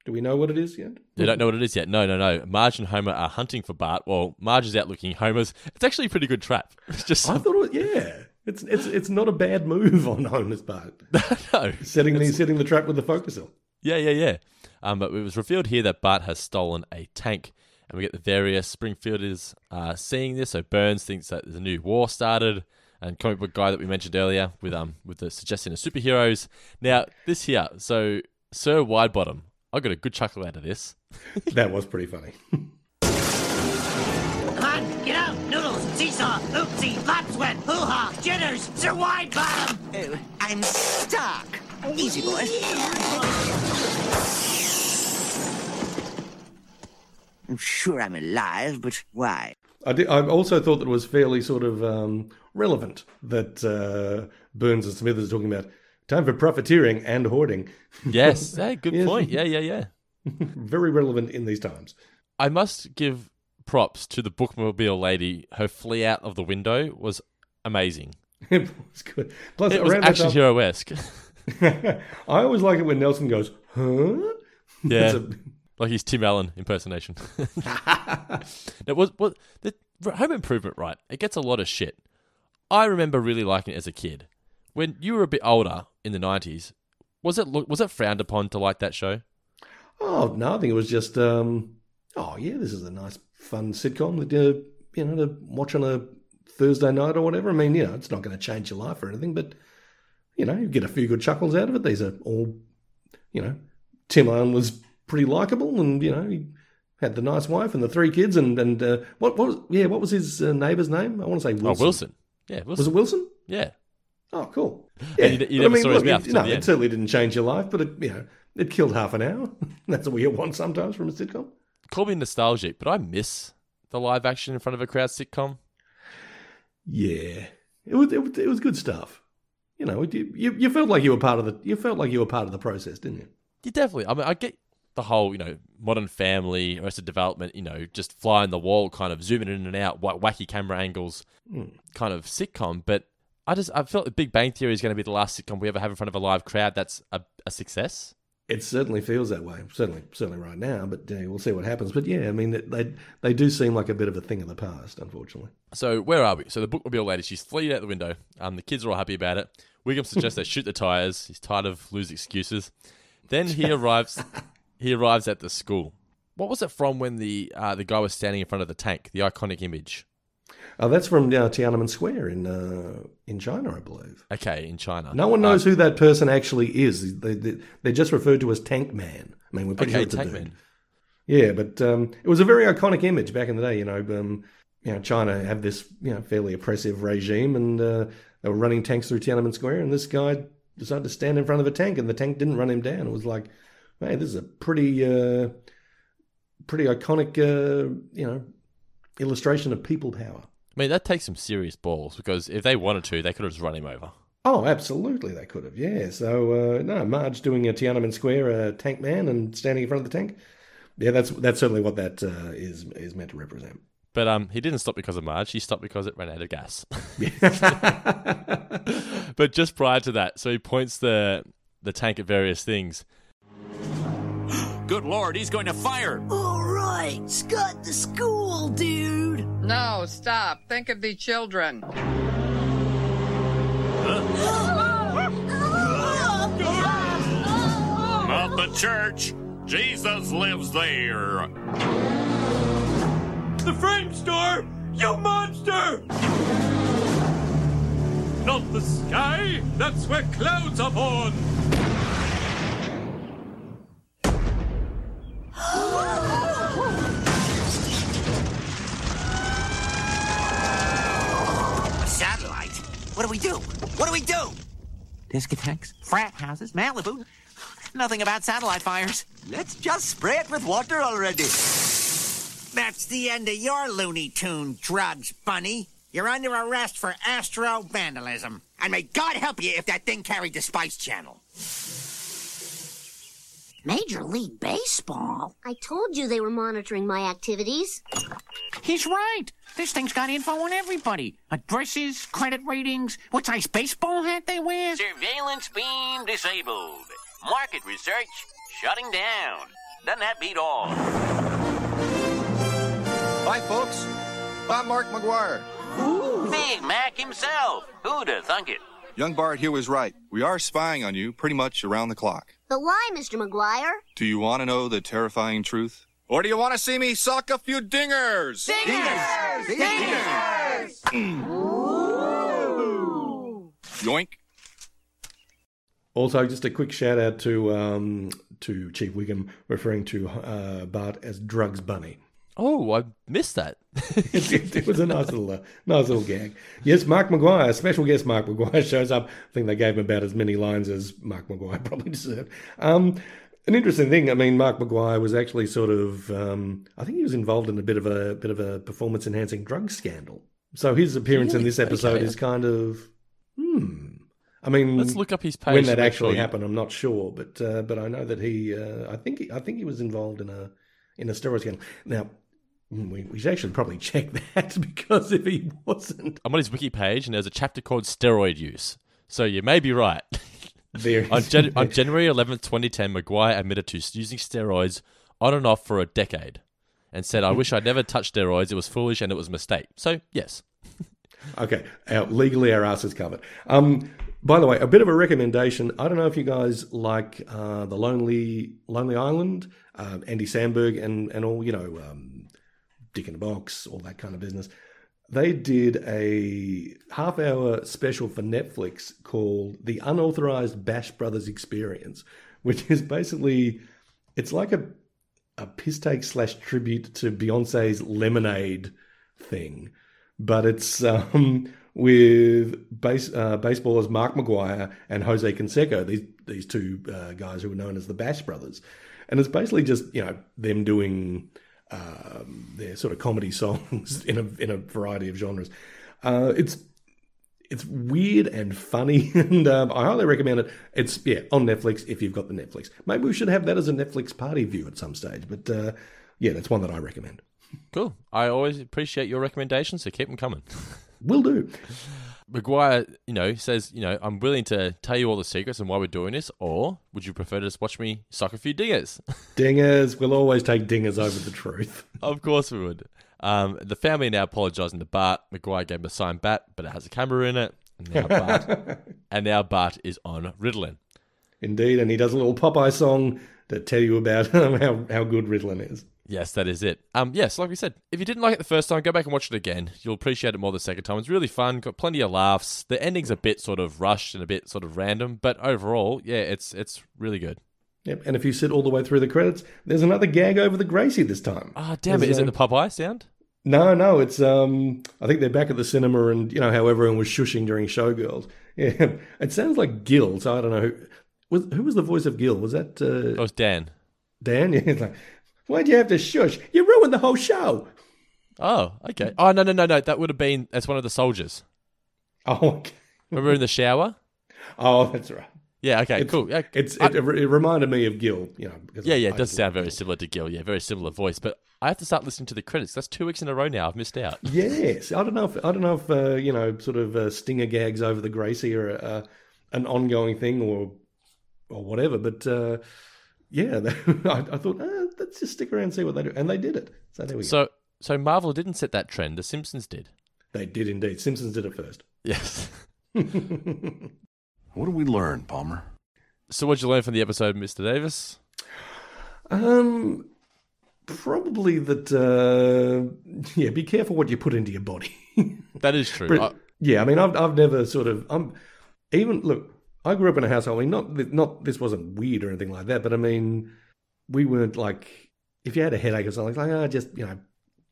Speaker 7: Do we know what it is yet?
Speaker 1: They don't know what it is yet. No, no, no. Marge and Homer are hunting for Bart. Well, Marge is out looking. Homer's. It's actually a pretty good trap. <laughs> It's just
Speaker 7: I thought, it, yeah, it's it's it's not a bad move on Homer's part. <laughs>
Speaker 1: no
Speaker 7: setting the setting the trap with the focuser.
Speaker 1: Yeah, yeah, yeah. Um, but it was revealed here that Bart has stolen a tank, and we get the various Springfielders uh, seeing this. So Burns thinks that there's a new war started, and comic book guy that we mentioned earlier with um with the suggestion of superheroes. Now this here, so Sir Widebottom, I got a good chuckle out of this. <laughs>
Speaker 7: that was pretty funny.
Speaker 2: Come on, get out! Noodles, seesaw, oopsie, flap sweat, hoo ha, jitters, Sir Wide Oh,
Speaker 3: I'm stuck. Easy, boy. I'm sure I'm alive, but why?
Speaker 7: I, did, I also thought that it was fairly sort of um, relevant that uh, Burns and Smithers talking about time for profiteering and hoarding.
Speaker 1: Yes, <laughs> hey, good
Speaker 7: Yes.
Speaker 1: point. Yeah, yeah, yeah. <laughs>
Speaker 7: Very relevant in these times.
Speaker 1: I must give props to the bookmobile lady. Her flee out of the window was amazing. <laughs>
Speaker 7: it was good. Plus,
Speaker 1: it was action hero esque.
Speaker 7: I always like it when Nelson goes, huh?
Speaker 1: Yeah, like his Tim Allen impersonation. <laughs> it was what the Home Improvement, right? It gets a lot of shit. I remember really liking it as a kid. When you were a bit older in the nineties, was it was it frowned upon to like that show?
Speaker 7: Oh no, I think it was just um, oh yeah, this is a nice fun sitcom that uh, you know to watch on a Thursday night or whatever. I mean, you know, it's not going to change your life or anything, but you know, you get a few good chuckles out of it. These are all, you know, Tim Allen was pretty likable, and you know, he had the nice wife and the three kids, and and uh, what what was yeah, what was his uh, neighbour's name? I want to say Wilson.
Speaker 1: Oh, Wilson. Yeah, Wilson.
Speaker 7: Was it Wilson?
Speaker 1: Yeah.
Speaker 7: Oh, cool.
Speaker 1: And you- you never saw his mouth
Speaker 7: It, no, it certainly didn't change your life, but it you know it killed half an hour. <laughs> That's what we want sometimes from a sitcom.
Speaker 1: Call me nostalgic, but I miss the live action in front of a crowd sitcom.
Speaker 7: Yeah, it was it was, it was good stuff. You know, you, you you felt like you were part of the you felt like you were part of the process, didn't you?
Speaker 1: You definitely. I mean, I get the whole, you know, modern family, Arrested Development, you know, just fly on the wall, kind of zooming in and out, wa- wacky camera angles,
Speaker 7: Hmm.
Speaker 1: kind of sitcom. But I just, I felt the Big Bang Theory is going to be the last sitcom we ever have in front of a live crowd. That's a, a success.
Speaker 7: It certainly feels that way. Certainly, certainly right now. But uh, we'll see what happens. But yeah, I mean, they- they do seem like a bit of a thing of the past, unfortunately.
Speaker 1: So where are we? So the bookmobile lady, she's fleed out the window. Um, the kids are all happy about it. Wiggum suggests they <laughs> shoot the tires. He's tired of loose excuses. Then he <laughs> arrives. He arrives at the school. What was it from when the uh, the guy was standing in front of the tank? The iconic image.
Speaker 7: Oh, that's from uh, Tiananmen Square in uh, in China, I believe.
Speaker 1: Okay, in China.
Speaker 7: No one knows
Speaker 1: Uh,
Speaker 7: who that person actually is. They, they, they're just referred to as Tank Man. I mean, we're pretty
Speaker 1: Okay,
Speaker 7: sure it's a
Speaker 1: Tank
Speaker 7: dude.
Speaker 1: Man.
Speaker 7: Yeah, but um, it was a very iconic image back in the day. You know, um, you know, China had this you know fairly oppressive regime, and uh, they were running tanks through Tiananmen Square, and this guy decided to stand in front of a tank, and the tank didn't run him down. It was like, hey, this is a pretty, uh, pretty iconic, uh, you know, illustration of people power.
Speaker 1: I mean, that takes some serious balls because if they wanted to, they could have just run him over.
Speaker 7: Oh, absolutely, they could have. Yeah. So uh, no, Marge doing a Tiananmen Square uh, tank man and standing in front of the tank. Yeah, that's that's certainly what that uh, is is meant to represent.
Speaker 1: But um, he didn't stop because of Marge. He stopped because it ran out of gas. <laughs> <laughs> but just prior to that, so he points the the tank at various things. <gasps>
Speaker 9: Good lord, he's going to fire!
Speaker 6: All right, Scott the school, dude.
Speaker 14: No, stop. Think of the children.
Speaker 9: Not the church! Jesus lives there!
Speaker 5: The frame store! You monster! Not the sky! That's where clouds are born!
Speaker 3: A satellite? What do we do? What do we do? Discotheques, frat houses, Malibu. Nothing about satellite fires.
Speaker 12: Let's just spray it with water already.
Speaker 3: That's the end of your Looney Tune drugs, Bunny. You're under arrest for astro vandalism. And may God help you if that thing carried the Spice Channel.
Speaker 2: Major League Baseball?
Speaker 13: I told you they were monitoring my activities.
Speaker 16: He's right. This thing's got info on everybody. Addresses, credit ratings, what size baseball hat they wear.
Speaker 17: Surveillance beam disabled. Market research shutting down. Doesn't that beat all?
Speaker 18: Hi, folks. I'm Mark McGwire.
Speaker 17: Big Mac himself. Who'd have thunk it?
Speaker 18: Young Bart here was right. We are spying on you pretty much around the clock.
Speaker 13: But why, Mr. McGwire?
Speaker 18: Do you want to know the terrifying truth? Or do you want to see me sock a few dingers?
Speaker 12: Dingers! Dingers!
Speaker 18: Yoink.
Speaker 7: Also, just a quick shout out to um, to Chief Wiggum referring to uh, Bart as Drugs Bunny.
Speaker 1: Oh, I missed that.
Speaker 7: it, <laughs> it, it was a nice little, uh, nice little gag. Yes, Mark McGwire, special guest Mark McGwire <laughs> shows up. I think they gave him about as many lines as Mark McGwire <laughs> probably deserved. Um, an interesting thing. I mean, Mark McGwire was actually sort of. Um, I think he was involved in a bit of a bit of a performance enhancing drug scandal. So his appearance in this episode
Speaker 1: Okay.
Speaker 7: is kind of. Hmm. I mean,
Speaker 1: Let's look up his page
Speaker 7: when that actually
Speaker 1: sure
Speaker 7: happened. I'm not sure, but uh, but I know that he. Uh, I think he, I think he was involved in a in a steroid scandal. Now. Mm, We, we should actually probably check <laughs> that because if he wasn't,
Speaker 1: I'm on his wiki page, and there's a chapter called steroid use. So you may be right. <laughs>
Speaker 7: There
Speaker 1: on, Jan- on <laughs> January 11th, 2010, McGwire admitted to using steroids on and off for a decade, and said, "I wish I'd never touched steroids. It was foolish and it was a mistake." So yes,
Speaker 7: Okay, our, legally our ass is covered. Um, by the way, a bit of a recommendation. I don't know if you guys like uh, the Lonely Lonely Island, uh, Andy Samberg, and and all you know, um, Dick in the Box, all that kind of business. They did a half hour special for Netflix called The Unauthorized Bash Brothers Experience, which is basically it's like a a piss take slash tribute to Beyonce's Lemonade thing, but it's um, with base, uh, baseballers Mark McGwire and Jose Canseco, these these two uh, guys who were known as the Bash Brothers, and it's basically just you know them doing um, their sort of comedy <laughs> songs in a in a variety of genres. Uh, it's it's weird and funny, <laughs> and um, I highly recommend it. It's yeah on Netflix if you've got the Netflix. Maybe we should have that as a Netflix party view at some stage. But uh, yeah, that's one that I recommend.
Speaker 1: cool. I always appreciate your recommendations, so keep them coming. <laughs>
Speaker 7: Will do.
Speaker 1: McGwire, you know, says, you know, I'm willing to tell you all the secrets and why we're doing this, or would you prefer to just watch me suck a few dingers? <laughs>
Speaker 7: Dingers, we'll always take dingers over the truth. <laughs>
Speaker 1: of course we would. Um, the family now apologising to Bart. McGwire gave him a signed bat, but it has a camera in it. And now Bart, <laughs> and now Bart is on Ritalin.
Speaker 7: Indeed, and he does a little Popeye song to tell you about how, how good Ritalin is.
Speaker 1: Yes, that is it. Um, yes, like we said, if you didn't like it the first time, go back and watch it again. You'll appreciate it more the second time. It's really fun, got plenty of laughs. The ending's a bit sort of rushed and a bit sort of random, but overall, yeah, it's it's really good.
Speaker 7: Yep, and if you sit all the way through the credits, there's another gag over the Gracie this time.
Speaker 1: Ah, damn it! Is it
Speaker 7: um,
Speaker 1: the Popeye sound?
Speaker 7: No, no, it's um. I think they're back at the cinema, and you know how everyone was shushing during Showgirls. <laughs> Yeah, it sounds like Gil. So I don't know who was who was the voice of Gil. Was that uh,
Speaker 1: That was Dan.
Speaker 7: Dan? <laughs> Yeah, like, why'd you have to shush? You ruined the whole show.
Speaker 1: Oh, okay. Oh no no no no! That would have been that's one of the soldiers. <laughs>
Speaker 7: Oh, okay.
Speaker 1: Remember in the shower?
Speaker 7: Oh, that's right.
Speaker 1: Yeah. Okay.
Speaker 7: It's-
Speaker 1: cool. Yeah,
Speaker 7: It's
Speaker 1: I-
Speaker 7: it, it reminded me of Gil. You know. because
Speaker 1: yeah, yeah.
Speaker 7: I-
Speaker 1: It does sound very similar to Gil. Yeah, very similar voice. But I have to start listening to the credits. That's two weeks in a row now. I've missed out.
Speaker 7: Yes, I don't know if I don't know if uh, you know sort of uh, stinger gags over the Gracie are uh, an ongoing thing or or whatever, but yeah, <laughs> I, I thought uh, let's just stick around and see what they do, and they did it. So there we go.
Speaker 1: So so Marvel didn't set that trend. The Simpsons did.
Speaker 7: They did indeed. Simpsons did it first.
Speaker 1: Yes. <laughs>
Speaker 19: What did we learn, Palmer?
Speaker 1: So what'd you learn from the episode, Mr. Davis?
Speaker 7: Um, probably that. Uh, yeah, be careful what you put into your body.
Speaker 1: That is true.
Speaker 7: But,
Speaker 1: I-
Speaker 7: yeah, I mean, I've I've never sort of I'm even look. I grew up in a household. I mean, not not this wasn't weird or anything like that, but I mean, we weren't like if you had a headache or something, like ah, just you know,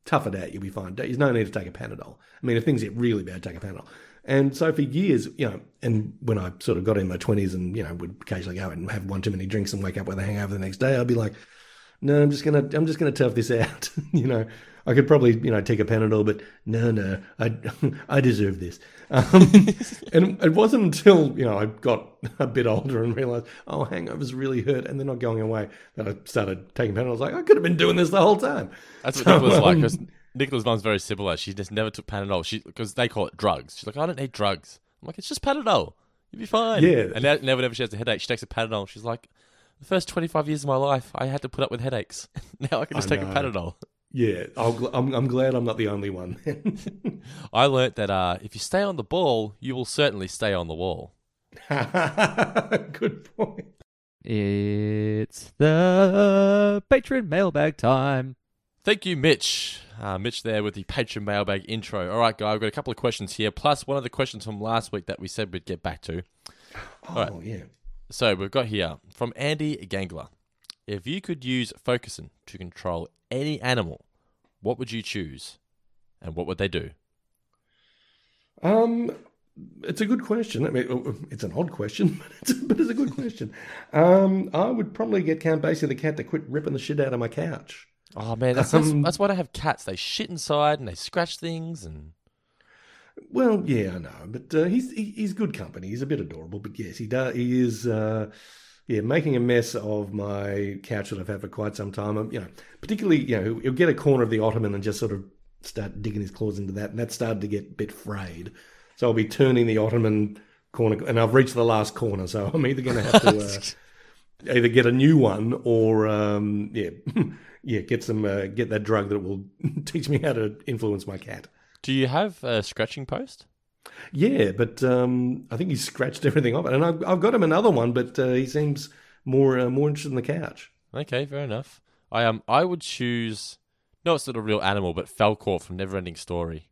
Speaker 7: tough it out, you'll be fine. There's no need to take a Panadol. I mean, if things get really bad, take a Panadol. And so for years, you know, and when I sort of got in my twenties, and you know, would occasionally go and have one too many drinks and wake up with a hangover the next day, I'd be like, no, I'm just gonna, I'm just gonna tough this <laughs> out. <laughs> you know, I could probably, you know, take a Panadol, but no, no, I, <laughs> I deserve this. Um, <laughs> and it wasn't until you know I got a bit older and realized, oh, hangovers really hurt, and they're not going away, that I started taking Panadol. I was like, I could have been doing this the whole time.
Speaker 1: That's what Nicola's like.
Speaker 7: um,
Speaker 1: 'cause Nicola's mum's very similar. She just never took Panadol. She because they call it drugs. She's like, I don't need drugs. I'm like, it's just Panadol. You'll be fine.
Speaker 7: Yeah.
Speaker 1: And now, now whenever she has a headache, she takes a Panadol. She's like, the first 25 years of my life, I had to put up with headaches. <laughs> now I can just
Speaker 7: I
Speaker 1: take a
Speaker 7: know.
Speaker 1: Panadol.
Speaker 7: Yeah, I'll, I'm, I'm glad I'm not the only one. <laughs>
Speaker 1: I learnt that uh, if you stay on the ball, you will certainly stay on the wall. <laughs>
Speaker 7: Good point.
Speaker 20: It's the patron mailbag time.
Speaker 1: Thank you, Mitch. Uh, Mitch there with the patron mailbag intro. All right, guy, I've got a couple of questions here, plus one of the questions from last week that we said we'd get back to.
Speaker 7: Oh, yeah.
Speaker 1: So we've got here from Andy Gangler. If you could use Focusyn to control any animal, what would you choose? and what would they do?
Speaker 7: Um, it's a good question. I mean, it's an odd question, <laughs> but it's, but it's a good question. Um, I would probably get Count Basie the cat to quit ripping the shit out of my couch.
Speaker 1: Oh man, that's that's,
Speaker 7: Um,
Speaker 1: that's why I have cats. They shit inside and they scratch things and.
Speaker 7: Well, yeah, I know, but uh, he's he, he's good company. He's a bit adorable, but yes, he does. He is, uh, yeah, making a mess of my couch that I've had for quite some time. Um, you know, particularly, you know, he'll, he'll get a corner of the ottoman and just sort of start digging his claws into that, and that started to get a bit frayed. So I'll be turning the ottoman corner, and I've reached the last corner. So I'm either going to have to <laughs> uh, either get a new one or, um, yeah, <laughs> yeah, get some uh, get that drug that will <laughs> teach me how to influence my cat.
Speaker 1: Do you have a scratching post?
Speaker 7: Yeah, but um, I think he's scratched <laughs> everything off it, and I've, I've got him another one, but uh, he seems more uh, more interested in the couch.
Speaker 1: Okay, fair enough. I um I would choose no, it's not a real animal, but Falkor from Neverending Story.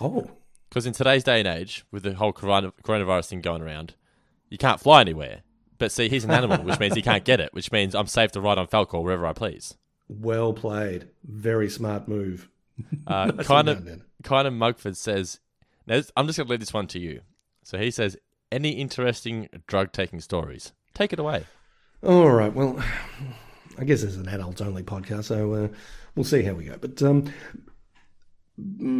Speaker 7: Oh,
Speaker 1: because in today's day and age, with the whole corona- coronavirus thing going around, you can't fly anywhere. But see, he's an animal, which means he can't get it, which means I'm safe to ride on Falkor wherever I please.
Speaker 7: Well played, very smart move.
Speaker 1: Uh, <laughs> kind of, kind of Mugford says. Now, I'm just going to leave this one to you. So he says, "Any interesting drug taking stories? Take it away."
Speaker 7: All right. Well, I guess this is an adults only podcast, so uh, we'll see how we go. But um,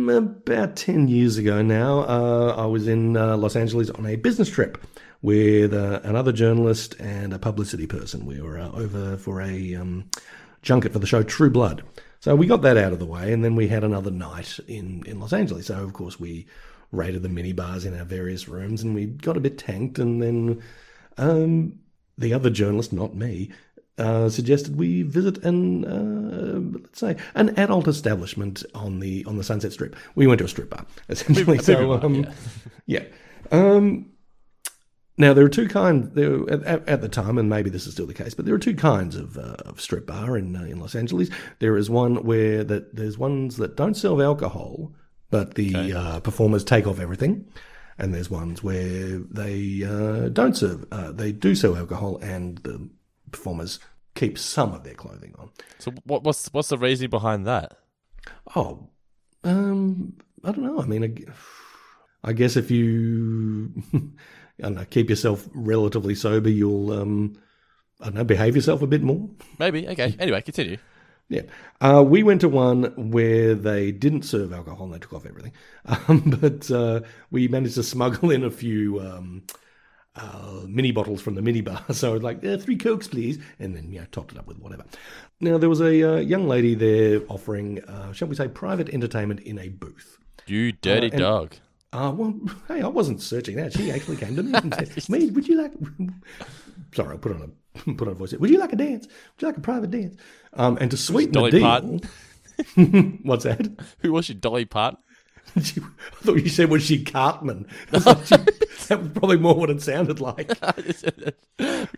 Speaker 7: about 10 years ago now, uh, I was in uh, Los Angeles on a business trip with uh, another journalist and a publicity person. We were uh, over for a um, junket for the show True Blood. So we got that out of the way, and then we had another night in, in Los Angeles. So, of course, we raided the minibars in our various rooms and we got a bit tanked, and then um, the other journalist, not me, uh, suggested we visit an uh, let's say an adult establishment on the on the Sunset Strip. We went to a strip bar <laughs> essentially. So
Speaker 1: bar,
Speaker 7: um, yeah. Um, now there are two kinds. There at, at the time, and maybe this is still the case, but there are two kinds of, uh, of strip bar in uh, in Los Angeles. There is one where that there's ones that don't serve alcohol, but the uh, performers take off everything. And there's ones where they uh, don't serve, uh, they do serve alcohol, and the performers keep some of their clothing on.
Speaker 1: So what, what's what's the reasoning behind that?
Speaker 7: Oh, um, I don't know. I mean, I guess if you, <laughs> I don't know, keep yourself relatively sober, you'll, um, I don't know, behave yourself a bit more.
Speaker 1: Maybe. Okay. Anyway, continue.
Speaker 7: Yeah. Uh, we went to one where they didn't serve alcohol and they took off everything. <laughs> Um, but uh, we managed to smuggle in a few um, uh, mini bottles from the minibar. <laughs> So I was like, uh, three Cokes, please. And then, know, topped it up with whatever. Now, there was a uh, young lady there offering, uh, shall we say, private entertainment in a booth.
Speaker 1: You dirty
Speaker 7: and-
Speaker 1: dog.
Speaker 7: Uh, well, <laughs> hey, I wasn't searching that. She actually came to me and said, "Me, would you like?" Sorry, I'll put on a <laughs> put on a voice. Would you like a dance? Would you like a private dance? Um, and to sweeten
Speaker 1: Dolly
Speaker 7: the deal,
Speaker 1: Parton? <laughs>
Speaker 7: what's that?
Speaker 1: Who was she? Dolly Parton. <laughs>
Speaker 7: I thought you said was she Cartman. I thought she- that was probably more what it sounded like.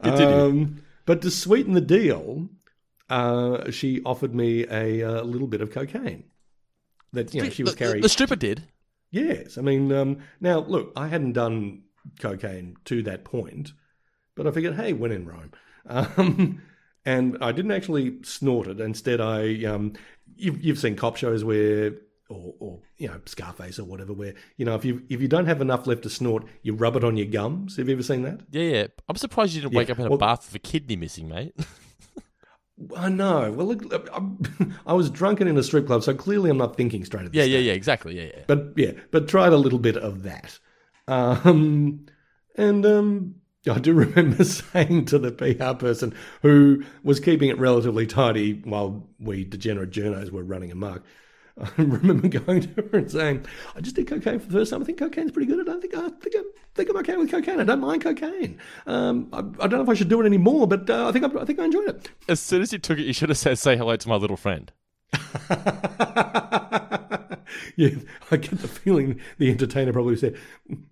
Speaker 7: Um, but to sweeten the deal, uh, she offered me a, uh little bit of cocaine. That you know she was
Speaker 1: The- the-
Speaker 7: carrying.
Speaker 1: the stripper did.
Speaker 7: Yes, I mean, um, now look, I hadn't done cocaine to that point, but I figured, hey, when in Rome, um, <laughs> and I didn't actually snort it. Instead, I um, you've, you've seen cop shows where, or, or you know, Scarface or whatever, where you know if you if you don't have enough left to snort, you rub it on your gums. Have you ever seen that?
Speaker 1: Yeah, yeah. I'm surprised you didn't
Speaker 7: Yeah,
Speaker 1: wake up in a
Speaker 7: well-
Speaker 1: bath with a kidney missing, mate. <laughs>
Speaker 7: I know. Well, look, <laughs> I was drunken in a strip club, so clearly I'm not thinking straight at the
Speaker 1: yeah, yeah, yeah. Exactly. Yeah, yeah.
Speaker 7: But yeah, but tried a little bit of that. Um, and um, I do remember <laughs> saying to the PR person who was keeping it relatively tidy while we degenerate journos were running amok. <laughs> I remember going to her and saying, "I just did cocaine for the first time. I think cocaine's pretty good. I don't think I think I think I'm okay with cocaine. I don't mind cocaine. Um, I, I don't know if I should do it anymore, but uh, I think I, I think I enjoyed it."
Speaker 1: As soon as you took it, you should have said, "Say hello to my little friend." <laughs>
Speaker 7: Yeah, I get the feeling the entertainer probably said,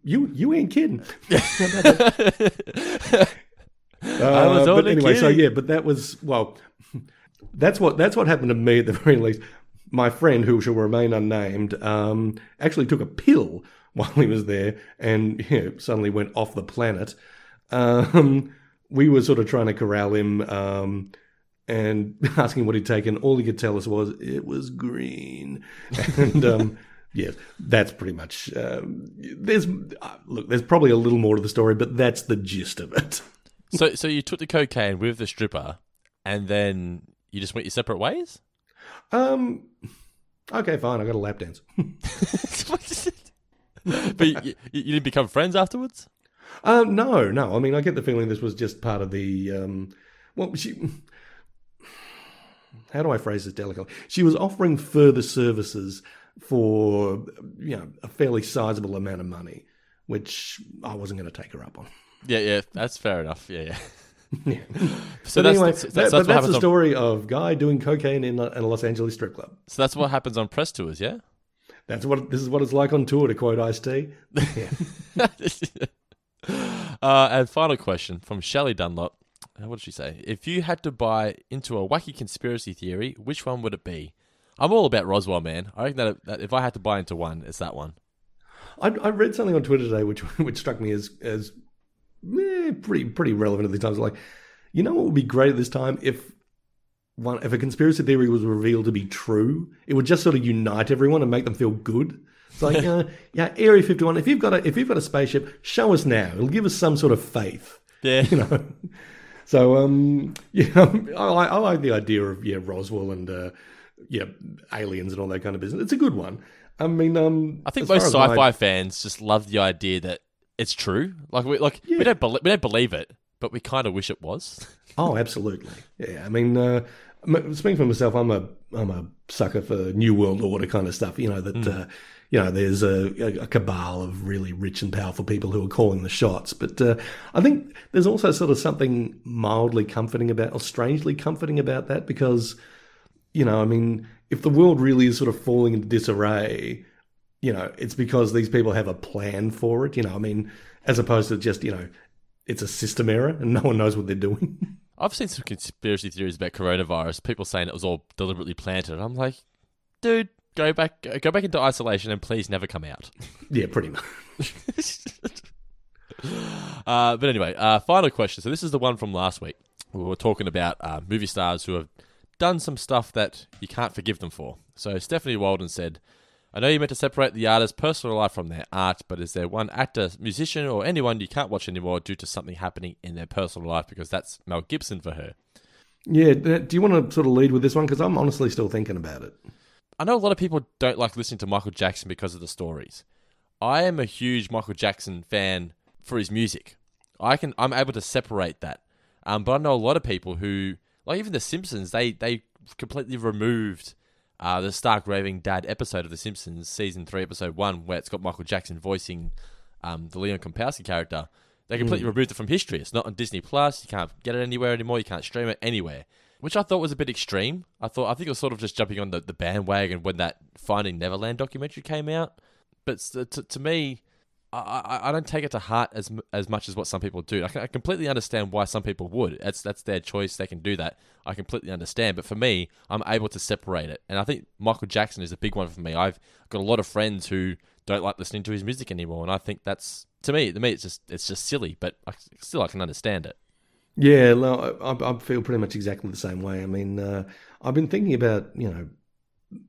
Speaker 7: "You you ain't kidding." <laughs> <laughs>
Speaker 1: I was
Speaker 7: Uh, but
Speaker 1: only
Speaker 7: anyway, so yeah, but that was well. That's what that's what happened to me at the very least. My friend, who shall remain unnamed, um, actually took a pill while he was there, and you know, suddenly went off the planet. Um, we were sort of trying to corral him um, and <laughs> asking what he'd taken. All he could tell us was it was green, <laughs> and um, Yes, that's pretty much. Uh, there's uh, look, there's probably a little more to the story, but that's the gist of it. <laughs>
Speaker 1: So, so you took the cocaine with the stripper, and then you just went your separate ways.
Speaker 7: Um. Okay, fine. I got a lap dance.
Speaker 1: but you, you, you didn't become friends afterwards.
Speaker 7: Uh, no, no. I mean, I get the feeling this was just part of the. Um, well, she. How do I phrase this delicately? She was offering further services for you know a fairly sizable amount of money, which I wasn't going to take her up on.
Speaker 1: Yeah, yeah, that's fair enough. Yeah, yeah. <laughs>
Speaker 7: yeah. <laughs>
Speaker 1: So
Speaker 7: but
Speaker 1: that's,
Speaker 7: anyway,
Speaker 1: that's,
Speaker 7: that-
Speaker 1: that's,
Speaker 7: but that's the
Speaker 1: on-
Speaker 7: story of guy doing cocaine in a, in a Los Angeles strip club.
Speaker 1: so that's what happens on press tours, yeah.
Speaker 7: That's what this is what it's like on tour. To quote Ice T. <laughs> Yeah.
Speaker 1: Uh, and final question from Shelley Dunlop. Uh, What did she say? If you had to buy into a wacky conspiracy theory, which one would it be? I'm all about Roswell, man. I reckon that, that if I had to buy into one, it's that one.
Speaker 7: I, I read something on Twitter today which <laughs> which struck me as as eh, pretty pretty relevant at this time. It's like, you know what would be great at this time if one if a conspiracy theory was revealed to be true, it would just sort of unite everyone and make them feel good. It's like, <laughs> uh, yeah, Area Fifty One. If you've got a if you've got a spaceship, show us now. It'll give us some sort of faith.
Speaker 1: Yeah, <laughs>
Speaker 7: you know. So um, <laughs> yeah, I, like- I like the idea of yeah Roswell and uh, yeah aliens and all that kind of business. It's a good one. I mean, um,
Speaker 1: I think most sci-fi fans just love the idea that it's true. Like we like we don't bel we don't believe it, but we kind of wish it was. <laughs>
Speaker 7: Oh, absolutely. Yeah, I mean, uh, speaking for myself, I'm a I'm a sucker for New World Order kind of stuff. You know that
Speaker 1: Mm.
Speaker 7: uh, you know there's a, a, cabal of really rich and powerful people who are calling the shots. But uh, I think there's also sort of something mildly comforting about, or strangely comforting about that, because you know, I mean, if the world really is sort of falling into disarray, you know, it's because these people have a plan for it. You know, I mean, as opposed to just you know, it's a system error and no one knows what they're doing. <laughs>
Speaker 1: I've seen some conspiracy theories about coronavirus. People saying it was all deliberately planted. I'm like, dude, go back, go back into isolation and please never come out. <laughs>
Speaker 7: Yeah, pretty much.
Speaker 1: Uh, but anyway, uh, final question. So this is the one from last week. We were talking about uh, movie stars who have done some stuff that you can't forgive them for. So Stephanie Walden said, "I know you meant to separate the artist's personal life from their art, but is there one actor, musician, or anyone you can't watch anymore due to something happening in their personal life? Because that's Mel Gibson for her."
Speaker 7: Yeah, do you want to sort of lead with this one? Because I'm honestly still thinking about it.
Speaker 1: I know a lot of people don't like listening to Michael Jackson because of the stories. I am a huge Michael Jackson fan for his music. I can I'm able to separate that. Um, but I know a lot of people who like even the Simpsons, they they completely removed uh, the Stark Raving Dad episode of The Simpsons, season three, episode one, where it's got Michael Jackson voicing um, the Leon Kompowski character. They completely
Speaker 7: Mm.
Speaker 1: removed it from history. It's not on Disney Plus. You can't get it anywhere anymore. You can't stream it anywhere, which I thought was a bit extreme. I thought I think it was sort of just jumping on the, the bandwagon when that Finding Neverland documentary came out. But to, to me, I, I, don't take it to heart as as much as what some people do. I, can, I completely understand why some people would. That's that's their choice. They can do that. I completely understand. But for me, I'm able to separate it. And I think Michael Jackson is a big one for me. I've got a lot of friends who don't like listening to his music anymore, and I think that's to me. To me, it's just it's just silly. But I, still, I can understand it.
Speaker 7: Yeah, I, I feel pretty much exactly the same way. I mean, uh, I've been thinking about you know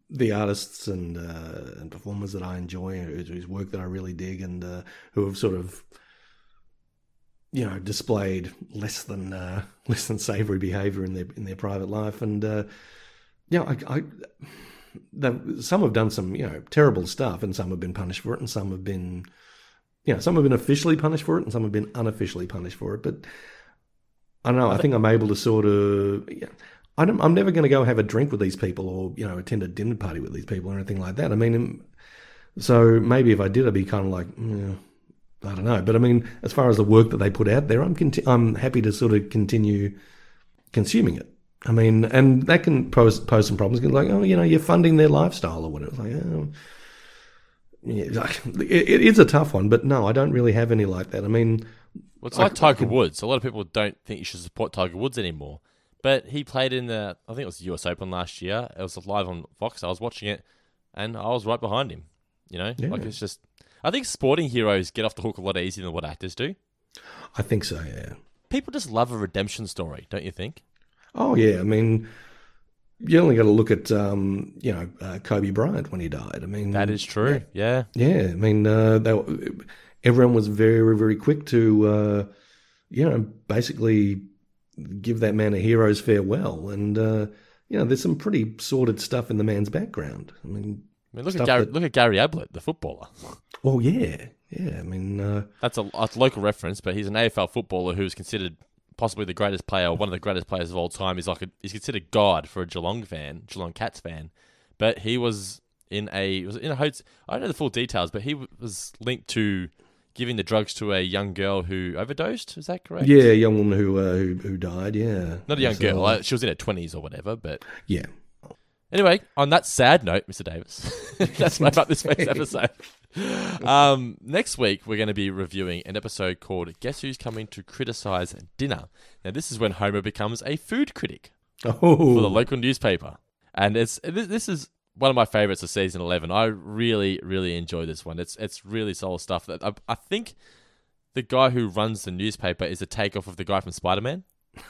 Speaker 7: the artists and uh, and performers that I enjoy, whose whose work that I really dig, and uh, who have sort of you know displayed less than uh, <laughs> less than savoury behaviour in their in their private life, and uh, yeah, I. I some have done some, you know, terrible stuff, and some have been punished for it, and some have been, you know, some have been officially punished for it, and some have been unofficially punished for it. But I don't know. I think I'm able to sort of. Yeah, I don't, I'm never going to go have a drink with these people, or you know, attend a dinner party with these people, or anything like that. I mean, um, so maybe if I did, I'd be kind of like, mm, I don't know. But I mean, as far as the work that they put out there, I'm conti- I'm happy to sort of continue consuming it. I mean, and that can pose pose some problems. 'cause Like, oh, you know, you're funding their lifestyle or whatever. It's like, oh, yeah, like, <laughs> it, it is a tough one. But no, I don't really have any like that. I mean,
Speaker 1: Well, it's
Speaker 7: I-
Speaker 1: like Tiger Woods. A lot of people don't think you should support Tiger Woods anymore. But he played in the, I think it was the US Open last year. It was live on Fox. I was watching it, and I was right behind him. You know, like it's just. I think sporting heroes get off the hook a lot easier than what actors do.
Speaker 7: I think so. Yeah.
Speaker 1: People just love a redemption story, don't you think?
Speaker 7: Oh yeah, I mean, you only got to look at um, you know uh, Kobe Bryant when he died. I mean,
Speaker 1: That is true. Yeah.
Speaker 7: yeah. I mean, uh, they, were- everyone was very very quick to uh, you know basically give that man a hero's farewell, and uh, you know there's some pretty sordid stuff in the man's background. I mean,
Speaker 1: I mean, look at Gary,
Speaker 7: that-
Speaker 1: look at Gary Ablett, the footballer. <laughs>
Speaker 7: Oh yeah, yeah. I mean, uh,
Speaker 1: That's a, a local reference, but he's an AFL footballer who's considered possibly the greatest player, one of the greatest players of all time. He's like a, he's considered God for a Geelong fan, Geelong Cats fan. But he was in a was in a hotel. I don't know the full details, but he was linked to giving the drugs to a young girl who overdosed. Is that correct?
Speaker 7: yeah, a young woman who uh, who, who died. Yeah,
Speaker 1: Not a young
Speaker 7: So,
Speaker 1: girl. like, she was in her twenties or whatever. But
Speaker 7: yeah.
Speaker 1: Anyway, on that sad note, Mr. Davis, <laughs> that's wrap up this week's <laughs> episode. Um, next week, we're going to be reviewing an episode called Guess Who's Coming to Criticize Dinner. Now, this is when Homer becomes a food critic
Speaker 7: Oh.
Speaker 1: for the local newspaper. And it's this is one of my favorites of season 11. I really, really enjoy this one. It's it's really solid stuff. That I, I think the guy who runs the newspaper is a takeoff of the guy from Spider Man.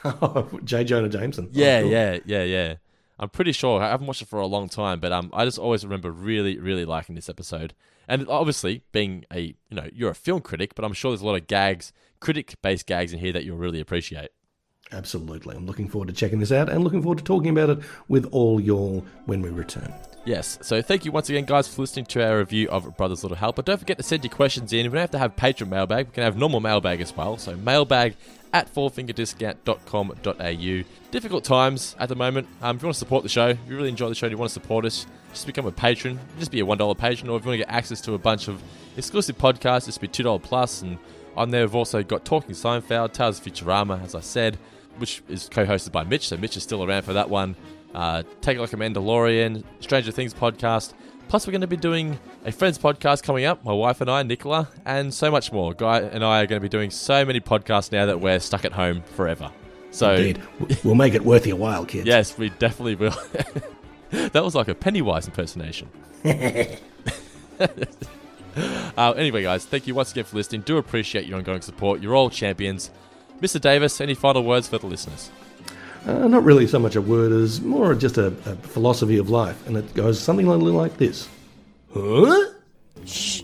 Speaker 1: <laughs>
Speaker 7: J. Jonah Jameson.
Speaker 1: Yeah,
Speaker 7: Oh, cool.
Speaker 1: yeah, yeah, yeah. I'm pretty sure. I haven't watched it for a long time, but um, I just always remember really, really liking this episode. And obviously, being a you know you're a film critic, but I'm sure there's a lot of gags, critic-based gags in here that you'll really appreciate.
Speaker 7: Absolutely. I'm looking forward to checking this out and looking forward to talking about it with all y'all when we return.
Speaker 1: Yes. So thank you once again, guys, for listening to our review of Brothers Little Helper. Don't forget to send your questions in. We don't have to have patron mailbag. We can have normal mailbag as well. So mailbag at fourfingerdiscount.com.au. Difficult times at the moment. Um, if you want to support the show, if you really enjoy the show and you want to support us, just become a patron. Just be a $1 patron. Or if you want to get access to a bunch of exclusive podcasts, just be $2 plus. And on there, we've also got Talking Seinfeld, Tales of Futurama, as I said, which is co-hosted by Mitch. So Mitch is still around for that one. Uh, Take it like a Mandalorian, Stranger Things podcast. Plus, we're going to be doing a friends podcast coming up. My wife and I, Nicola, and so much more. Guy and I are going to be doing so many podcasts now that we're stuck at home forever. So
Speaker 7: Indeed. We'll make it worth your while, kids.
Speaker 1: Yes, we definitely will. <laughs> that was like a Pennywise impersonation. <laughs> uh, anyway, guys, thank you once again for listening. Do appreciate your ongoing support. You're all champions. Mr. Davis, any final words for the listeners?
Speaker 7: Uh, not really so much a word as more just a, a philosophy of life, and it goes something a little like this. Huh? Shh.